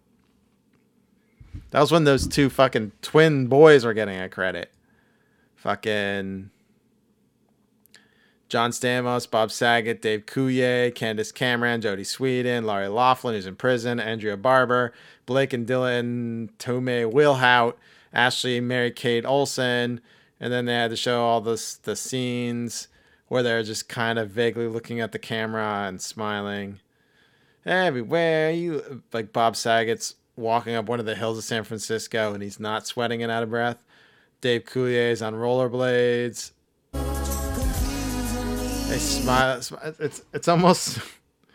That was when those two fucking twin boys were getting a credit. Fucking John Stamos, Bob Saget, Dave Coulier, Candace Cameron, Jodie Sweetin, Lori Loughlin, who's in prison, Andrea Barber, Blake and Dylan, Tuomy-Wilhoit, Ashley, Mary Kate Olsen, and then they had to show all this the scenes where they're just kind of vaguely looking at the camera and smiling. Everywhere you like Bob Saget's walking up one of the hills of San Francisco and he's not sweating and out of breath. Dave Coulier is on rollerblades. They smile. It's it's almost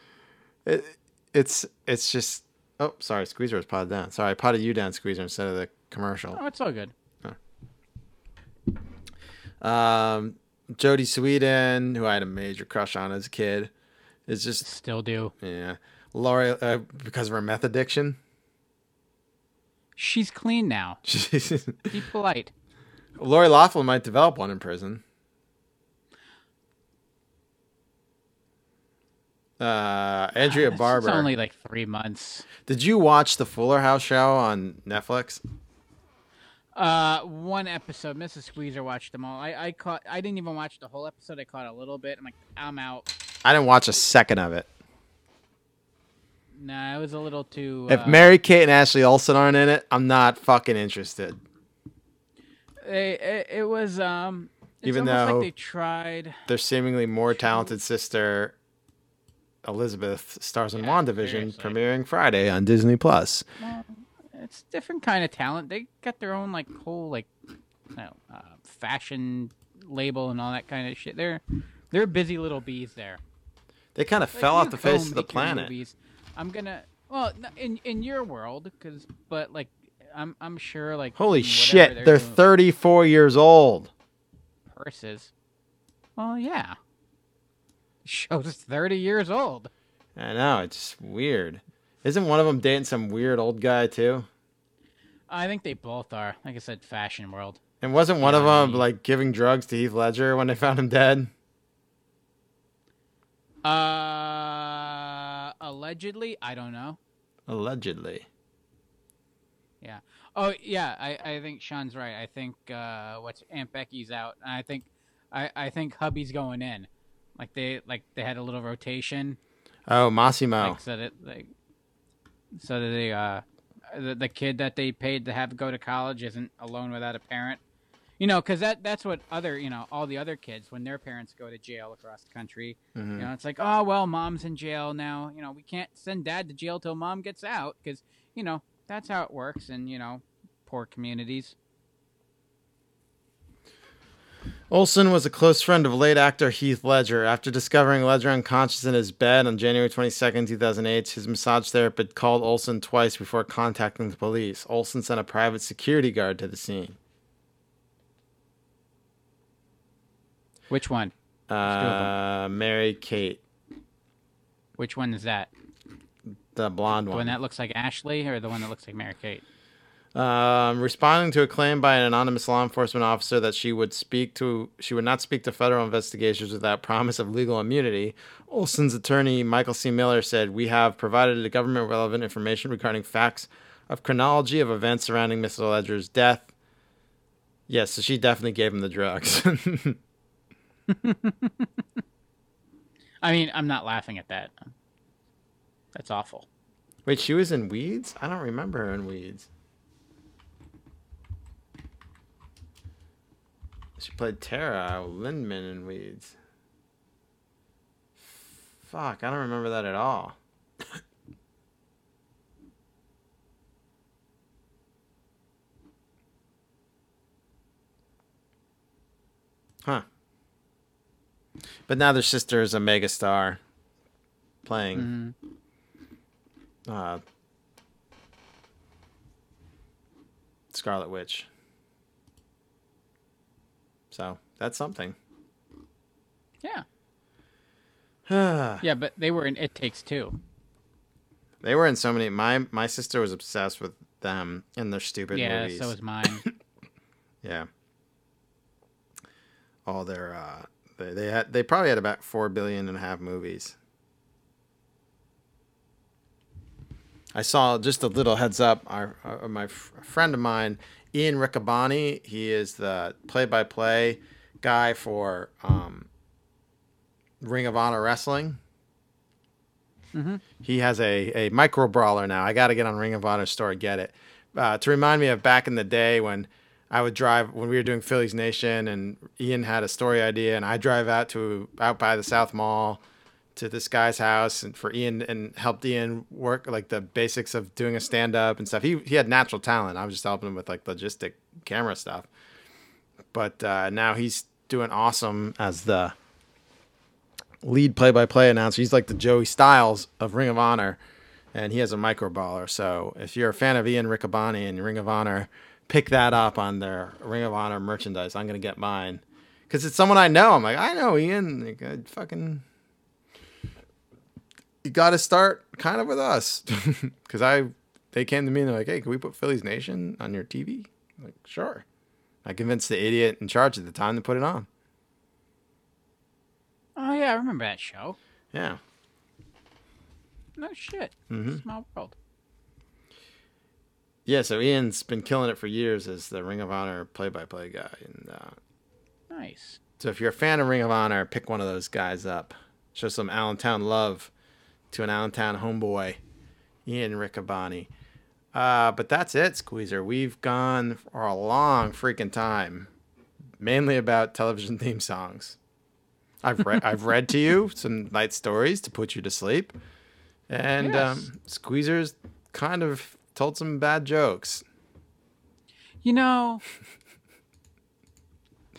it, it's it's just oh sorry Squeezer was potted down. Sorry I potted you down Squeezer instead of the commercial. Oh, it's all good. Um, Jodie Sweetin, who I had a major crush on as a kid, is just Still do. yeah. Lori, uh, because of her meth addiction. She's clean now. She's, Be polite. Lori Loughlin might develop one in prison. Uh, Andrea It's Barber. only like three months. Did you watch the Fuller House show on Netflix? Uh, one episode. Mrs. Squeezer watched them all. I, I caught. I didn't even watch the whole episode. I caught a little bit. I'm like, I'm out. I didn't watch a second of it. Nah, it was a little too. If uh, Mary Kate and Ashley Olsen aren't in it, I'm not fucking interested. it, it, it was um. It's Even though- like they tried. Their seemingly more talented sister, Elizabeth, stars in Yeah, WandaVision, seriously. premiering Friday on Disney Plus. It's different kind of talent. They got their own like whole like, you know, uh, fashion label and all that kind of shit. They're they're busy little bees there. They kind of Like, fell off the face of the planet. movies. I'm gonna well in in your world because but like I'm I'm sure like Holy shit, they're with 34 years old. purses. Well, yeah. Show's thirty years old. I know, it's weird. Isn't one of them dating some weird old guy too? I think they both are. Like I said, fashion world. And wasn't one of Yeah, them he- like giving drugs to Heath Ledger when they found him dead? Uh, allegedly, I don't know. Allegedly. Yeah. Oh, yeah. I, I think Sean's right. I think uh, what's Aunt Becky's out, and I think I, I think hubby's going in. Like they like they had a little rotation, Oh, Mossimo. like so that like so that they uh the, the kid that they paid to have go to college isn't alone without a parent. You know, because that that's what other you know all the other kids when their parents go to jail across the country. You know, it's like oh well, mom's in jail now. You know, we can't send dad to jail till mom gets out because you know that's how it works in you know poor communities. Olsen was a close friend of late actor Heath Ledger. After discovering Ledger unconscious in his bed on January 22, 2008, his massage therapist called Olsen twice before contacting the police. Olsen sent a private security guard to the scene. Which one? Uh, Mary Kate, Which one is that? the blonde The one The one. that looks like Ashley or the one that looks like Mary Kate? Um, responding to a claim by an anonymous law enforcement officer that she would speak to she would not speak to federal investigations without promise of legal immunity, Olsen's attorney Michael C. Miller said, "We have provided the government relevant information regarding facts of chronology of events surrounding Mr. Ledger's death." Yes, so she definitely gave him the drugs. I mean, I'm not laughing at that. That's awful. Wait, she was in Weeds? I don't remember her in Weeds. She played Tara Lindman in Weeds. Fuck, I don't remember that at all. huh. But now their sister is a megastar playing. Mm-hmm. Uh, Scarlet Witch. So that's something. Yeah. Yeah, but they were in It Takes Two. They were in so many. My my sister was obsessed with them and their stupid yeah, movies. so was mine. Yeah. All their uh they, they had they probably had about four billion and a half movies. I saw just a little heads up. Our, uh, my friend of mine, Ian Riccaboni, he is the play-by-play guy for um, Ring of Honor Wrestling. He has a, a micro brawler now. I got to get on Ring of Honor store get it. Uh, to remind me of back in the day when I would drive when we were doing Phillies Nation and Ian had a story idea and I drive out to out by the South Mall to this guy's house and for Ian and helped Ian work like the basics of doing a stand up and stuff. He he had natural talent. I was just helping him with like logistic camera stuff. But uh, now he's doing awesome as the lead play-by-play announcer. He's like the Joey Styles of Ring of Honor, and he has a micro baller. So if you're a fan of Ian Riccaboni and Ring of Honor, pick that up on their Ring of Honor merchandise. I'm gonna get mine because it's someone I know. I'm like, I know Ian. Like, I fucking, you got to start kind of with us because I. They came to me and they're like, "Hey, can we put Phillies Nation on your TV?" I'm like, sure. I convinced the idiot in charge at the time to put it on. oh yeah, I remember that show. Yeah. No shit. Mm-hmm. Small world. Yeah, so Ian's been killing it for years as the Ring of Honor play-by-play guy, and uh, Nice. so if you're a fan of Ring of Honor, pick one of those guys up. Show some Allentown love to an Allentown homeboy, Ian Riccaboni. Uh, but that's it, Squeezer. We've gone for a long freaking time, mainly about television theme songs. I've read I've read to you some night stories to put you to sleep, and Yes. um, Squeezer's kind of told some bad jokes. You know.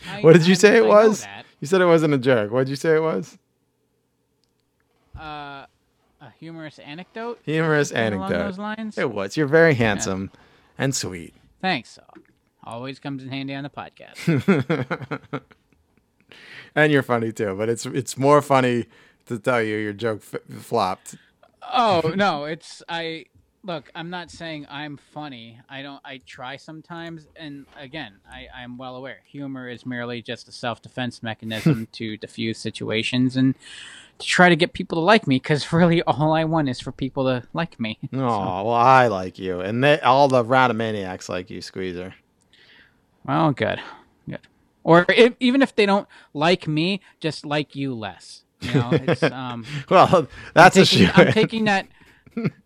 I- What did you I- say it I know was? You said it wasn't a joke. What did you say it was? Uh, a humorous anecdote. Humorous Something along anecdote. those lines? It was. You're very handsome and sweet. Thanks. Always comes in handy on the podcast. and you're funny too, but it's it's more funny to tell you your joke f- flopped. oh no, it's I. Look, I'm not saying I'm funny. I don't. I try sometimes, and again, I, I'm well aware humor is merely just a self-defense mechanism to diffuse situations and to try to get people to like me. Because really, all I want is for people to like me. Oh, well, I like you, and they, all the Radomaniacs like you, Squeezer. Well, good, good. Or if, even if they don't like me, just like you less. You know, it's um. Well, that's a taking, shoe. I'm taking that.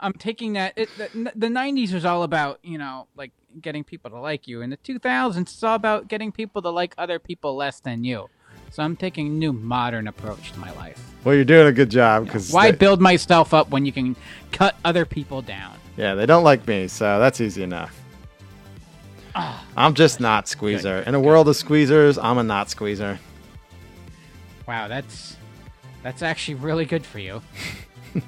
I'm taking that. It, the, the '90s was all about you know like getting people to like you. In the 2000s, it's all about getting people to like other people less than you. So I'm taking a new modern approach to my life. well, you're doing a good job because Why build myself up when you can cut other people down? yeah, they don't like me, so that's easy enough. Ah. I'm just not Squeezer. In a world of Squeezers, I'm a not Squeezer. Wow, that's that's actually really good for you.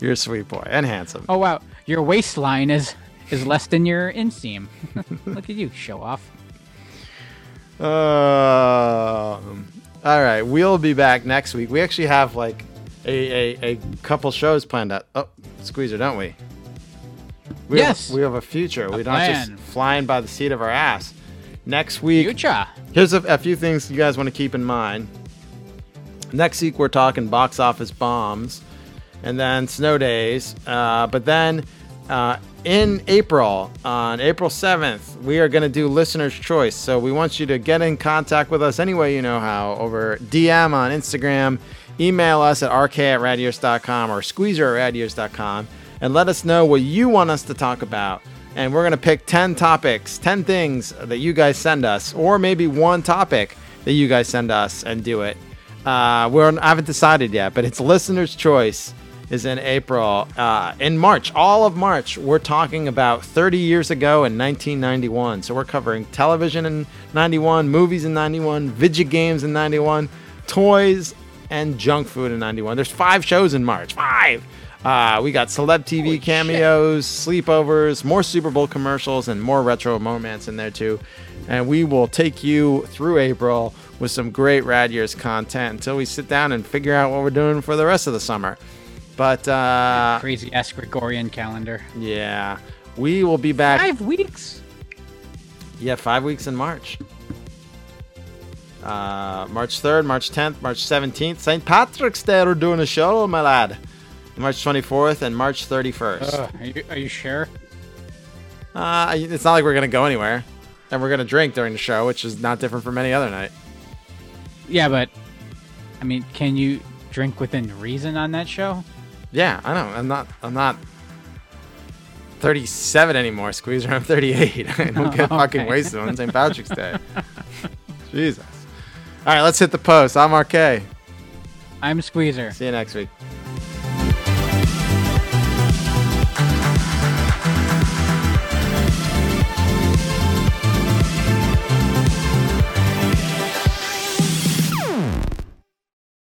You're a sweet boy and handsome. Oh wow, your waistline is is less than your inseam. Look at you, show off. Um, all right, we'll be back next week. We actually have like a, a, a couple shows planned out. Oh, Squeezer, don't we? we Yes. Have, we have a future. A We're not just flying by the seat of our ass. Next week, Future. here's a, a few things you guys want to keep in mind. Next week, we're talking box office bombs and then snow days. Uh, but then uh, in April, on April 7th, we are going to do listener's choice. So we want you to get in contact with us any way you know how over DM on Instagram, email us at rk at radios.com or squeezer at radios.com and let us know what you want us to talk about. And we're going to pick 10 topics, 10 things that you guys send us, or maybe one topic that you guys send us and do it. Uh, we're I haven't decided yet, but it's listener's choice, is in April. Uh, in March, all of March, we're talking about 30 years ago in 1991. So we're covering television in 91, movies in 91, video games in 91, toys, and junk food in 91. There's five shows in March. Five! Uh, we got celeb TV cameos, sleepovers, more Super Bowl commercials, and more retro moments in there too. And we will take you through April with some great Rad Years content until we sit down and figure out what we're doing for the rest of the summer. But uh, Crazy ass Gregorian calendar. yeah, we will be back. Five weeks. Yeah, five weeks in March. Uh, March 3rd, March 10th, March 17th. St. Patrick's Day, we're doing a show, my lad. March 24th and March 31st. Ugh, are you are you sure? Uh, it's not like we're going to go anywhere. And we're going to drink during the show, which is not different from any other night. Yeah, but I mean, can you drink within reason on that show? Yeah, I know. I'm not. I'm not 37 anymore, Squeezer. I'm 38. I don't get fucking wasted on St. Patrick's Day. Jesus. All right, let's hit the post. I'm RK. I'm Squeezer. See you next week.